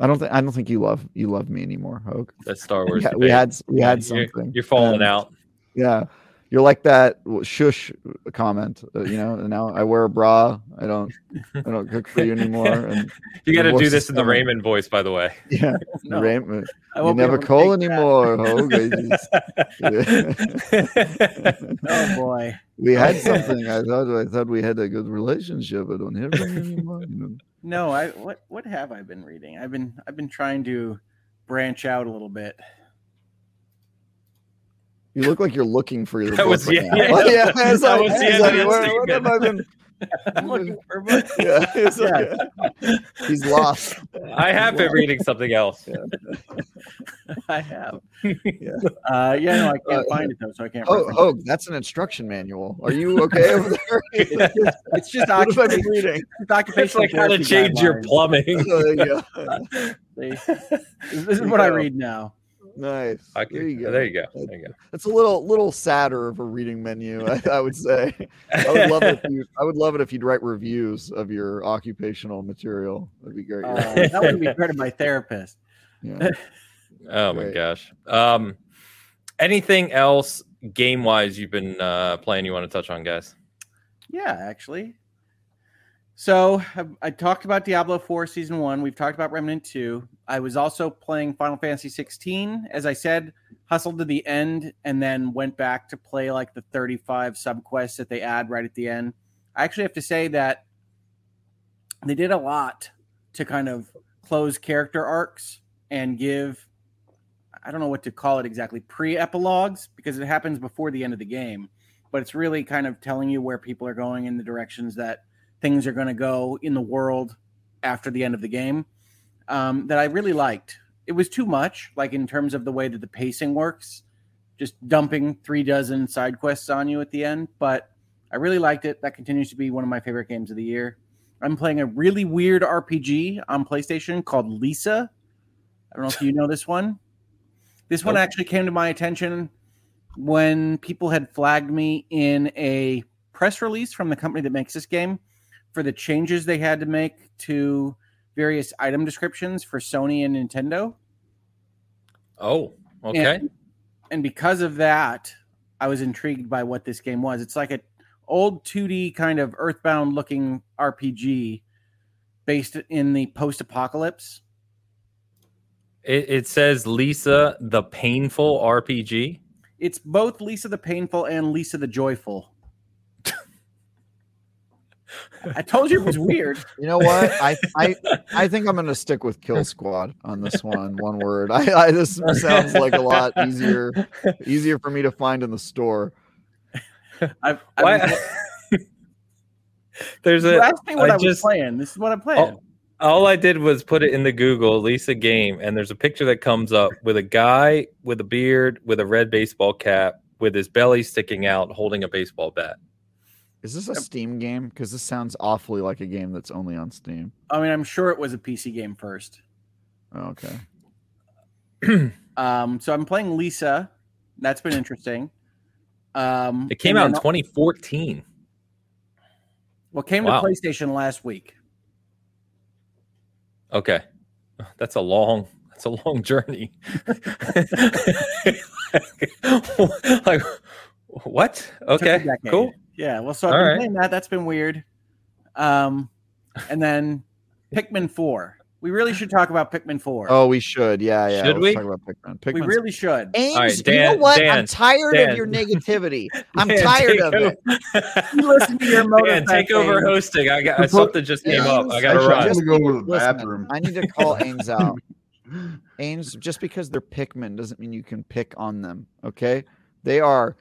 I don't think. I don't think you love you love me anymore, Hogue. That's Star Wars. Yeah, we had we had You're- something. You're falling and- out. Yeah, you're like that shush comment. Uh, you know, and now I wear a bra. I don't. I don't cook for you anymore. And You got to do this in the stomach? Raymond voice, by the way. yeah, No, Raymond, I you won't be never call anymore, Hogue. I just- Oh boy. we had something. I thought. I thought we had a good relationship. I don't hear from you anymore. You know? No, I what what have I been reading? I've been I've been trying to branch out a little bit. You look like you're looking for your. That book was right now. yeah, yeah, that was the end of the where- what have I been- I'm looking for a book. Yeah, it's like- he's lost. I have been reading something else. I have. Yeah. Uh, yeah, no, I can't Uh, find it though, so I can't. Oh, reference Hogue, that's an instruction manual. Are you okay over there? it. It's just, it's just What I been occupation, reading? it's occupational It's like how to therapy change your plumbing. Oh, there you this is what I read now. Nice. I There you go. There you go. There you go. It's a little little sadder of a reading menu, I, I would say. I would love it if you I would love it if you'd write reviews of your occupational material. That'd be great. Uh, that would be part of my therapist. yeah. Oh my gosh. Um, anything else game wise you've been uh, playing you want to touch on, guys? Yeah, actually. So I, talked about Diablo 4 season one. We've talked about Remnant 2. I was also playing Final Fantasy 16. As I said, hustled to the end and then went back to play like the 35 subquests that they add right at the end. I actually have to say that they did a lot to kind of close character arcs and give I don't know what to call it exactly, pre-epilogues because it happens before the end of the game, but it's really kind of telling you where people are going in the directions that things are going to go in the world after the end of the game. Um, that I really liked. It was too much, like in terms of the way that the pacing works, just dumping three dozen side quests on you at the end. But I really liked it. That continues to be one of my favorite games of the year. I'm playing a really weird RPG on PlayStation called Lisa. I don't know if you know this one. This one actually came to my attention when people had flagged me in a press release from the company that makes this game for the changes they had to make to various item descriptions for Sony and Nintendo. Oh, okay. And, and because of that, I was intrigued by what this game was. It's like a old 2D kind of earthbound looking RPG based in the post-apocalypse. It, it says Lisa the Painful RPG. It's both Lisa the Painful and Lisa the Joyful. I told you it was weird. You know what? I I I think I'm gonna stick with Kill Squad on this one. One word. I, I this sounds like a lot easier easier for me to find in the store. I've, I've, There's you a. asked me what I I, was just- playing. This is what I'm playing. All I did was put it in the Google Lisa game, and there's a picture that comes up with a guy with a beard, with a red baseball cap, with his belly sticking out, holding a baseball bat. Is this a Steam game? Because this sounds awfully like a game that's only on Steam. I mean, I'm sure it was a PC game first. Oh, okay. Um, so I'm playing Lisa. That's been interesting. Um, It came out in 2014. Well, came Wow. to PlayStation last week. Okay. That's a long that's a long journey. like what? Okay. Cool. Yeah. Well, so I've All been right. playing that. That's been weird. Um, and then Pikmin Four. We really should talk about Pikmin Four. Oh, we should. Yeah, yeah. Should Let's we? talk about Pikmin. we Pikmin's- really should. Ames, All right, you Dan- know what? Dan, I'm tired Dan. of your negativity. I'm Dan, tired of it. You listen to your motor Dan, take over thing. hosting. I got something just came up. I got to Ames, Actually, I'm run. just- gonna go to the Listen, bathroom. I need to call Ames out. Ames, just because they're Pikmin doesn't mean you can pick on them. Okay, they are.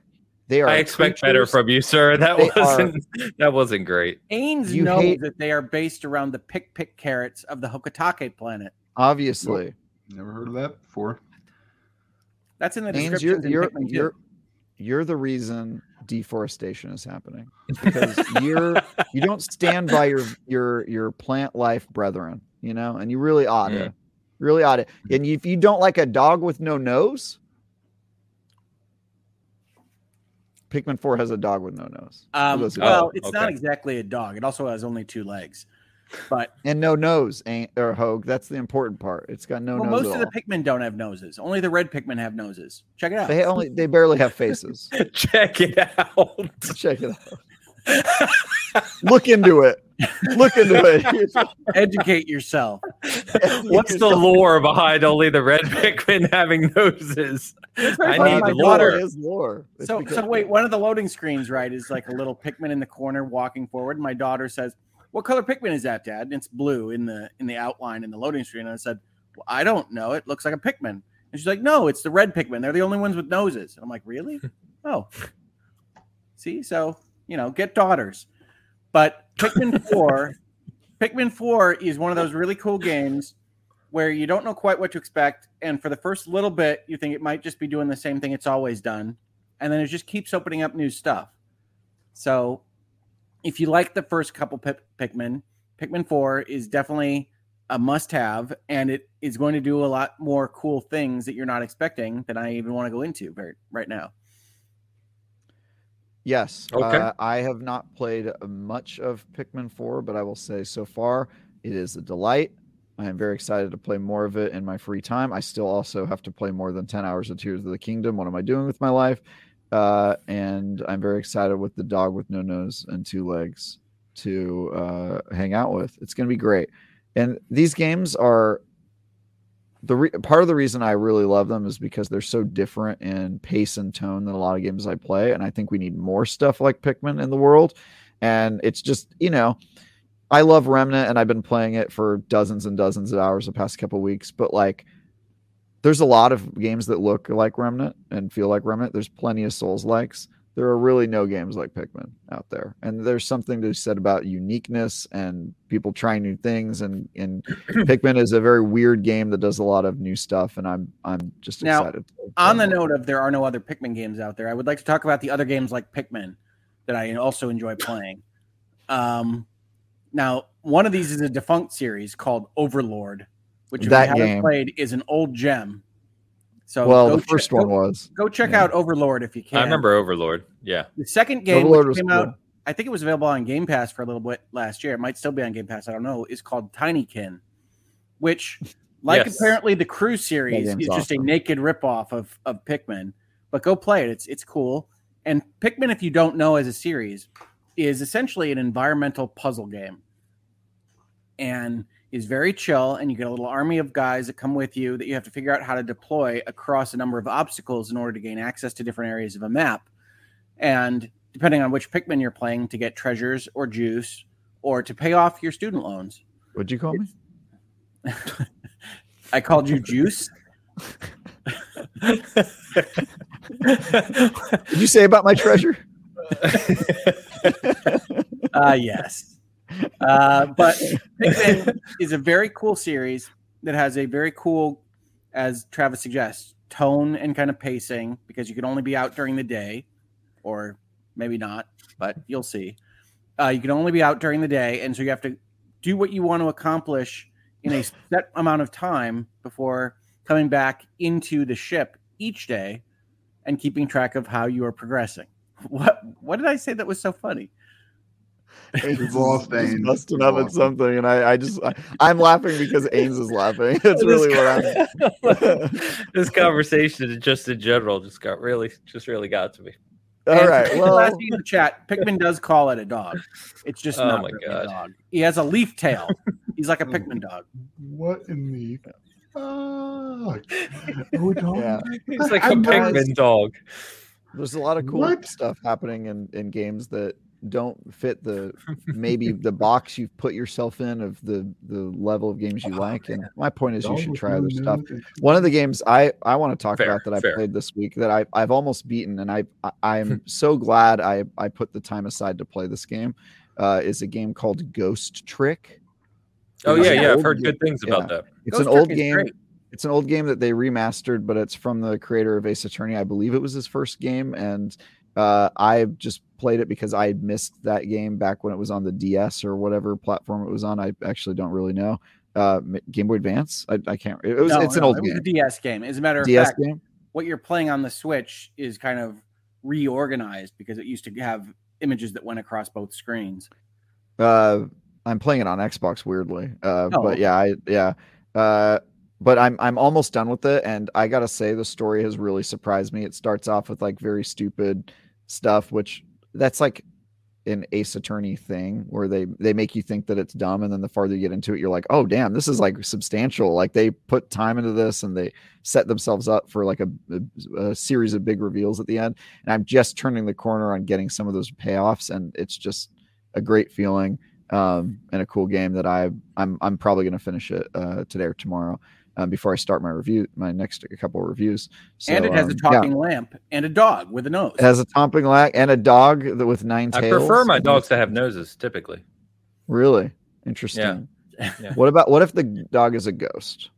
They are. I expect better from you, sir. That They wasn't that wasn't great. Ains You knows hate- that they are based around the pick pick carrots of the Hocotate planet. Obviously, Never heard of that before. That's in the Ames, you're description. you're you're you're the reason deforestation is happening because you're you don't stand by your your your plant life brethren, you know, and you really ought to, Mm. really ought to. And if you don't like a dog with no nose, Pikmin Four has a dog with no nose. Um, well, Oh, it's not exactly a dog. It also has only two legs. But and no nose, ain't or Hogue. That's the important part. It's got no well, nose. most at of the all. Pikmin don't have noses. Only the red Pikmin have noses. Check it out. they only they barely have faces. Check it out. Check it out. Look into it. Look into it. Educate yourself. What's the lore behind only the red Pikmin having noses? I need my lore. is lore. It's So, because- so wait. One of the loading screens, right, is like a little Pikmin in the corner walking forward. My daughter says, "What color Pikmin is that, Dad?" And it's blue in the in the outline in the loading screen. And I said, well, "I don't know. It looks like a Pikmin." And she's like, "No, it's the red Pikmin. They're the only ones with noses." And I'm like, "Really? oh, see, so you know, get daughters." But Pikmin Four, Pikmin Four is one of those really cool games where you don't know quite what to expect, and for the first little bit, you think it might just be doing the same thing it's always done, and then it just keeps opening up new stuff. So, if you like the first couple Pik- Pikmin, Pikmin Four is definitely a must-have, and it is going to do a lot more cool things that you're not expecting that I even want to go into very, right now. Yes. Okay. Uh, I have not played uh, much of Pikmin 4, but I will say so far it is a delight. I am very excited to play more of it in my free time. I still also have to play more than 10 hours of Tears of the Kingdom. What am I doing with my life? Uh, and I'm very excited with the dog with no nose and two legs to uh, hang out with. It's going to be great. And these games are the re- part of the reason I really love them is because they're so different in pace and tone than a lot of games I play, and I think we need more stuff like Pikmin in the world. And it's just you know, I love Remnant, and I've been playing it for dozens and dozens of hours the past couple weeks. But like, there's a lot of games that look like Remnant and feel like Remnant. There's plenty of Souls likes. There are really no games like Pikmin out there, and there's something to be said about uniqueness and people trying new things. And and Pikmin is a very weird game that does a lot of new stuff, and I'm I'm just Now, excited. On the note of there are no other Pikmin games out there, I would like to talk about the other games like Pikmin that I also enjoy playing. Um, now, one of these is a defunct series called Overlord, which if That you haven't game. played is an old gem. So well, the first check- one go, was go check yeah. out Overlord if you can. I remember Overlord. Yeah. the second game Overlord which came cool. out. I think it was available on Game Pass for a little bit last year. It might still be on Game Pass. I don't know. Is called Tinykin, which, like Yes. apparently the Crew series, is game's just a naked ripoff of of Pikmin. But go play it. It's it's cool. And Pikmin, if you don't know as a series, is essentially an environmental puzzle game, and is very chill. And you get a little army of guys that come with you that you have to figure out how to deploy across a number of obstacles in order to gain access to different areas of a map. And depending on which Pikmin you're playing, to get treasures or juice, or to pay off your student loans. What'd you call me? I called you Juice. Did you say about my treasure? Uh, yes. Uh, but Pikmin is a very cool series that has a very cool, as Travis suggests, tone and kind of pacing because you can only be out during the day, or maybe not, but you'll see. Uh, you can only be out during the day, and so you have to do what you want to accomplish in a set amount of time before coming back into the ship each day and keeping track of how you are progressing. What what did I say that was so funny? Ains lost is Ains. busting up at something, and I, I just, I, I'm laughing because Ains is laughing. That's really what I'm. this conversation just in general just got really just really got to me. All And right. Well, last thing in the chat, Pikmin does call it a dog. It's just Oh not my really God. a dog. He has a leaf tail. He's like a Pikmin dog. What in the fuck? Oh, dog. Yeah. It's like a I'm Pikmin dog. there's a lot of cool What? stuff happening in in games that don't fit the maybe the box you've put yourself in of the the level of games you like. And my point is, you should try other stuff. One of the games I I want to talk Fair, about that I fair. played this week that I I've almost beaten, and I, I I'm so glad I I put the time aside to play this game. Uh, is a game called Ghost Trick. Oh It's yeah, yeah. I've heard game- good things about that. It's Ghost an old game. great. It's an old game that they remastered, but it's from the creator of Ace Attorney. I believe it was his first game, and uh, I just played it because I missed that game back when it was on the DS or whatever platform it was on. I actually don't really know. Uh, Game Boy Advance. I, I can't. It was. No, it's an old it was game. a DS game. As a matter of DS fact, game. what you're playing on the Switch is kind of reorganized because it used to have images that went across both screens. Uh, I'm playing it on Xbox weirdly. Uh, Oh, but yeah, I yeah. Uh, but I'm I'm almost done with it, and I gotta say the story has really surprised me. It starts off with like very stupid stuff, which that's like an Ace Attorney thing where they they make you think that it's dumb, and then the farther you get into it, you're like, oh damn, this is like substantial. Like they put time into this, and they set themselves up for like a, a, a series of big reveals at the end. And I'm just turning the corner on getting some of those payoffs, and it's just a great feeling um, and a cool game that I I'm I'm probably going to finish it uh, today or tomorrow um, before I start my review my next couple of reviews. So, and it has um, a yeah, talking lamp and a dog with a nose. it has a talking lamp and a dog that with nine I tails. prefer my dogs to have noses typically. Really interesting. Yeah. What about what if the dog is a ghost?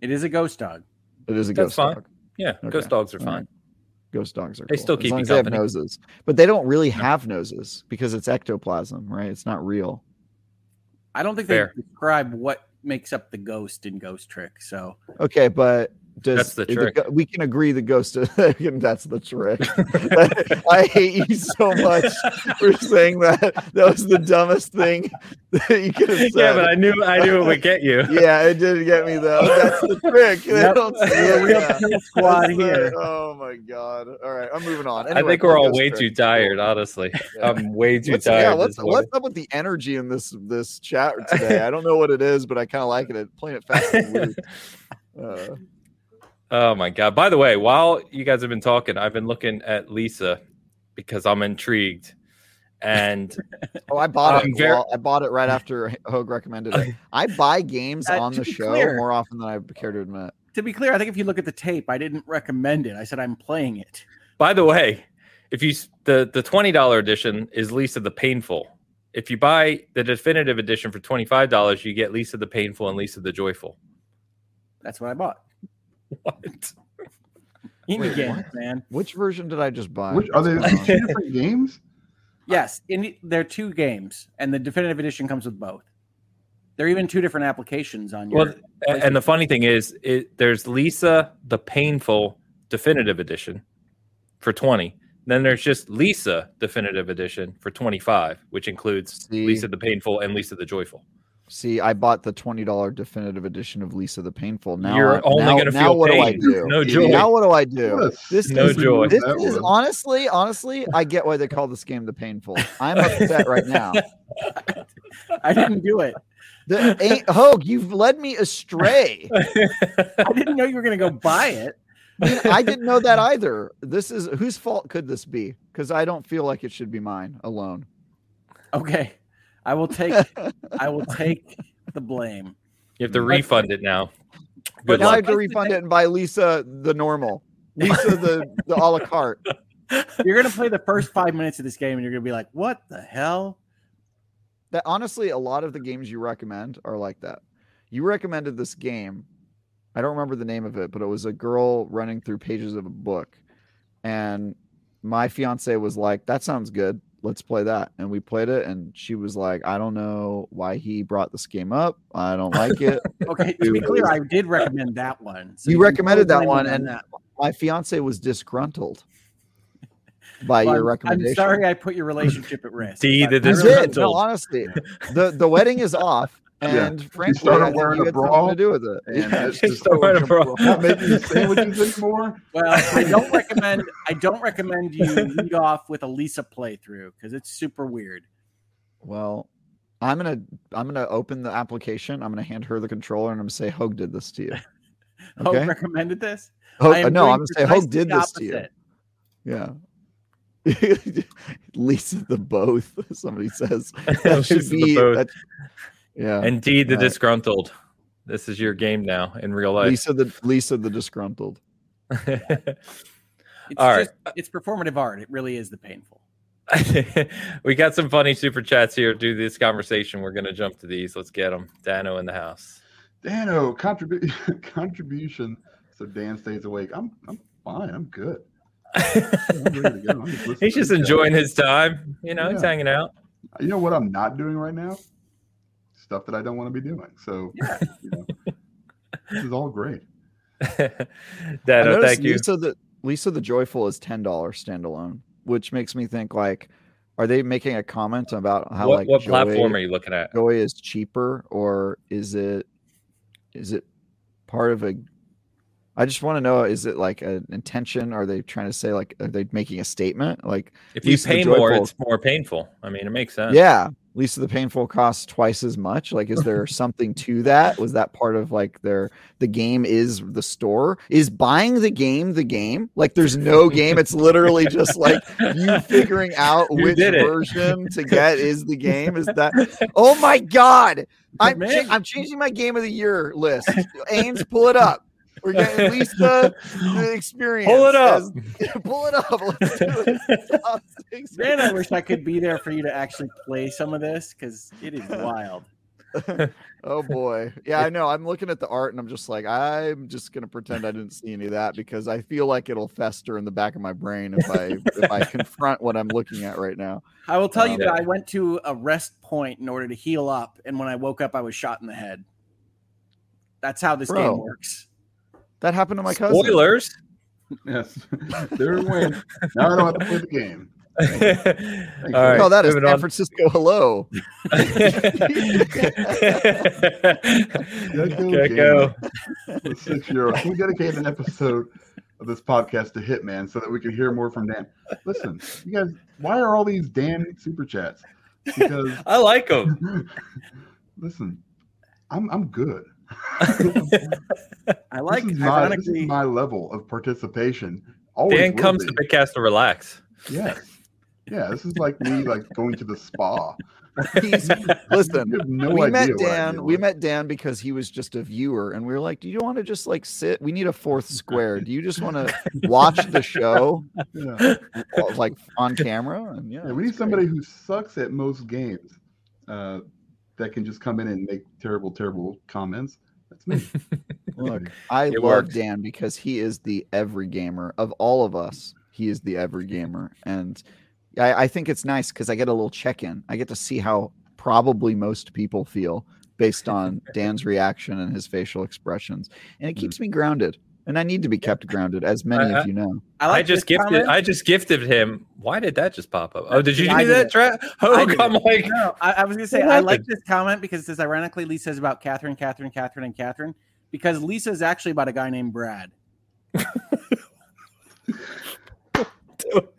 It is a ghost dog. It is a That's ghost fine. dog. Yeah, Okay. ghost dogs are fine. right. Ghost dogs are They cool. still as keep long as they have noses, but they don't really have noses because it's ectoplasm, right? It's not real. I don't think Fair. they describe what makes up the ghost in Ghost Trick. So Okay, but does That's the trick. go- we can agree the ghost that's the trick. I hate you so much for saying that. That was the dumbest thing that you could have said. Yeah, but I knew I knew it would get you. yeah, it did get me though. That's the trick. Yep. don't say we're a squad That's the- here. oh my god! All right, I'm moving on. I think we're all way Trick. too tired, honestly. Yeah. I'm way too What's, tired. yeah, what's, what's up with the energy in this this chat today? I don't know what it is, but I kind of like it. It- Playing it fast and loose. Uh, Oh my god! By the way, while you guys have been talking, I've been looking at Lisa because I'm intrigued, and Oh, I bought I'm it. very- well, I bought it right after Hogue recommended it. I buy games Uh, on the show clear- more often than I care to admit. To be clear, I think if you look at the tape, I didn't recommend it. I said I'm playing it. by the way, if you the the twenty dollar edition is Lisa the Painful. If you buy the definitive edition for twenty five dollars, you get Lisa the Painful and Lisa the Joyful. That's what I bought. What? Indie Wait, games, what? man. Which version did I just buy? Which are they What's going on? two different games? Yes, indie, they're two games, and the definitive edition comes with both. There are even two different applications on your. Well, and the funny thing is, it, there's Lisa the Painful definitive edition for twenty. Then there's just Lisa definitive edition for twenty five, which includes See. Lisa the Painful and Lisa the Joyful. See, I bought the twenty dollar definitive edition of Lisa the Painful. Now You're I- only now- gonna now feel what do I do? no joy. Now what do I do? This No is joy. this that is was. honestly, honestly, I get why they call this game the painful. I'm upset right now. I didn't do it. The, ain't, Hogue, you've led me astray. I didn't know you were going to go buy it. I, mean, I didn't know that either. This is whose fault could this be? Because I don't feel like it should be mine alone. Okay, I will take. I will take the blame. You have to But- refund it now. But Good now I have to refund it and buy Lisa the normal, Lisa the the a la carte. You're going to play the first five minutes of this game, and you're going to be like, "What the hell?" That honestly, a lot of the games you recommend are like that. You recommended this game. I don't remember the name of it, but it was a girl running through pages of a book, and my fiance was like, "That sounds good. Let's play that. And we played it, and she was like, I don't know why he brought this game up. I don't like it. Okay, to be clear, I did recommend that one. So You can recommended that one, blame me and on My fiance was disgruntled by Well, your recommendation. I'm sorry I put your relationship at risk. D, but the I really- did. disgruntled. No, honestly, the the wedding is off, Yeah. and frankly, started I think wearing you a bra, to do with it. and Yeah. it's just started wearing a bra. not making you sandwiches anymore. Well, I don't recommend. I don't recommend you lead off with a Lisa playthrough because it's super weird. Well, I'm gonna I'm gonna open the application. I'm gonna hand her the controller, and I'm gonna say Hogue did this to you. Hope Okay. recommended this. Hogue, I no, I'm gonna say Hogue did the this to you. Yeah. Lisa the both. Somebody says that Lisa should the be. both. that- yeah. Indeed, the Right. disgruntled. This is your game now in real life. Lisa the Lisa the disgruntled. It's All right. just it's performative art. It really is the painful. we got some funny super chats here. Do this conversation. We're gonna jump to these. Let's get them. Dano in the house. Dano, contribu- contribution. So Dan stays awake. I'm I'm fine. I'm good. I'm go. I'm just He's just the chat. enjoying his time. You know, he's hanging out. You know what I'm not doing right now? Stuff that I don't want to be doing. So you know, this is all great. I Dano, noticed thank you. Lisa the Lisa the joyful is ten dollars standalone, which makes me think like, are they making a comment about how what like what Joy, platform are you looking at? Joy is cheaper, or is it is it part of a? I just want to know: is it like an intention? Are they trying to say like are they making a statement? Like, If you Lisa the pay more, it's more painful. I mean, it makes sense. yeah, Lisa the painful costs twice as much. Like, is there something to that? Was that part of like their the game is the store? Is buying the game the game? Like, there's no game. It's literally just like you figuring out You which version to get is the game. Is that? Oh my god! I'm I'm changing my game of the year list. Ains, pull it up. We're getting Lisa the experience. Pull it up. as- pull it up. Let's do it. Man, I wish I could be there for you to actually play some of this because it is wild. Oh boy. Yeah, I know. I'm looking at the art and I'm just like, I'm just gonna pretend I didn't see any of that because I feel like it'll fester in the back of my brain if I if I confront what I'm looking at right now. I will tell you Um, that I went to a rest point in order to heal up, and when I woke up, I was shot in the head. That's how this Bro. game works. That happened to my cousin. Spoilers. Yes, there it went. Now I don't have to play the game. All right. oh, that is San on. Francisco. Hello. Gecko. The six year old. Can we dedicate an episode of this podcast to Hitman so that we can hear more from Dan? Listen, you guys, why are all these Dan super chats? Because I like them. listen, I'm I'm good. I like, this is, my, this is my level of participation. Always Dan comes be. to Bitcast to relax. Yes. Yeah, this is like me like going to the spa. Listen, no we met Dan. We met Dan because he was just a viewer, and we were like, "Do you want to just like sit? We need a fourth square. Do you just want to watch the show Yeah. like on camera?" And yeah, Yeah, we it's need somebody who sucks at most games uh, that can just come in and make terrible, terrible comments. That's me. Look, I It love works. Dan because he is the every gamer of all of us. He is the every gamer, and I, I think it's nice because I get a little check in. I get to see how probably most people feel based on Dan's reaction and his facial expressions, and it keeps mm. me grounded. And I need to be kept grounded, as many I- of you know. I, I, like just gifted. comment. I just gifted him. Why did that just pop up? Oh, did you I do did that, it. Tra- I Oh, did I'm like, No, I, I was gonna say I like this comment because it says ironically Lisa's about Catherine, Catherine, Catherine, and Catherine because Lisa's actually about a guy named Brad.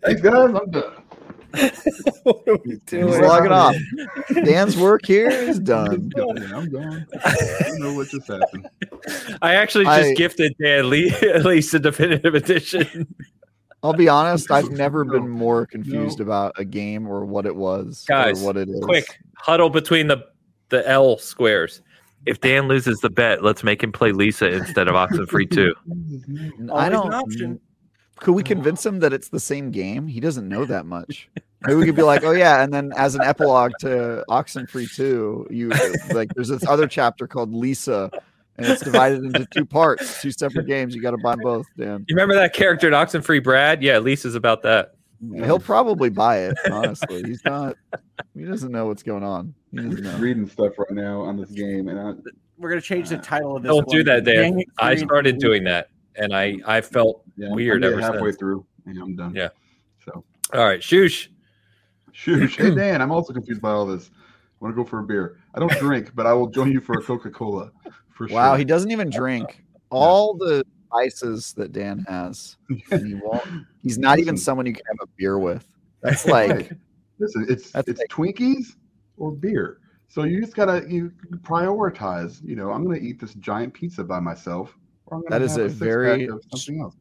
Thanks, guys. I'm done. what are we He's doing? logging off. Dan's work here is I'm done. done. I'm gone. I don't know what just happened. I actually just I- gifted Dan Lee at least a definitive edition. I'll be honest, I've never No. been more confused about a game or what it was Guys, or what it is. Quick huddle between the the L squares. If Dan loses the bet, let's make him play Lisa instead of Oxenfree 2. I don't. An. Could we convince him that it's the same game? He doesn't know that much. Maybe we could be like, oh yeah, and then as an epilogue to Oxenfree 2, you like there's this other chapter called Lisa, and it's divided into two parts, two separate games. You got to buy both, Dan. You remember that character in Oxenfree Brad? Yeah, Lisa's about that. He'll probably buy it. Honestly, he's not. He doesn't know what's going on. He doesn't know. reading stuff right now on this game, and I, We're gonna change the uh, title of this. Don't do that, Dan. I started doing that, and I I felt yeah, Weird I'm ever halfway since. through. Yeah, I'm done. Yeah. So, all right. Shoosh. shoosh. Hey Dan, I'm also confused by all this. I Want to go for a beer? I don't drink, but I will join you for a Coca Cola for sure. Wow, sure. he doesn't even drink all the vices that Dan has. And he won't. He's not even someone you can have a beer with. That's like Listen, it's That's it's like- Twinkies or beer. So you just gotta you prioritize. You know, I'm gonna eat this giant pizza by myself, or I'm gonna That is have a very- of something else.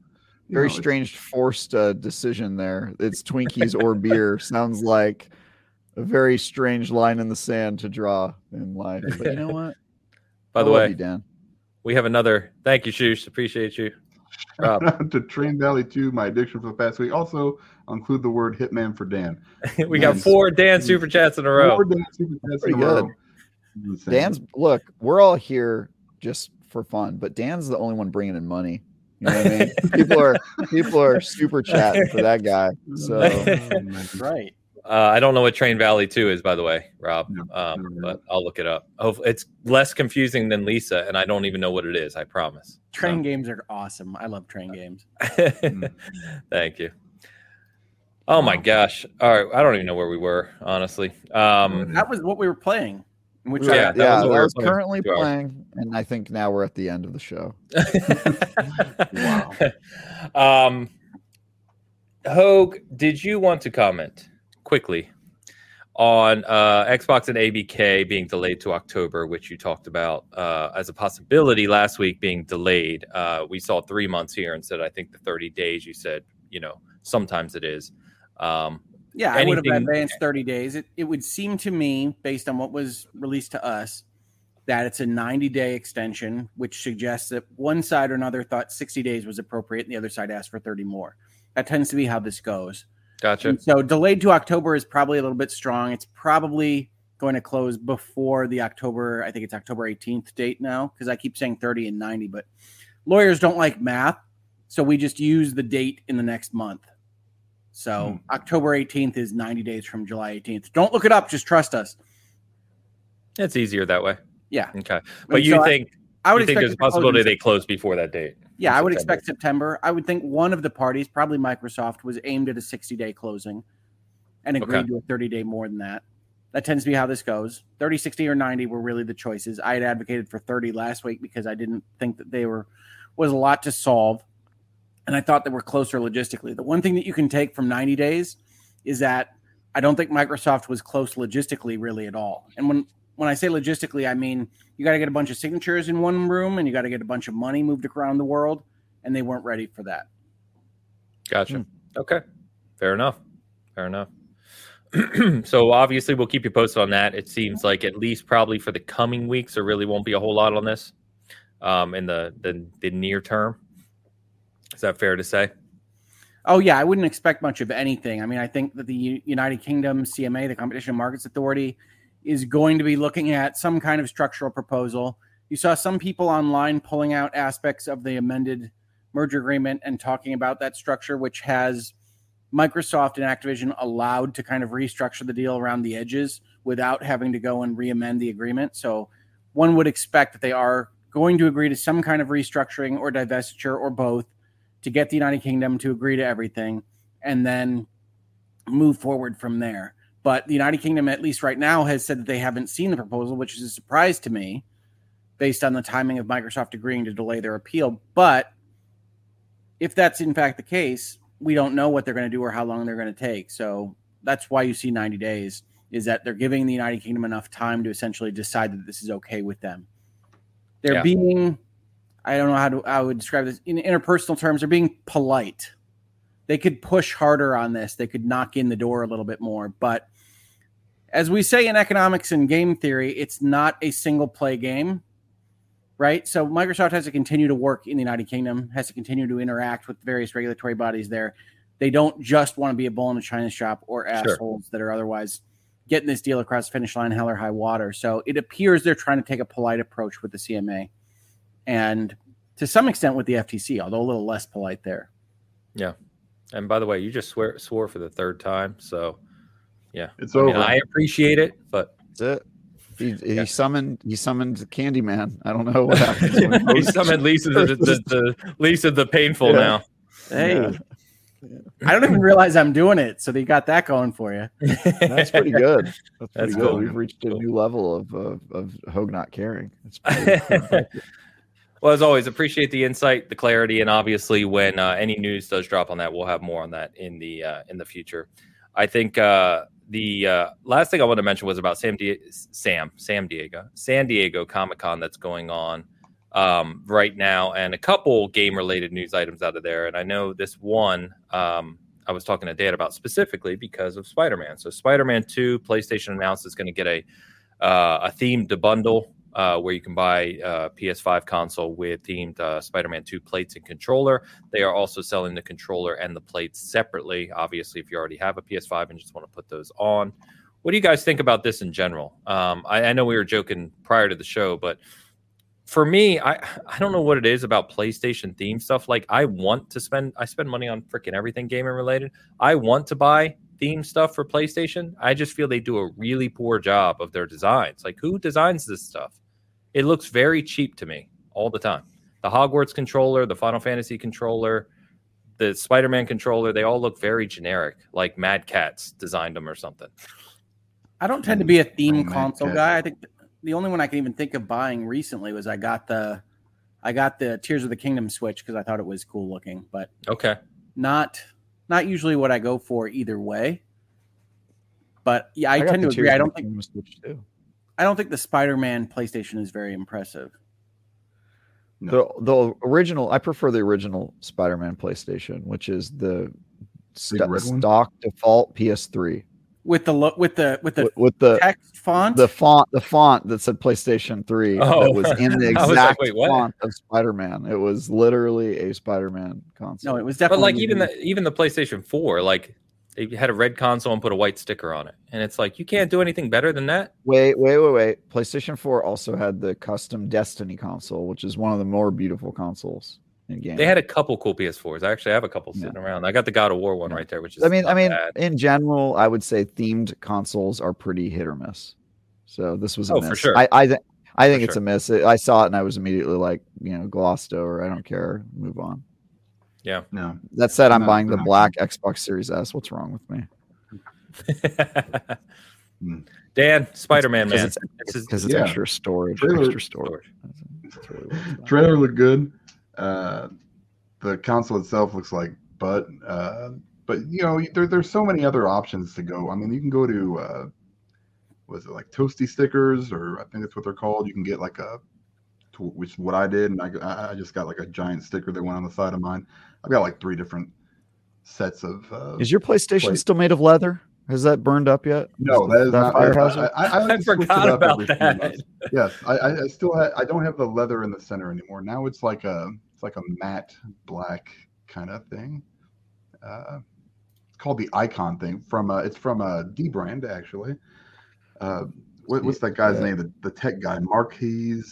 You very know, strange forced uh, decision there. It's Twinkies or beer. Sounds like a very strange line in the sand to draw in life. But you know what? By I the love way, you, Dan. we have another. Thank you, Shoosh. Appreciate you. Rob. To Train Valley 2, my addiction for the past week. Also, I'll include the word hitman for Dan. we got Nice. four Dan super chats in a row. Four Dan super chats in Pretty a good. Insane. Dan's look. We're all here just for fun, but Dan's the only one bringing in money. You know what I mean? people are people are super chatting for that guy. So right. Uh, I don't know what Train Valley 2 is, by the way, Rob, No, um, never heard but I'll look it up. Hopefully, it's less confusing than Lisa, and I don't even know what it is. I promise. Train games are awesome. I love train games. Thank you. Oh my gosh! All right, I don't even know where we were, honestly. Um, That was what we were playing. Which yeah, Yeah, I, yeah, was that what we were was currently Two playing, and I think now we're at the end of the show. Wow. Um, Hogue, did you want to comment quickly on uh, Xbox and ABK being delayed to October, which you talked about uh, as a possibility last week being delayed? Uh, we saw three months here instead. I think the thirty days. You said, you know, sometimes it is. Um, yeah, I would have advanced 30 days. It, it would seem to me, based on what was released to us, that it's a 90 day extension, which suggests that one side or another thought 60 days was appropriate and the other side asked for 30 more. That tends to be how this goes. gotcha. And so delayed to October is probably a little bit strong. It's probably going to close before the October, I think it's October 18th date now, because I keep saying 30 and 90, but lawyers don't like math. So we just use the date in the next month. So hmm. October 18th is 90 days from July 18th. Don't look it up, just trust us. It's easier that way. Yeah. Okay. But And you so think I would think expect there's a it to close in possibility they close before that date? Yeah, I would September? expect September. I would think one of the parties, probably Microsoft, was aimed at a 60 day closing and agreed Okay. to a 30 day more than that. That tends to be how this goes. 30, 60, or 90 were really the choices. I had advocated for 30 last week because I didn't think that they were was a lot to solve. And I thought they were closer logistically. The one thing that you can take from 90 days is that I don't think Microsoft was close logistically really at all. And when when I say logistically, I mean you got to get a bunch of signatures in one room and you got to get a bunch of money moved around the world and they weren't ready for that. Gotcha. Hmm. Okay. Fair enough. Fair enough. so obviously we'll keep you posted on that. It seems like at least probably for the coming weeks there really won't be a whole lot on this um in the the, the near term. Is that fair to say? Oh yeah, I wouldn't expect much of anything. I mean, I think that the United Kingdom CMA, the Competition Markets Authority, is going to be looking at some kind of structural proposal. You saw some people online pulling out aspects of the amended merger agreement and talking about that structure, which has Microsoft and Activision allowed to kind of restructure the deal around the edges without having to go and re-amend the agreement. So one would expect that they are going to agree to some kind of restructuring or divestiture or both to get the United Kingdom to agree to everything and then move forward from there. But the United Kingdom, at least right now, has said that they haven't seen the proposal, which is a surprise to me based on the timing of Microsoft agreeing to delay their appeal. But if that's in fact the case, we don't know what they're going to do or how long they're going to take. So that's why you see 90 days is that they're giving the United Kingdom enough time to essentially decide that this is okay with them. They're Yeah. being, I don't know how to I would describe this in interpersonal terms. They're being polite. They could push harder on this. They could knock in the door a little bit more. But as we say in economics and game theory, it's not a single play game, right? So Microsoft has to continue to work in the United Kingdom, has to continue to interact with various regulatory bodies there. They don't just want to be a bull in a china shop or Sure. assholes that are otherwise getting this deal across the finish line, hell or high water. So it appears they're trying to take a polite approach with the CMA and to some extent with the FTC, although a little less polite there. Yeah. And by the way, you just swear swore for the third time, so yeah. It's I over. mean, I appreciate it, but That's it. He, he Yeah. summoned he summoned Candyman. I don't know what happened. he summoned Lisa of the, the, the least of the painful Yeah. now. Hey, Yeah. I don't even realize I'm doing it. So they got that going for you. That's pretty good. That's, That's pretty cool. good. We've reached a Cool. new level of of, of Hogue not caring. Well, as always, appreciate the insight, the clarity, and obviously, when uh, any news does drop on that, we'll have more on that in the uh, in the future. I think uh, the uh, last thing I want to mention was about Sam Di- Sam Sam Diego San Diego Comic Con that's going on um, right now, and a couple game related news items out of there. And I know this one um, I was talking to Dan about specifically because of Spider Man. So Spider Man Two, PlayStation announced is going to get a uh, a themed bundle uh, where you can buy uh, PS5 console with themed uh, Spider-Man 2 plates and controller. They are also selling the controller and the plates separately. Obviously, if you already have a PS5 and just want to put those on, what do you guys think about this in general? Um, I, I know we were joking prior to the show, but for me, I I don't know what it is about PlayStation theme stuff. Like I want to spend I spend money on freaking everything gaming related. I want to buy theme stuff for PlayStation. I just feel they do a really poor job of their designs. Like who designs this stuff? It looks very cheap to me all the time. The Hogwarts controller, the Final Fantasy controller, the Spider-Man controller, they all look very generic, like Mad Catz designed them or something. I don't tend to mm, be a theme Oh, console okay. guy. I think the only one I can even think of buying recently was I got the I got the Tears of the Kingdom Switch because I thought it was cool looking, but Okay. not not usually what I go for either way. But yeah, I, got tend to agree. I don't the think Kingdom Switch, too. I don't think the Spider-Man PlayStation is very impressive. The the original, I prefer the original Spider-Man PlayStation, which is the st- red one? stock default PS3 With the lo- with the with the with, with the text font. the font the font that said PlayStation 3 Oh. that was in the I was like, exact wait, font of Spider-Man. It was literally a Spider-Man console. no, it was definitely But definitely like even the even the PlayStation 4, like they had a red console and put a white sticker on it. And it's like you can't do anything better than that. Wait, wait, wait, wait. PlayStation 4 also had the custom Destiny console, which is one of the more beautiful consoles in games. They had a couple cool PS4s. I actually have a couple sitting around. I got the God of War one Yeah. right there, which is I mean, I mean, bad. in general, I would say themed consoles are pretty hit or miss. So this was a Oh, miss. for sure. I I, th- I think For it's sure. a miss. I saw it and I was immediately like, you know, glossed over. I don't care. Move on. No. That said, I'm No, buying the no. black Xbox Series S. What's wrong with me? Dan, Spider Man, man. Because it's, This 'cause it's yeah. extra storage. Trailer- Extra storage. That's really what it's about. Trailer looked good. Uh, the console itself looks like butt. Uh, but you know, there, there's so many other options to go. I mean, you can go to uh, was it like toasty stickers, or I think that's what they're called. You can get like a, to- which is what I did, and I, I I just got like a giant sticker that went on the side of mine. I've got like three different sets of. Uh, Is your PlayStation Wait. still made of leather? Has that burned up yet? no, that is not. fire I, hazard? I, I, I to it forgot up about every that. Yes, I, I I still ha- I don't have the leather in the center anymore. Now it's like a it's like a matte black kind of thing. Uh, it's called the Icon thing from uh, it's from a dbrand actually. Uh, what, what's that guy's Yeah. name? The, the tech guy, Marquis.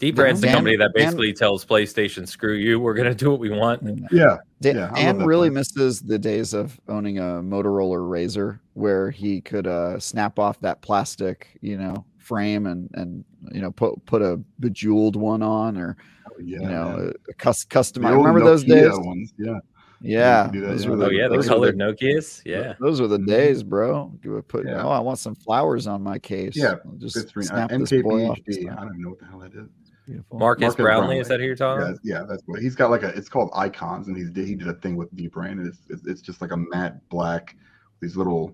Deep Brand's the Dan- company that Dan- basically tells PlayStation, screw you, we're gonna do what we want. Yeah, Dan, Yeah, I Dan really place. misses the days of owning a Motorola RAZR where he could uh, snap off that plastic, you know, frame and and you know put put a bejeweled one on or oh, yeah. you know man. a, a cus- custom. I old remember those days. Ones. Yeah, Yeah, that, those yeah. were the, Oh yeah, the those were colored Nokias. Yeah. Those were the Mhm. days, bro. You would put, Yeah. oh, I want some flowers on my case. Yeah, I'll just Fifth. Uh, snap this boy off. MKBHD. I don't know what the hell that is. Beautiful. Marques, Marques Brownlee, Brownlee. is that who you're talking Yeah, yeah, that's what he's got. Like a, it's called icons, and he's he did a thing with dbrand, and it's it's, it's just like a matte black, these little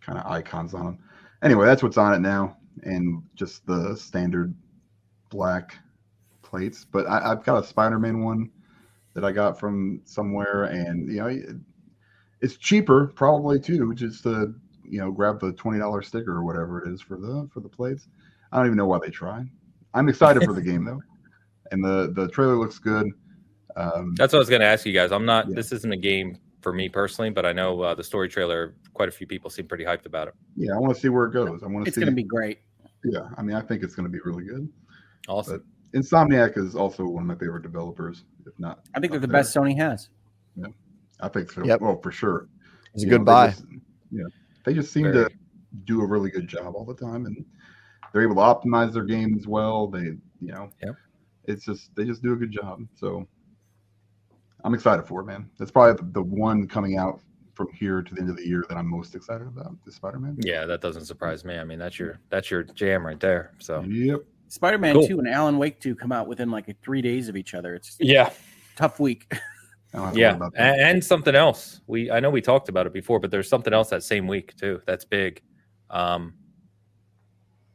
kind of icons on them. Anyway, that's what's on it now, and just the standard black plates. But I, I've got a Spider-Man one that I got from somewhere, and you know, it, it's cheaper probably too, just to you know grab the twenty dollar sticker or whatever it is for the for the plates. I don't even know why they try. I'm excited for the game though, and the the trailer looks good. Um, That's what I was gonna ask you guys. I'm not Yeah. this isn't a game for me personally, but I know uh, the story trailer, quite a few people seem pretty hyped about it. yeah, I want to see where it goes. I want to see. It's going to be great. Yeah, I mean, I think it's going to be really good. Awesome. Insomniac is also one of my favorite developers, if not. I think they're the there. best Sony has. Yeah, I think so. Yep. Well, for sure. It's a You know, good they buy. just- yeah, they just seem Very. to do a really good job all the time, and they're able to optimize their game as well. They, you know, Yep. it's just they just do a good job. So I'm excited for it, man. That's probably the, the one coming out from here to the end of the year that I'm most excited about. The Spider-Man. Yeah, that doesn't surprise me. I mean, that's your that's your jam right there. So Yep. Spider Man Cool. 2 and Alan Wake 2 come out within like three days of each other. It's a yeah, tough week. I don't have to yeah, and, and something else. We I know we talked about it before, but there's something else that same week too. That's big. Um,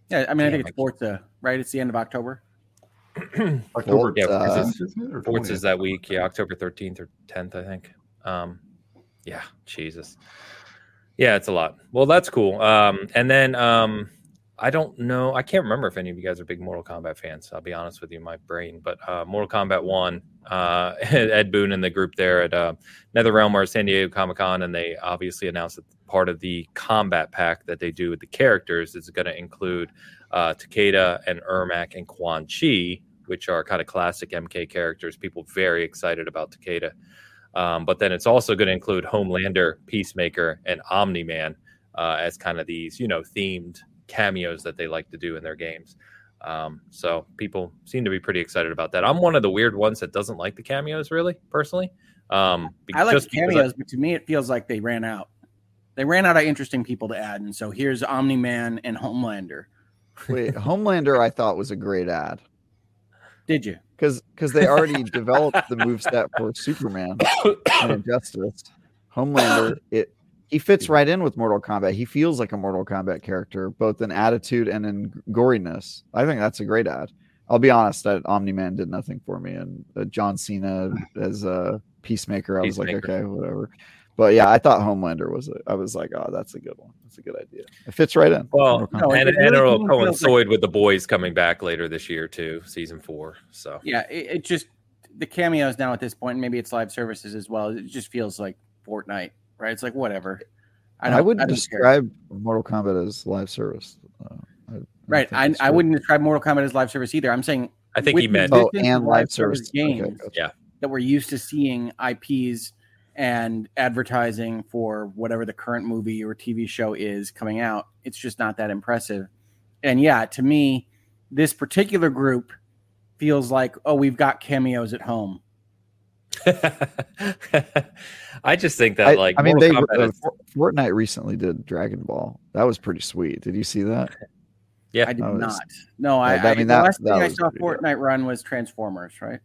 Yeah, I mean, I think I it's Forza, right? It's the end of October. October yeah, uh, because isn't it? Or Sports 20th? is that week, yeah, October 13th or 10th, I think. Um, yeah, Jesus. Yeah, it's a lot. Well, that's cool. Um, and then um, I don't know, I can't remember if any of you guys are big Mortal Kombat fans. I'll be honest with you, my brain. But uh, Mortal Kombat 1, uh, Ed Boon and the group there at uh, NetherRealm or San Diego Comic Con, and they obviously announced that part of the combat pack that they do with the characters is going to include uh, Takeda and Ermac and Quan Chi, which are kind of classic MK characters. People very excited about Takeda. Um, but then it's also going to include Homelander, Peacemaker, and Omni Man uh, as kind of these, you know, themed cameos that they like to do in their games. Um, so people seem to be pretty excited about that. I'm one of the weird ones that doesn't like the cameos, really, personally. Um, be- I like just because I- cameos, but to me, it feels like they ran out. They ran out of interesting people to add. And so here's Omni Man and Homelander. Wait, Homelander, I thought was a great ad Did you? because because they already developed the moveset for Superman and Injustice. Homelander, it he fits right in with Mortal Kombat. He feels like a Mortal Kombat character, both in attitude and in goriness. I think that's a great ad. I'll be honest, that Omni Man did nothing for me, and uh, John Cena as a Peacemaker, I was like, okay, whatever. But yeah, I thought Homelander was. A, I was like, oh, that's a good one. That's a good idea. It fits right in. Well, No, and, and it'll feels like- coincide with the boys coming back later this year too, season four. So Yeah, it, it just the cameos now at this point, and maybe it's live services as well. It just feels like Fortnite, right? It's like whatever. I, don't- wouldn't don't care. describe Mortal Kombat as live service. Uh, I right. think I, I wouldn't describe Mortal Kombat as live service either. I'm saying I think he meant Oh, and live service. Okay, games gotcha. Yeah. that we're used to seeing IPs and advertising for whatever the current movie or TV show is coming out. It's just not that impressive. And yeah, to me, this particular group feels like, oh, we've got cameos at home. I just think that I, like I mean, they Mortal Kombat uh, is- Fortnite recently did Dragon Ball. That was pretty sweet. Did you see that? Yeah, I did was- not. No, I, I I, mean, the that- last that thing I saw pretty good. Fortnite run was Transformers, right?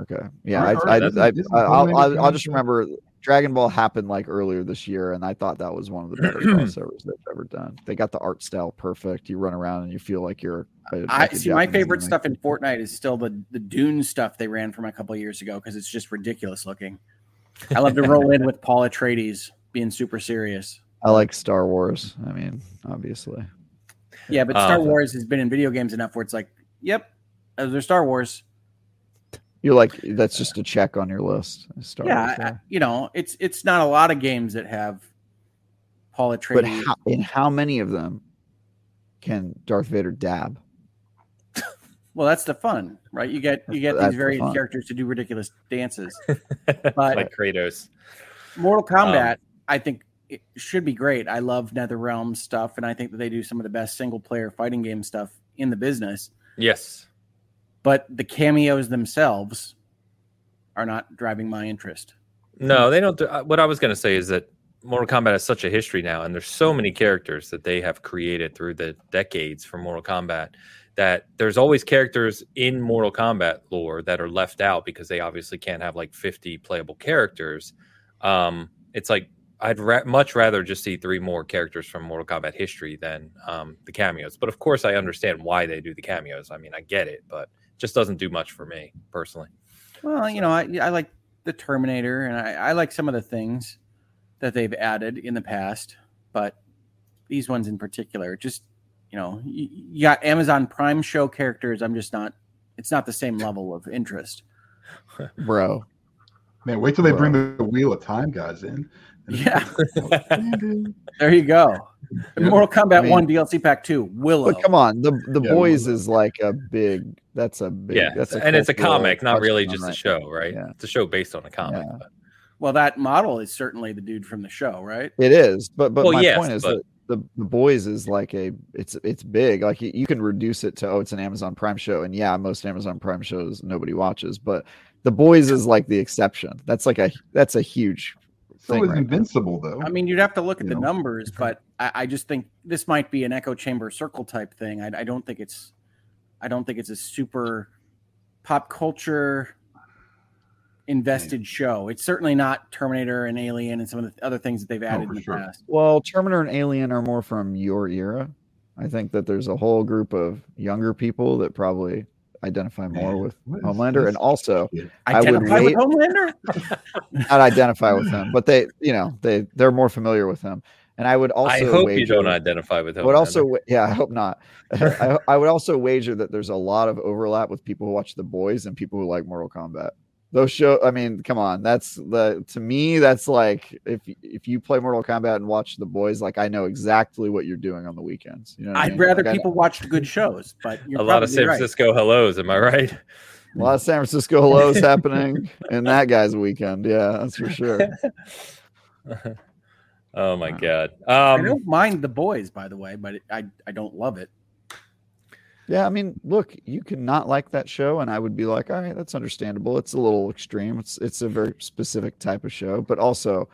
Okay. Yeah, Are- I, are- I, I, I, I'll, I'll, I'll just remember Dragon Ball happened like earlier this year, and I thought that was one of the better crossovers they've ever done. They got the art style perfect. You run around and you feel like you're. a- I like a see. My favorite anime stuff in. Fortnite is still the the Dune stuff they ran from a couple years ago because it's just ridiculous looking. I love to roll in with Paul Atreides being super serious. I like Star Wars. I mean, obviously. Yeah, but Star Um, Wars has been in video games enough where it's like, yep, those are Star Wars. You're like that's just a check on your list. Star yeah, Wars, I- I- you know, it's it's not a lot of games that have Paul But Atreides. how, in how many of them can Darth Vader dab? well, that's the fun, right? You get you get That's these the various fun. characters to do ridiculous dances. like Kratos. Mortal Um, Kombat, I think it should be great. I love NetherRealm stuff, and I think that they do some of the best single player fighting game stuff in the business. Yes. But the cameos themselves are not driving my interest. No, they don't. Do, uh, what I was going to say is that Mortal Kombat has such a history now, and there's so many characters that they have created through the decades for Mortal Kombat that there's always characters in Mortal Kombat lore that are left out because they obviously can't have like 50 playable characters. Um, it's like I'd ra- much rather just see three more characters from Mortal Kombat history than um, the cameos. But of course, I understand why they do the cameos. I mean, I get it, but just doesn't do much for me personally. Well, you know, I, I like the Terminator, and I, I like some of the things that they've added in the past, but these ones in particular, just you know, you, you got Amazon Prime show characters. I'm just not. It's not the same level of interest. Bro, Man, wait till they bring the Wheel of Time guys in. Yeah. Yeah. There you go. Yeah. Mortal Kombat I mean- One DLC Pack Two. Willow. but come on, the the Yeah, boys well, is like a big. That's a big. yeah, that's a and it's a comic, not really touchstone just a show, right? Yeah. It's a show based on a comic. Yeah. but- Well, that model is certainly the dude from the show, right? It is, but but Well, my yes, point is but- that the, the boys is like a it's it's big. Like you, you can reduce it to oh, it's an Amazon Prime show, and yeah, most Amazon Prime shows nobody watches, but the boys is like the exception. That's like a that's a huge So thing is right now. Invincible though. I mean, you'd have to look at You the know? numbers, but I, I just think this might be an echo chamber circle type thing. I, I don't think it's, I don't think it's a super pop culture invested show. It's certainly not Terminator and Alien and some of the other things that they've oh, added for in the sure. past. Well, Terminator and Alien are more from your era. I think that there's a whole group of younger people that probably identify more with what is Homelander, this and also shit? I would Identify with wait- Homelander. not identify with him, but they, you know, they they're more familiar with him. And I would also I hope you don't identify with I him. would also, yeah, I hope not. I, I would also wager that there's a lot of overlap with people who watch The Boys and people who like Mortal Kombat. Those show, I mean, come on, that's the to me, that's like if if you play Mortal Kombat and watch The Boys, like I know exactly what you're doing on the weekends. You know, what I I'd mean? rather Like, people watch good shows, but you're a lot of probably San right. Francisco hellos. Am I right? a lot of San Francisco hellos happening in that guy's weekend. Yeah, that's for sure. oh my Wow. god. I Um, don't mind the boys, by the way, but I I don't love it. Yeah, I mean, look, you can not like that show, and I would be like, all right, that's understandable. It's a little extreme. It's it's a very specific type of show, but also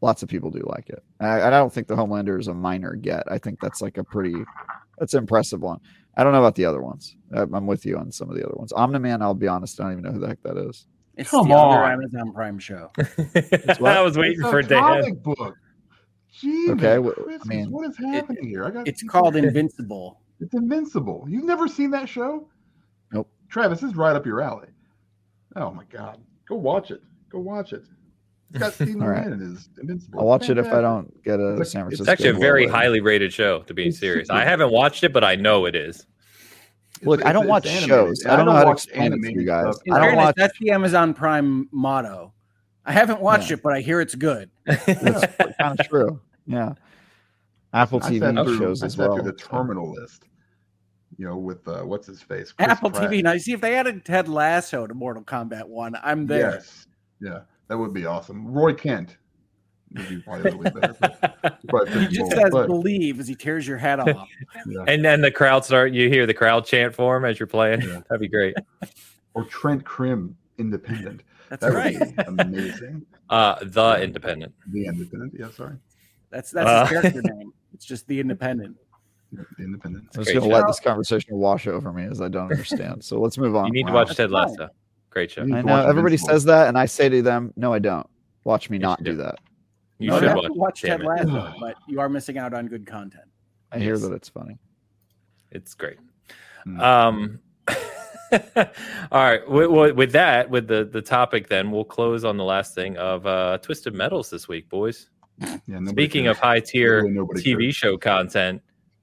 lots of people do like it. I, I don't think the Homelander is a minor get. I think that's like a pretty that's an impressive one. I don't know about the other ones. I- I'm with you on some of the other ones. Omni-Man, I'll be honest, I don't even know who the heck that is. It's Come the other on. Amazon Prime show. I was waiting It's a for Dan. comic book. Jeez, Okay, wh- I mean, what is happening here? I got It's called Invincible. It's Invincible. You've never seen that show? Nope. Travis, this is right up your alley. Oh my god. Go watch it. Go watch it. It's got Steve All right. McMahon in his Invincible. I'll watch it if I don't get a It's San Francisco. It's actually a very World. highly rated show, to be serious. I haven't watched it, but I know it is. It's- Look, I don't watch animated. shows. And I don't know how to watch explain it to you guys. I don't fairness, watch- that's the Amazon Prime motto. I haven't watched Yeah. it, but I hear it's good. That's kind of true. Yeah. Apple I TV through- shows I as sat well. through the terminal list. You know, with uh, what's his face? Chris Apple Pratt. TV. Now, see if they added Ted Lasso to Mortal Kombat One, I'm there. Yes. Yeah, that would be awesome. Roy Kent would be probably a little bit better. But, but He just says but, "believe" as he tears your head off. yeah. and then the crowd start. You hear the crowd chant for him as you're playing. Yeah. That'd be great. or Trent Crimm, Independent. That's That right. would be amazing. Uh, the Independent. The Independent. Yeah, sorry. That's that's Uh. his character name. It's just the Independent. The Independent. I'm just going to show. let this conversation wash over me as I don't understand. So let's move on. You need to watch Ted. Lasso. Great show. I know everybody Invincible. says that, and I say to them, "No, I don't. Watch me Yes, not do do. that." You don't should have watch. to watch Ted. Lasso, but you are missing out on good content. I hear that it's funny. It's great. Hmm. Um, all right. With, with- with that, with the the topic, then we'll close on the last thing of uh, Twisted Metals this week, boys. Yeah, Speaking cares. of high tier Literally TV cares. show content,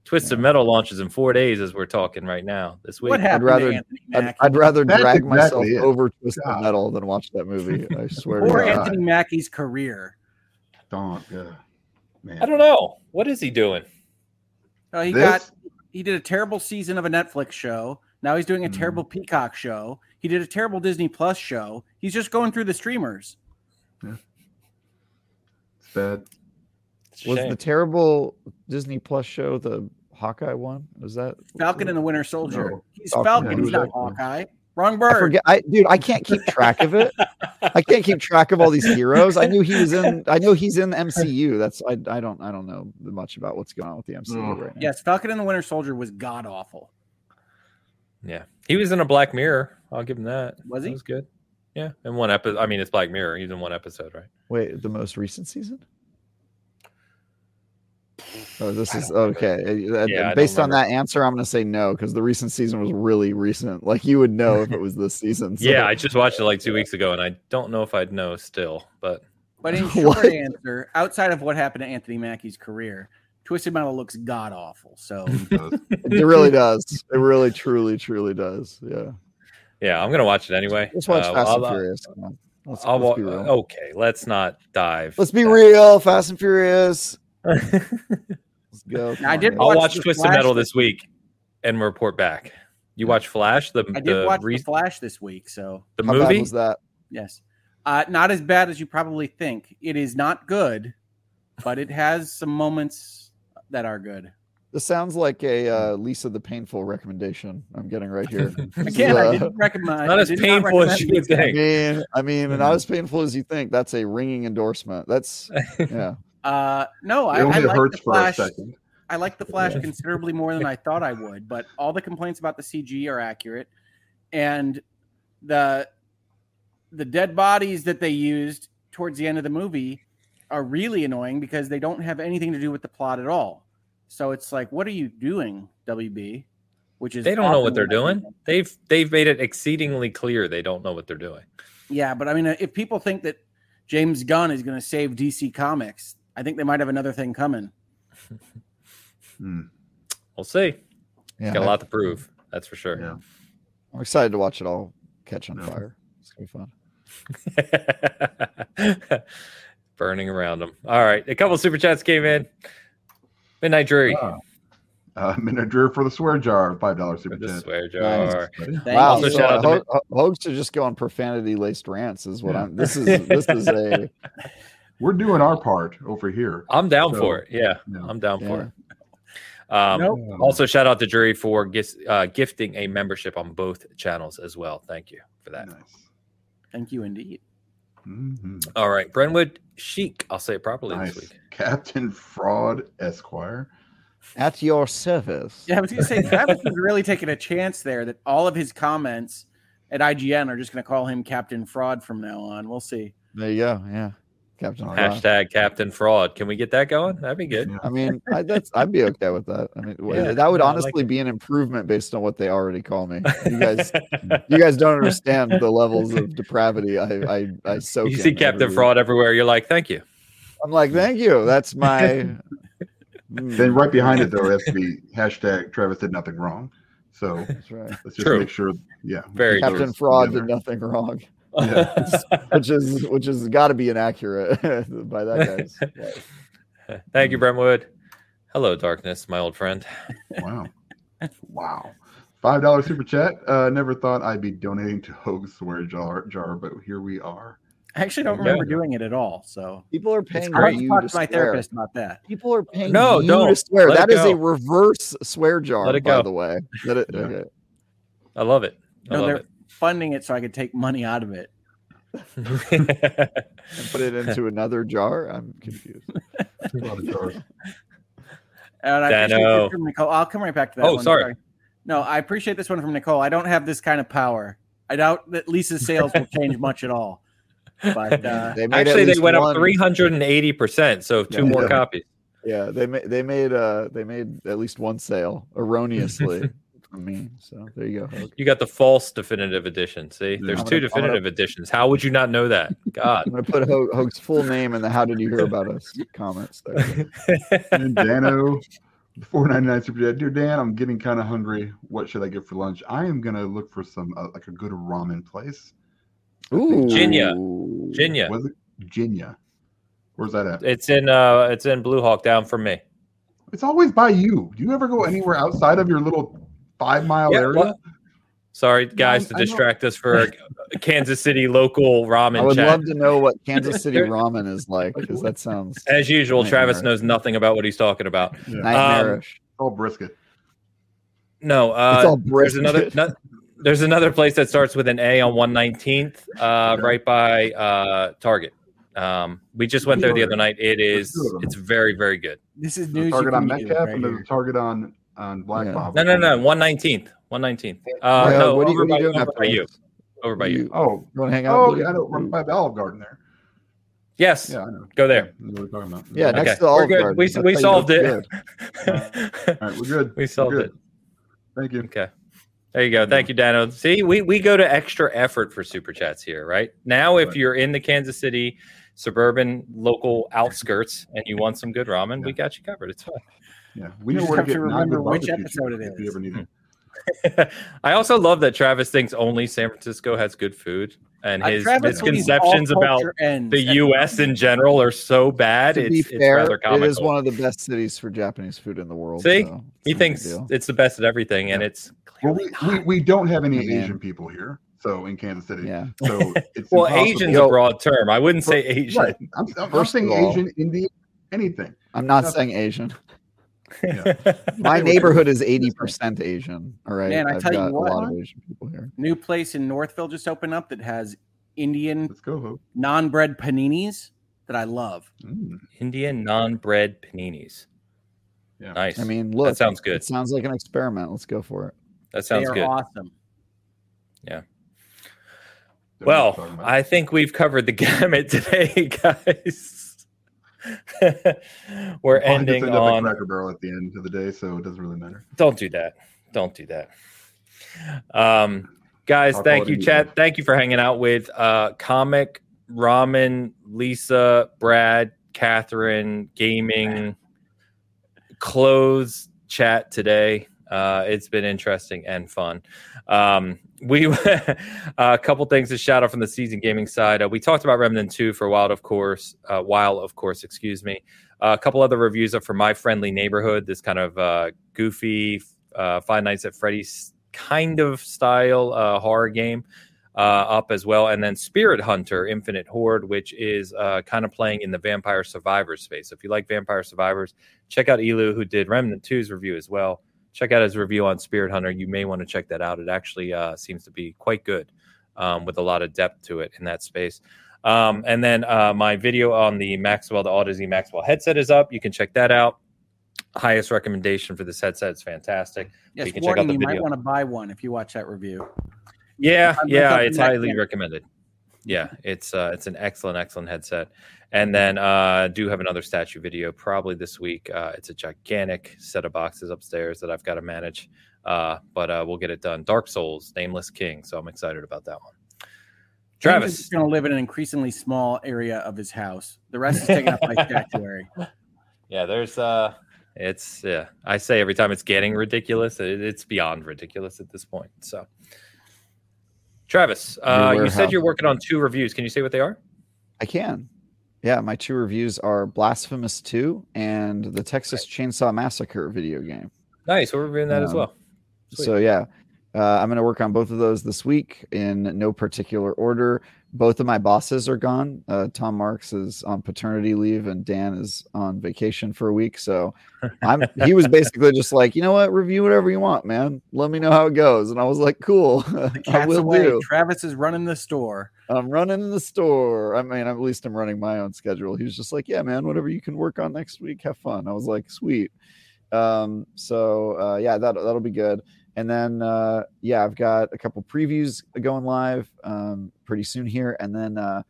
Twisted Metal launches in four days as we're talking right now this week. What happened rather- to Anthony I'd, I'd rather That's drag exactly myself it. over Twisted God. Metal than watch that movie. I swear to or Anthony Mackie's career. Don't. Yeah. Man. I don't know. What is he doing? Oh, he This- got he did a terrible season of a Netflix show. Now he's doing a Mhm. terrible Peacock show. He did a terrible Disney Plus show. He's just going through the streamers. Yeah. It's bad. It's Was shame. the terrible Disney Plus show the Hawkeye one? Was that Falcon and the Winter Soldier. No. He's Falcon, Falcon. yeah, He's not? Hawkeye. Wrong I bird. forget. I dude, I can't keep track of it. I can't keep track of all these heroes. I knew he was in. I know he's in the MCU. That's I. I don't. I don't know much about what's going on with the MCU Mm. right now. Yes, Falcon and the Winter Soldier was god awful. Yeah, he was in a Black Mirror. I'll give him that. Was That he? was good. Yeah, in one episode. I mean, it's Black Mirror. He's in one episode, right? Wait, the most recent season? Oh, this is okay. Uh, Yeah, Based on that answer, I'm going to say no because the recent season was really recent. Like you would know if it was this season. so- Yeah, I just watched it like two weeks ago, and I don't know if I'd know still. But But in What? short answer, outside of what happened to Anthony Mackie's career, Twisted Metal looks god awful. So it really does. It really, truly, truly does. Yeah. yeah, I'm gonna watch it anyway. Let's watch Uh, Fast I'll- and Furious. Come. Let's, I'll let's be real. okay, let's not dive. Let's be that- real. Fast and Furious. Let's go. I on, did guys. I'll watch watch Twisted Flash Metal this this week and report back. You watch Flash, the I did the, watch re- the Flash this week. So the How bad movie? was that? yes, Uh, not as bad as you probably think. It is not good, but it has some moments that are good. This sounds like a uh, Lisa the Painful recommendation I'm getting right here. Again, I Uh, didn't recommend. Not as did painful as you would think. I mean, I mean, not as painful as you think. That's a ringing endorsement. That's yeah. Uh, no, I, It I only like hurts the for Flash. a second. I like the Flash considerably more than I thought I would, but all the complaints about the CG are accurate, and the the dead bodies that they used towards the end of the movie are really annoying because they don't have anything to do with the plot at all. So it's like, what are you doing, WB? Which is They don't know what they're I doing. think. They've they've made it exceedingly clear they don't know what they're doing. Yeah, but I mean, if people think that James Gunn is going to save DC Comics, I think they might have another thing coming. Hmm. We'll see. Yeah, Got a lot to prove. That's for sure. Yeah. I'm excited to watch it all catch on Yeah. fire. It's gonna be fun. Burning around them. All right. A couple super chats came in. Midnight Drury. Ah. Uh, manager for the swear jar, five dollars super chat. swear jar. Thank wow, Also so shout out to Ho- Ho- Hoax to just go on profanity laced rants is what Yeah. I'm. This is this is a We're doing our part over here. I'm down So, for it. Yeah, yeah. I'm down Yeah. for it. Um, Nope. Also, shout out to Jury for gis- uh, gifting a membership on both channels as well. Thank you for that. Nice. Thank you indeed. Mhm. All right, Brentwood Chic. I'll say it properly Nice. this week. Captain Fraud Esquire. at your service. Yeah, I was going to say Travis is really taking a chance there that all of his comments at IGN are just going to call him Captain Fraud from now on. We'll see. There you go. Yeah, Captain. Fraud. Hashtag Captain Fraud. Can we get that going? That'd be good. I mean, I, that's I'd be okay with that. I mean, Yeah, that would yeah, I like honestly be an improvement based on what they already call me. You guys, you guys don't understand the levels of depravity I I, I soak. You see Captain week. Fraud everywhere. You're like, thank you. I'm like, thank you. That's my. Mm, Then right behind it though, it has to be hashtag Travis did nothing wrong. So that's right. let's just True. make sure. Yeah. Very. Captain Fraud together. did nothing wrong, Yeah. which is which has got to be inaccurate by that guy's. Thank you, Brentwood. Hello, darkness, my old friend. Wow. Wow. Five dollar super chat. Uh, never thought I'd be donating to Hogue's swear jar, jar, but here we are. I actually don't Yeah. remember doing it at all. So People are paying I'll to you talk to to my swear. therapist about that. People are paying No, you don't. to swear. Let That is go. a reverse swear jar, Let it by go. the way. Let it, Yeah. okay. I love it. I No, love they're funding it so I could take money out of it. it. And put it into another jar. I'm confused. A lot of jars. And I appreciate this from Nicole. I'll come right back to that. Oh, one. sorry. No, I appreciate this one from Nicole. I don't have this kind of power. I doubt that Lisa's sales will change much at all. But uh, They made Actually, they least went up 380%. So two Yeah. more Yeah. copies. Yeah, they made they made uh they made at least one sale erroneously from me. So there you go. Hogue. You got the false definitive edition. See, Yeah. there's two gonna- I'm gonna- definitive editions. How would you not know that? God. I'm gonna put Hogue, Hogue's full name in the "How did you hear about us?" comments. There. And Dano, four ninety nine super chat. Dear Dan, I'm getting kind of hungry. What should I get for lunch? I am gonna look for some uh, like a good ramen place. Ooh, Virginia. Virginia. Was it Virginia? Where's that at? It's in uh it's in Blue Hawk down from me. It's always by you. Do you ever go anywhere outside of your little five mile Yeah, area? what? Sorry, guys, to distract us for Kansas City local ramen I would chat. love to know what Kansas City ramen is like because that sounds As usual, Travis knows nothing about what he's talking about. Yeah. nightmarish. It's all brisket. No, it's uh, all there's another brisket. no, there's another place that starts with an A on 119th, uh, Okay. right by uh, Target. Um, we just went there the other night. It is two of them. it's very very good. this is There's news. Target on Metcalf right and there's a Target on on Black Yeah. Bob. No, no, no, 119th, 119th. Uh, Yeah, no, what are you, over what are you by, doing over by you, over by you. You, Oh, you want to hang out? oh, Blue? yeah, I know. Right by the Olive Garden there. Yes, Yeah, I know. go there. Yeah, that's what we're talking about. Yeah, Okay, next to the Olive. Garden. We- That's we solved it. it's. All right, we're good. we solved good. it. Thank you. Okay. There you go. Thank you, Dano. See, we, we go to extra effort for super chats here, right? Now, if you're in the Kansas City suburban local outskirts and you want some good ramen, we got you covered. It's fine. Yeah, we You know just where to have to remember which episode it chicken if you ever need it. I also love that Travis thinks only San Francisco has good food, and Uh, his Travis believes all misconceptions about the U.S. in general are so bad. To It's, be it's fair, rather it comical. is one of the best cities for Japanese food in the world. See? so he thinks deal. it's the best at everything, and it's Well, we, we, we don't have any Yeah, man. Asian people here, So in Kansas City. Yeah. So it's Well, impossible- Asian's Yo, a broad term. I wouldn't say Asian. Right. I'm, I'm, I'm First of saying all- Asian, Indian, anything. I'm not Nothing. saying Asian. Yeah. My neighborhood is 80% Asian. All right. Man, I I've tell you what. a lot of Asian people here. New place in Northville just opened up that has Indian go, non-bread paninis that I love. Mm, Indian non-bread paninis. yeah. Nice. I mean, look, that sounds good. It sounds like an experiment. Let's go for it. that sounds they are good. awesome. Don't know Well, I'm talking about. I think we've covered the gamut today, guys. We're I'll ending end on. Cracker Barrel at the end of the day, so it doesn't really matter. Don't do that. Don't do that. Um, guys, I'll thank you, chat. Thank you for hanging out with uh, Comic, Ramen, Lisa, Brad, Catherine, Gaming, Clothes chat today. Uh, it's been interesting and fun. Um, we a couple things to shout out from the Seasoned Gaming side. Uh, we talked about Remnant 2 for a while, of course. Uh, while, of course, excuse me. Uh, a couple other reviews are for My Friendly Neighborhood, this kind of uh, goofy uh, Five Nights at Freddy's kind of style uh, horror game uh, up as well. And then Spirit Hunter Infinite Horde, which is uh, kind of playing in the Vampire Survivors space. So if you like Vampire Survivors, check out Elu, who did Remnant 2's review as well. Check out his review on Spirit Hunter. You may want to check that out. It actually uh, seems to be quite good um, with a lot of depth to it in that space. Um, and then uh, my video on the Maxwell, the Audeze Maxwell headset is up. You can check that out. Highest recommendation for this headset. It's fantastic. Yes, you can check out warning, the you might want to buy one if you watch that review. Yeah, yeah, it's highly recommended. Yeah, it's uh, it's an excellent, excellent headset. And then uh, do have another statue video probably this week. Uh, it's a gigantic set of boxes upstairs that I've got to manage, uh, but uh, we'll get it done. Dark Souls, Nameless King. So I'm excited about that one. Travis, is going to live in an increasingly small area of his house. The rest is taken up by statuary. yeah, there's uh, it's yeah. I say every time it's getting ridiculous. It, it's beyond ridiculous at this point. So. Travis, uh, you said you're working on two reviews. Can you say what they are? I can. Yeah, my two reviews are Blasphemous 2 and the Texas Chainsaw Massacre video game. Nice. We're reviewing that as Um, well. Sweet. So yeah, uh, I'm going to work on both of those this week in no particular order. Both of my bosses are gone. Uh, Tom Marks is on paternity leave, and Dan is on vacation for a week. So I'm. he was basically just like, you know what, review whatever you want, man. Let me know how it goes. And I was like, cool, I will away. do. Travis is running the store. I'm running the store. I mean, at least I'm running my own schedule. He was just like, yeah, man, whatever you can work on next week, have fun. I was like, sweet. Um, so uh, yeah, that that'll be good. And then uh, yeah, I've got a couple previews going live um, pretty soon here, and then uh,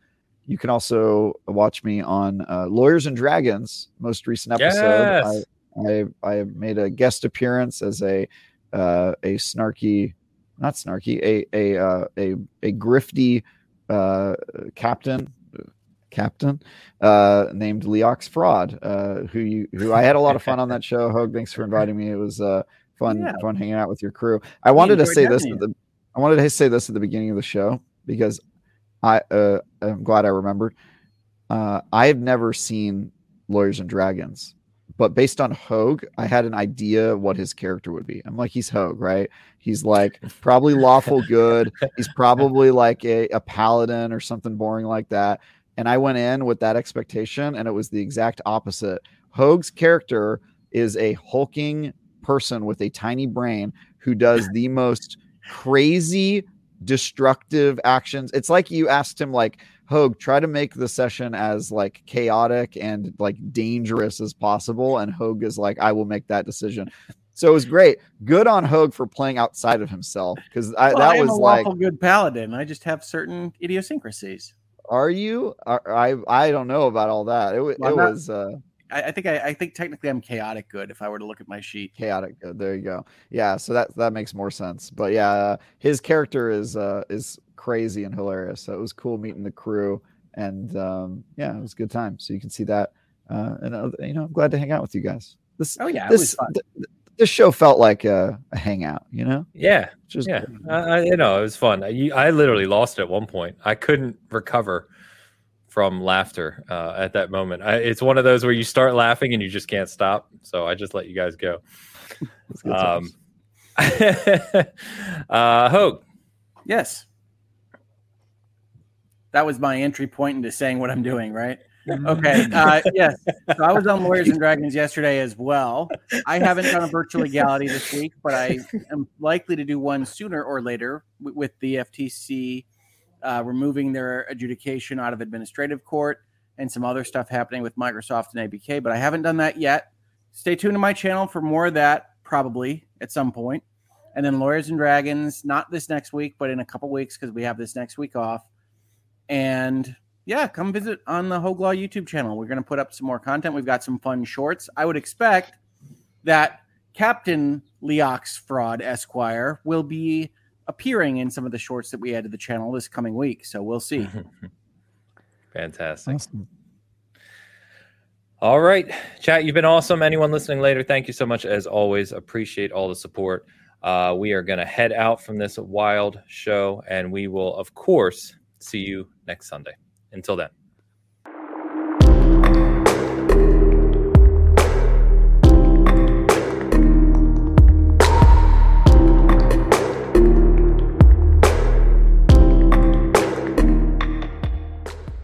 you can also watch me on uh, Lawyers and Dragons, most recent episode. Yes. I, I I made a guest appearance as a uh, a snarky, not snarky, a a uh, a a grifty uh, captain captain uh, named Leox Fraud, uh, who you who I had a lot of fun on that show. Hogue, thanks for inviting me. It was uh, fun Yeah. fun hanging out with your crew. I wanted to say this at the I wanted to say this at the beginning of the show because I uh, I'm glad I remembered. Uh, I have never seen Lawyers and Dragons, but based on Hogue, I had an idea what his character would be. I'm like, he's Hogue, right? He's like probably lawful good. He's probably like a, a paladin or something boring like that. And I went in with that expectation, and it was the exact opposite. Hogue's character is a hulking person with a tiny brain who does the most crazy, destructive actions. It's like you asked him, like, Hogue, try to make the session as like chaotic and like dangerous as possible. And Hogue is like, I will make that decision. So it was great. Good on Hogue for playing outside of himself because I Well, that was a like, lawful good paladin. I just have certain idiosyncrasies. are you? I I, I don't know about all that. It, Well, it not- was uh, I, I think I, I think technically I'm chaotic good if I were to look at my sheet. chaotic good. There you go. Yeah, so that that makes more sense. But yeah, uh, his character is uh, is crazy and hilarious. So it was cool meeting the crew, and um, yeah, it was a good time. So you can see that, uh, and uh, you know, I'm glad to hang out with you guys. This Oh yeah, it was this fun. th- th- this show felt like a, a hangout. You know, Yeah, which was yeah. good. I, I, you know, it was fun. I, I literally lost it at one point. I couldn't recover from laughter uh, at that moment. I, it's one of those where you start laughing and you just can't stop. So I just let you guys go. It's Um, uh, Hogue, Yes. that was my entry point into saying what I'm doing, right? Okay. Uh, yes. So I was on Lawyers and Dragons yesterday as well. I haven't done a virtual legality this week, but I am likely to do one sooner or later with the FTC uh, removing their adjudication out of administrative court and some other stuff happening with Microsoft and ABK. But I haven't done that yet. Stay tuned to my channel for more of that, probably at some point. And then Lawyers and Dragons, not this next week, but in a couple weeks because we have this next week off. And yeah, come visit on the Hogue Law YouTube channel. We're going to put up some more content. We've got some fun shorts. I would expect that Captain Leox Fraud Esquire will be appearing in some of the shorts that we add to the channel this coming week. So we'll see. Fantastic. Awesome. All right, chat. You've been awesome. Anyone listening later, thank you so much as always. Appreciate all the support. Uh, we are going to head out from this wild show, and we will, of course, see you next Sunday. Until then.